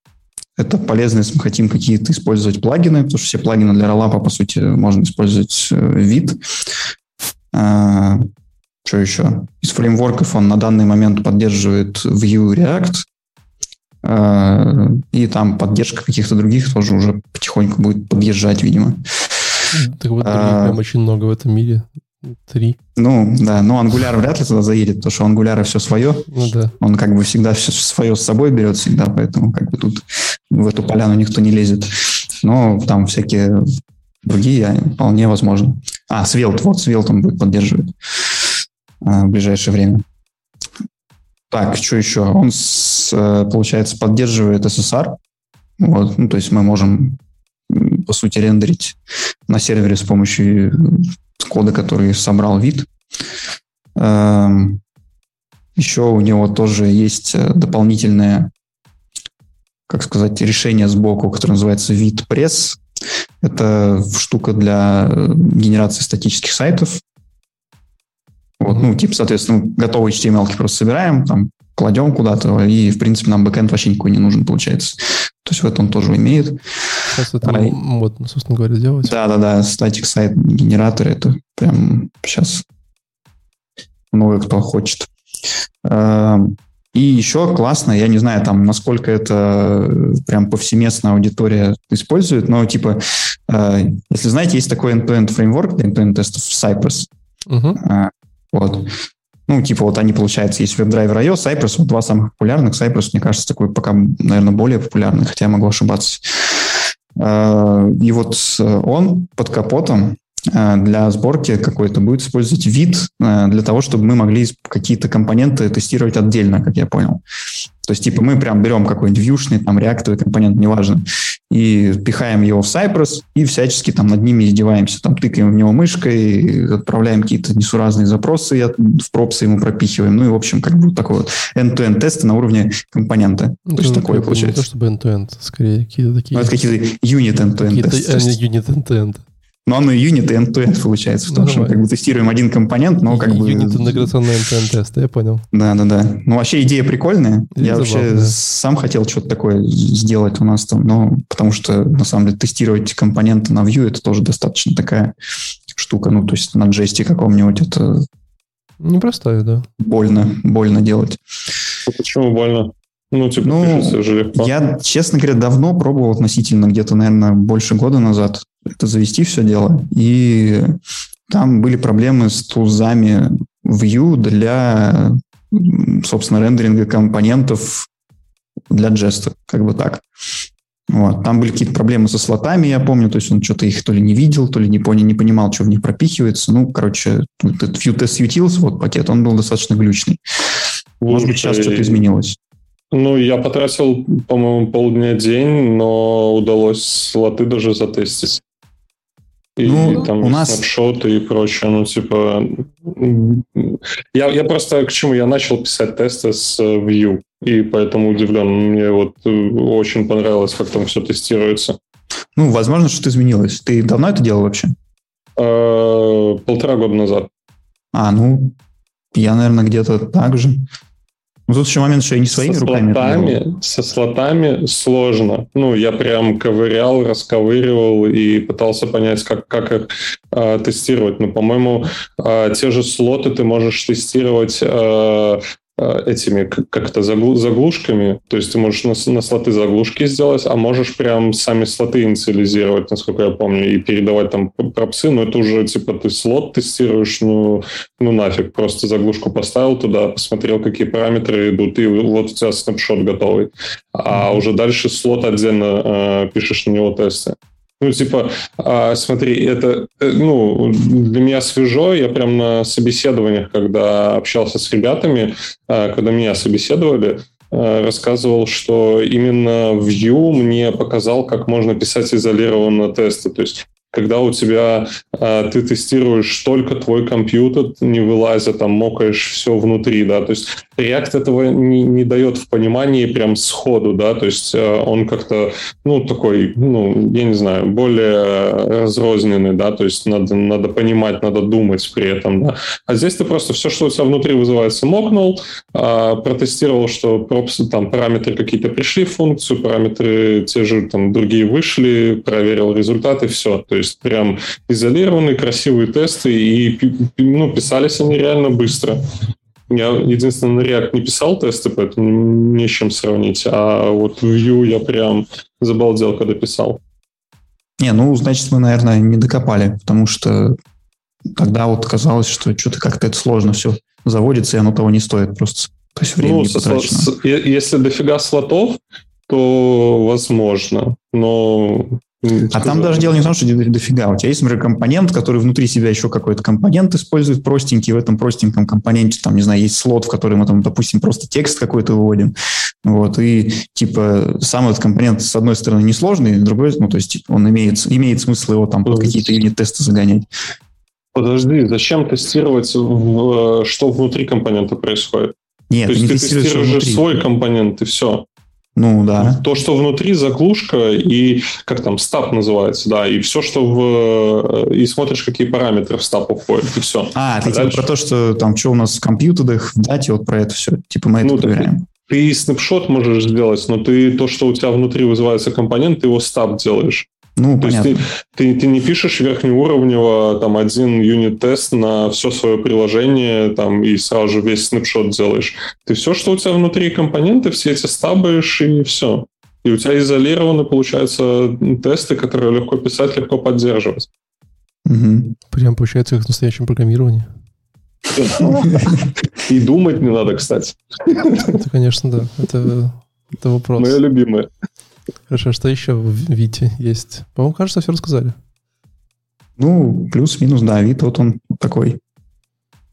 Это полезно, если мы хотим какие-то использовать плагины, потому что все плагины для Rollup, по сути, можно использовать э, вид. Э, Что еще? Из фреймворков он на данный момент поддерживает Vue React. Э, И там поддержка каких-то других тоже уже потихоньку будет подъезжать, видимо. Так вот, А. прям очень много в этом мире. Три. Ну, да, но Angular вряд ли туда заедет, потому что у Angular все свое. Ну да. Он как бы всегда все свое с собой берет всегда, поэтому как бы тут в эту поляну никто не лезет. Но там всякие другие вполне возможно. А, Svelte, вот Svelte он будет поддерживать а, в ближайшее время. Так, что еще? Он, с, э, получается, поддерживает SSR. Вот, ну, то есть мы можем, по сути, рендерить на сервере с помощью э, кода, который собрал вид. Эм, Еще у него тоже есть э, дополнительное, как сказать, решение сбоку, которое называется вид пресс. Это штука для э, генерации статических сайтов. Вот, ну, типа, соответственно, готовые HTML просто собираем, там, кладем куда-то, и, в принципе, нам бэкэнд вообще никакой не нужен, получается. То есть в этом он тоже умеет. Сейчас это а, модно, собственно говоря, делать. Да-да-да, static сайт генератор это прям сейчас много кто хочет. Эм, и еще классно, я не знаю, там, насколько это прям повсеместно аудитория использует, но типа, э, если знаете, есть такой end-to-end фреймворк для end-to-end тестов Cypress. Uh-huh. Вот. Ну, типа вот они, получается, есть WebDriver IO, Cypress, вот два самых популярных. Cypress, мне кажется, такой пока, наверное, более популярный, хотя я могу ошибаться. Э, и вот он под капотом Э, для сборки какой-то будет использовать вид э, для того, чтобы мы могли какие-то компоненты тестировать отдельно, как я понял. То есть, типа, мы прям берем какой-нибудь вьюшный, там, реактовый компонент, неважно, и пихаем его в Cypress, и всячески там над ними издеваемся, там, тыкаем в него мышкой, отправляем какие-то несуразные запросы, в пропсы ему пропихиваем. Ну и, в общем, как бы такой вот end-to-end тесты на уровне компонента. Ну, то есть, такое получается. Не то, чтобы end-to-end, скорее какие-то такие... Ну, это какие-то unit end-to-end тесты. Unit end-to-end. Но оно юнит и end-to-end получается, потому ну, что мы как бы тестируем один компонент, но как бы... Юнит интеграционный end-to-end тест, я понял. Да-да-да. Ну, вообще идея прикольная. Идея я забавная. вообще сам хотел что-то такое сделать у нас там, но потому что, на самом деле, тестировать компоненты на Vue это тоже достаточно такая штука. Ну, то есть на джесте каком-нибудь это... Непростая, да. Больно, больно делать. Почему больно? Ну, типа, ну, пишется же легко. Я, честно говоря, давно пробовал относительно, где-то, наверное, больше года назад это завести все дело. И там были проблемы с тулзами Vue для, собственно, рендеринга компонентов для джеста, как бы так. Вот. Там были какие-то проблемы со слотами, я помню, то есть он что-то их то ли не видел, то ли не понял, не понимал, что в них пропихивается. Ну, короче, этот Vue Test Utils, вот пакет, он был достаточно глючный. Может быть, сейчас что-то изменилось. Ну, я потратил, по-моему, полдня день, но удалось слоты даже затестить. И ну, там у нас... снапшоты и прочее. Ну, типа... Я, я просто к чему? Я начал писать тесты с Vue, и поэтому удивлен. Мне вот э, очень понравилось, как там все тестируется. Ну, возможно, что-то изменилось. Ты давно это делал вообще? Э, полтора года назад. А, ну, я, наверное, где-то так же. Ну, тут еще момент, что я не своими со руками. Слотами, со слотами сложно. Ну, я прям ковырял, расковыривал и пытался понять, как, как их э, тестировать. Но, по-моему, э, те же слоты ты можешь тестировать э, Э, этими как-то заглушками, то есть ты можешь на, на слоты заглушки сделать, а можешь прям сами слоты инициализировать, насколько я помню, и передавать там пропсы, но это уже типа ты слот тестируешь, ну, ну нафиг, просто заглушку поставил туда, посмотрел, какие параметры идут, и вот у тебя снапшот готовый. А mm-hmm. уже дальше слот отдельно э, пишешь на него тесты. Ну, типа, а, смотри, это, э, ну, для меня свежо. Я прям на собеседованиях, когда общался с ребятами, а, когда меня собеседовали, а, рассказывал, что именно Vue мне показал, как можно писать изолированно тесты. То есть когда у тебя э, ты тестируешь только твой компьютер, не вылазя, там мокаешь все внутри, да, то есть React этого не, не дает в понимании прям сходу, да, то есть э, он как-то, ну, такой, ну, я не знаю, более разрозненный, да, то есть надо, надо понимать, надо думать при этом, да. А здесь ты просто все, что у тебя внутри вызывается, мокнул, э, протестировал, что пропсы, там параметры какие-то пришли в функцию, параметры те же там другие вышли, проверил результаты, все. То есть прям изолированные, красивые тесты, и ну, писались они реально быстро. Я единственное на React не писал тесты, поэтому не с чем сравнить. А вот в Vue я прям забалдел, когда писал. Не, ну, значит, мы, наверное, не докопали, потому что тогда вот казалось, что что-то как-то это сложно все заводится, и оно того не стоит просто. То есть время ну, потрачено. С, если дофига слотов, то возможно. Но а там даже дело не в том, что дофига. У тебя есть, например, компонент, который внутри себя еще какой-то компонент использует простенький. В этом простеньком компоненте, там, не знаю, есть слот, в который мы, там, допустим, просто текст какой-то выводим. Вот, и, типа, сам этот компонент, с одной стороны, несложный, с другой, ну, то есть, он имеет, имеет смысл его там под какие-то юнит-тесты загонять. Подожди, зачем тестировать, в, что внутри компонента происходит? Нет, то есть ты тестируешь же свой компонент, и все. Ну, да. То, что внутри заглушка и, как там, стаб называется, да, и все, что в... Э, и смотришь, какие параметры в стаб уходят, и все. А, ты а типа про то, что там, что у нас в компьютерах, в дате, вот про это все. Типа мы это ну, проверяем. Ты снапшот можешь сделать, но ты то, что у тебя внутри вызывается компонент, ты его стаб делаешь. Ну, То понятно. есть ты, ты, ты не пишешь верхнеуровнево там один юнит-тест на все свое приложение там и сразу же весь снапшот делаешь. Ты все, что у тебя внутри компоненты, все эти стабаешь и все. И у тебя изолированы, получаются, тесты, которые легко писать, легко поддерживать. Угу. Прям получается как в настоящем программировании. И думать не надо, кстати. Это, конечно, да. Это, это вопрос. Моя любимая. Хорошо, что еще в Вите есть? По-моему, кажется, все рассказали. Ну, плюс-минус, да, вид вот он такой.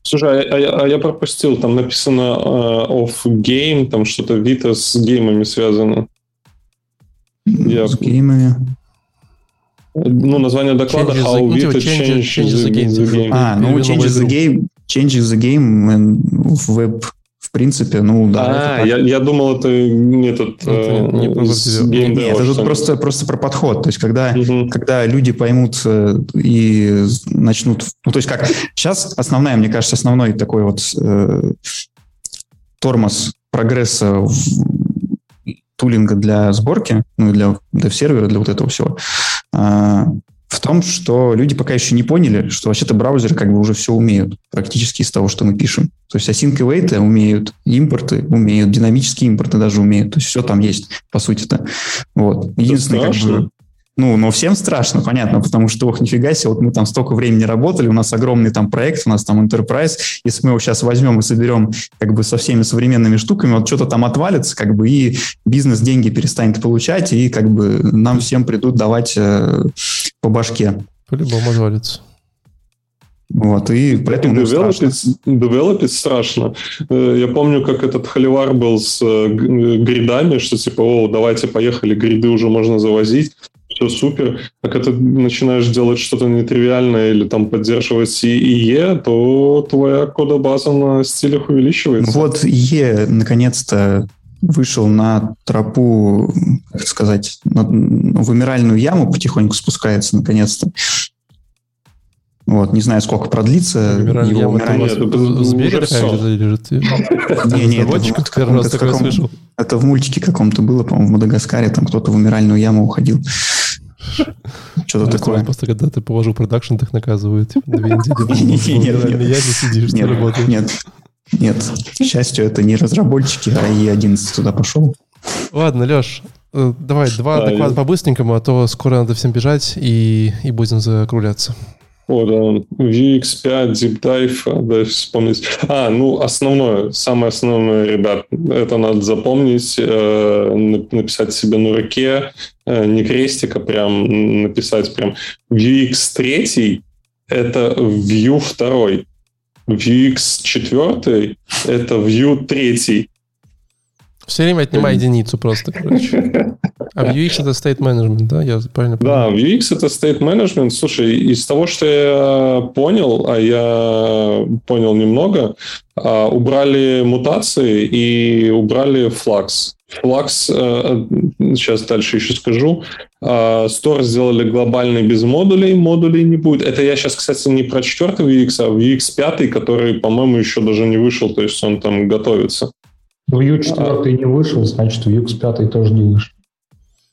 Слушай, а, а, а я пропустил, там написано uh, off game, там что-то Vita с геймами связано. Я... С геймами? Ну, название доклада changes How Vita changes, changes the, game. The game. А, ну, changes the game, changes the game в веб в принципе, ну да. А, я, я думал, это не этот это э, не Нет, нет это тут просто, просто про подход. То есть, когда, угу. когда люди поймут э, и начнут... Ну, то есть, как сейчас основная, мне кажется, основной такой вот э, тормоз прогресса в, тулинга для сборки, ну, для, для сервера, для вот этого всего, э, в том, что люди пока еще не поняли, что вообще-то браузеры как бы уже все умеют практически из того, что мы пишем. То есть async и умеют, импорты умеют, динамические импорты даже умеют. То есть все там есть, по сути-то. Вот. Единственное, как бы, ну, но всем страшно, понятно, потому что, ох, нифига себе, вот мы там столько времени работали, у нас огромный там проект, у нас там enterprise, если мы его сейчас возьмем и соберем как бы со всеми современными штуками, вот что-то там отвалится, как бы, и бизнес деньги перестанет получать, и как бы нам всем придут давать э, по башке. По-любому отвалится. Вот, и поэтому девелопить, девелопить страшно. Э, я помню, как этот холивар был с э, гридами, что типа, о, давайте поехали, гриды уже можно завозить все супер. А когда ты начинаешь делать что-то нетривиальное или там поддерживать и E, то твоя кодобаза на стилях увеличивается. Вот E наконец-то вышел на тропу, как сказать, на вымиральную яму, потихоньку спускается наконец-то. Вот, не знаю, сколько продлится Вымиральная его умирание. Лежит? Не, не, это, это в мультике каком-то было, по-моему, в Мадагаскаре, там кто-то в умиральную яму уходил. Что-то такое. Просто когда ты положил продакшн, так наказывают. Типа, две недели я сидишь, не работаешь. Нет, нет. К счастью, это не разработчики, а и 11 туда пошел. Ладно, Леш, э, давай два доклада по-быстренькому, а то скоро надо всем бежать и, и будем закругляться. Вот он, VX5, Deep Dive, да, вспомнить. А, ну, основное, самое основное, ребят, это надо запомнить, э, написать себе на руке, э, не крестик, а прям написать прям VX3 это View 2, VX 4 это View 3. Все время отнимай единицу просто, короче. А в UX это state management, да? Я правильно понимаю? Да, в UX это state management. Слушай, из того, что я понял, а я понял немного, а, убрали мутации и убрали флакс. Флакс, сейчас дальше еще скажу, Store сделали глобальный без модулей, модулей не будет. Это я сейчас, кстати, не про четвертый UX, а в UX 5, который, по-моему, еще даже не вышел, то есть он там готовится. Vue 4 а... не вышел, значит, Vue 5 тоже не вышел.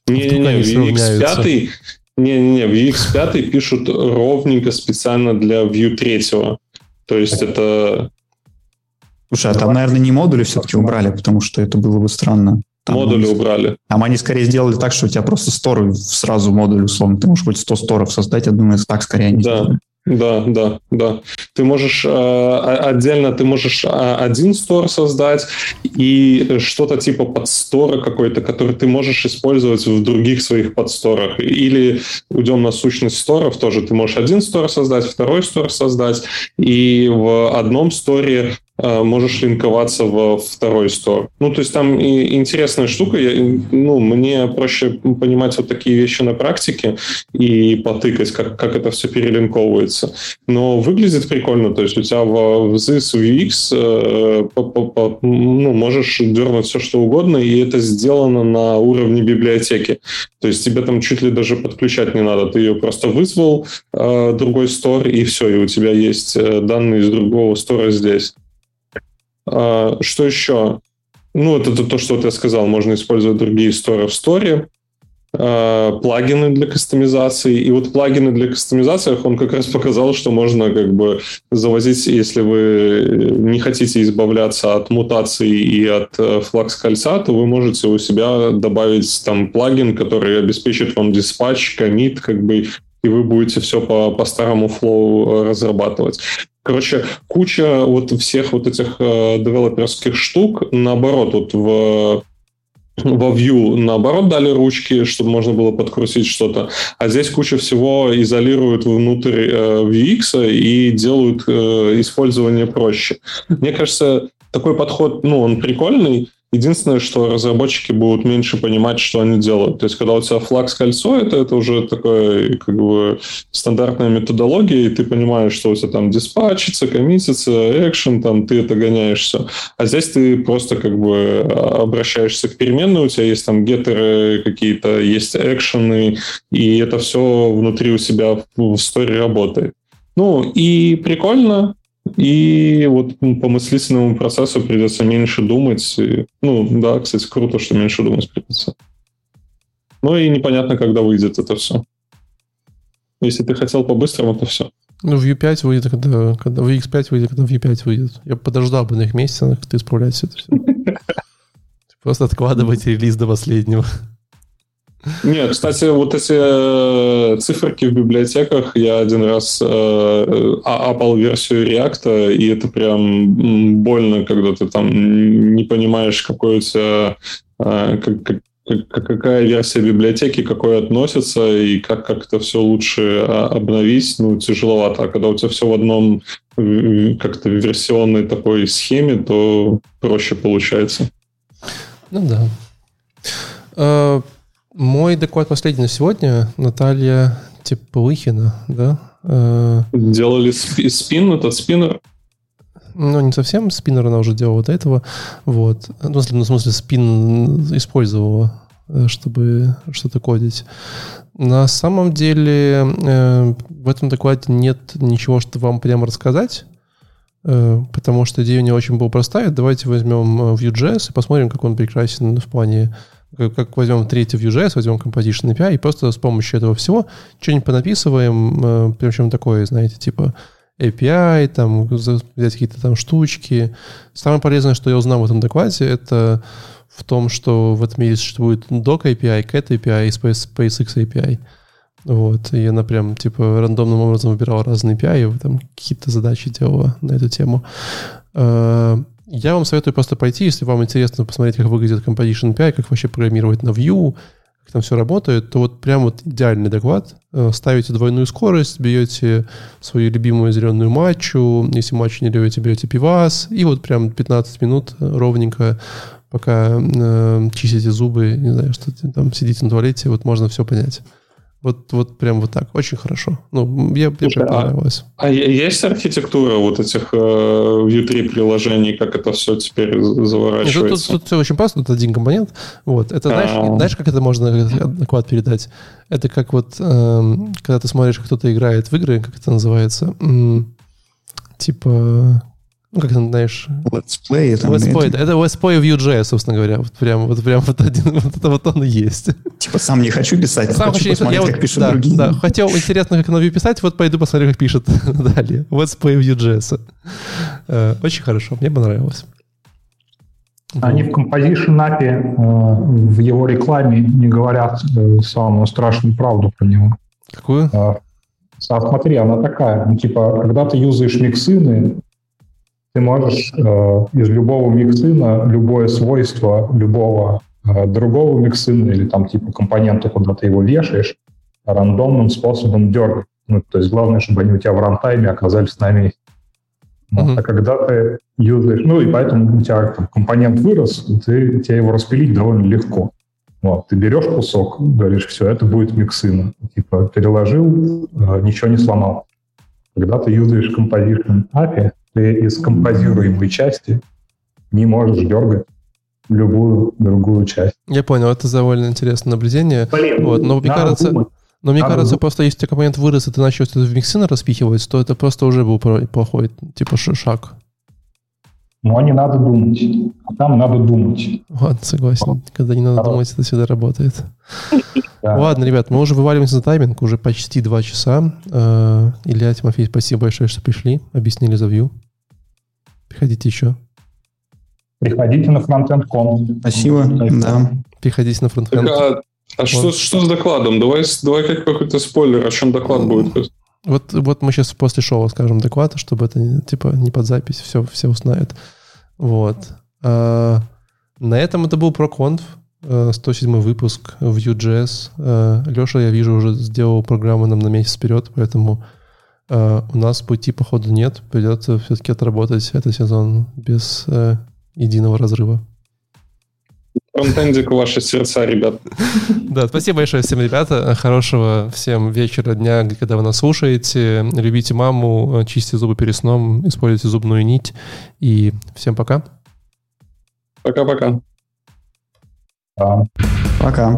Не-не-не, в UX5 не-не-не, в UX5 пишут ровненько специально для Vue 3. То есть это... Слушай, а там, наверное, не модули все-таки убрали, потому что это было бы странно. Там модули они, убрали. Там они скорее сделали так, что у тебя просто сторы сразу модуль условно. Ты можешь хоть 100 сторов создать, я думаю, так скорее они да. сделали. Да, да, да. Ты можешь э, отдельно, ты можешь э, один стор создать и что-то типа подстора какой-то, который ты можешь использовать в других своих подсторах. Или уйдем на сущность сторов тоже. Ты можешь один стор создать, второй стор создать, и в одном сторе можешь линковаться во второй стор. Ну, то есть там и интересная штука. Я, ну, мне проще понимать вот такие вещи на практике и потыкать, как, как это все перелинковывается. Но выглядит прикольно. То есть у тебя в, в ZIS, в UX э, по, по, по, ну, можешь дернуть все, что угодно, и это сделано на уровне библиотеки. То есть тебе там чуть ли даже подключать не надо. Ты ее просто вызвал, э, другой стор, и все, и у тебя есть э, данные из другого стора здесь. А, что еще? Ну, это то, что вот я сказал, можно использовать другие сторы в сторе, а, плагины для кастомизации. И вот плагины для кастомизации, он как раз показал, что можно как бы завозить, если вы не хотите избавляться от мутаций и от э, флакс кольца, то вы можете у себя добавить там плагин, который обеспечит вам диспатч, комит, как бы и вы будете все по, по старому флоу э, разрабатывать. Короче, куча вот всех вот этих э, девелоперских штук, наоборот, вот в во Vue, наоборот, дали ручки, чтобы можно было подкрутить что-то. А здесь куча всего изолируют внутрь э, VX и делают э, использование проще. Мне кажется, такой подход, ну, он прикольный, Единственное, что разработчики будут меньше понимать, что они делают. То есть, когда у тебя флаг кольцо, это, это уже такая как бы стандартная методология, и ты понимаешь, что у тебя там диспатчится, коммитится, экшен, там ты это гоняешь все. А здесь ты просто как бы обращаешься к переменной, у тебя есть там геттеры какие-то, есть экшены, и это все внутри у себя в сторе работает. Ну, и прикольно, и вот по мыслительному процессу придется меньше думать. И, ну, да, кстати, круто, что меньше думать придется. Ну и непонятно, когда выйдет это все. Если ты хотел по-быстрому, то все. Ну, в U5 выйдет, когда, когда в X5 выйдет, когда в U5 выйдет. Я подождал бы на их месяц, как ты исправляешь это все. Просто откладывать релиз до последнего. Нет, кстати, вот эти э, циферки в библиотеках я один раз э, апал версию React, и это прям больно, когда ты там не понимаешь, какой у тебя э, как, какая версия библиотеки какой относится и как, как это все лучше а, обновить, ну, тяжеловато. А когда у тебя все в одном как-то версионной такой схеме, то проще получается. Ну да. Мой доклад последний на сегодня Наталья Теплыхина, да? Э, Делали спин, этот спиннер? Ну, не совсем спиннер она уже делала до этого. Вот. Ну, в смысле, спин использовала, э, чтобы что-то кодить. На самом деле э, в этом докладе нет ничего, что вам прямо рассказать, потому что идея у нее очень была простая. Давайте возьмем Vue.js и посмотрим, как он прекрасен в плане как, возьмем третий Vue.js, возьмем Composition API и просто с помощью этого всего что-нибудь понаписываем, э, причем такое, знаете, типа API, там, взять какие-то там штучки. Самое полезное, что я узнал в этом докладе, это в том, что в этом мире существует Doc API, Cat API и SpaceX API. Вот, и она прям, типа, рандомным образом выбирала разные API, и там какие-то задачи делала на эту тему. Э, я вам советую просто пойти, если вам интересно посмотреть, как выглядит Composition API, как вообще программировать на Vue, как там все работает, то вот прям вот идеальный доклад. Э, ставите двойную скорость, берете свою любимую зеленую матчу, если матчу не любите, берете пивас, и вот прям 15 минут ровненько, пока э, чистите зубы, не знаю, что там сидите на туалете, вот можно все понять. Вот, вот прям вот так. Очень хорошо. Ну, я, прям понравилось. А, а есть архитектура вот этих э, Vue 3 приложений, как это все теперь заворачивается? Тут, тут, тут все очень просто. Тут один компонент. Вот. Это, знаешь, а знаешь, как это можно доклад передать? Это как вот, э, когда ты смотришь, кто-то играет в игры, как это называется? М- типа ну, как ты знаешь... Let's play. Это, let's play. это let's play Vue.js, собственно говоря. Вот прям вот, прям вот, один, вот это вот он и есть. Типа сам не хочу писать, сам хочу посмотреть, я как вот, пишут да, другие. Да, хотел интересно, как на Vue писать, вот пойду посмотрю, как пишут далее. Let's play Vue.js. Э, очень хорошо, мне понравилось. Они в Composition API э, в его рекламе не говорят э, самую страшную правду про него. Какую? А, смотри, она такая, ну, типа, когда ты юзаешь миксины, ты можешь э, из любого миксина любое свойство любого э, другого миксина или там типа компонента, куда ты его вешаешь, рандомным способом дергать. Ну, то есть главное, чтобы они у тебя в рантайме оказались на месте. Uh-huh. А когда ты юзаешь, ну и поэтому у тебя там, компонент вырос, ты, тебе его распилить довольно легко. Вот, ты берешь кусок, говоришь, все, это будет миксина. Типа переложил, э, ничего не сломал. Когда ты юзаешь Composition API, ты из композируемой части не можешь дергать любую другую часть. Я понял, это довольно интересное наблюдение. Блин, вот, но мне кажется, думать. но мне Надо кажется, думать. просто если у тебя компонент вырос, и ты начал это в миксина распихивать, то это просто уже был плохой, типа, шаг. Но не надо думать. А там надо думать. Ладно, согласен. Когда не надо Хорошо. думать, это всегда работает. Да. Ладно, ребят, мы уже вываливаемся на тайминг, уже почти два часа. Э, Илья, Тимофей, спасибо большое, что пришли, объяснили за Vue. Приходите еще. Приходите на фронтенд.com. Спасибо, да. Приходите на Так, фронтенд. а, а что, что с докладом? Давай, давай как- какой-то спойлер, о чем доклад будет. Вот, вот мы сейчас после шоу скажем доклад, чтобы это типа не под запись, все, все узнают. Вот. А, на этом это был ProConf, э, 107 выпуск Vue.js. Э, Леша, я вижу, уже сделал программу нам на месяц вперед, поэтому э, у нас пути, походу, нет. Придется все-таки отработать этот сезон без э, единого разрыва. Фронтендик ваши сердца, ребят. Да, спасибо большое всем, ребята. Хорошего всем вечера, дня, когда вы нас слушаете. Любите маму, чистите зубы перед сном, используйте зубную нить. И всем пока. Пока-пока. Да. Пока.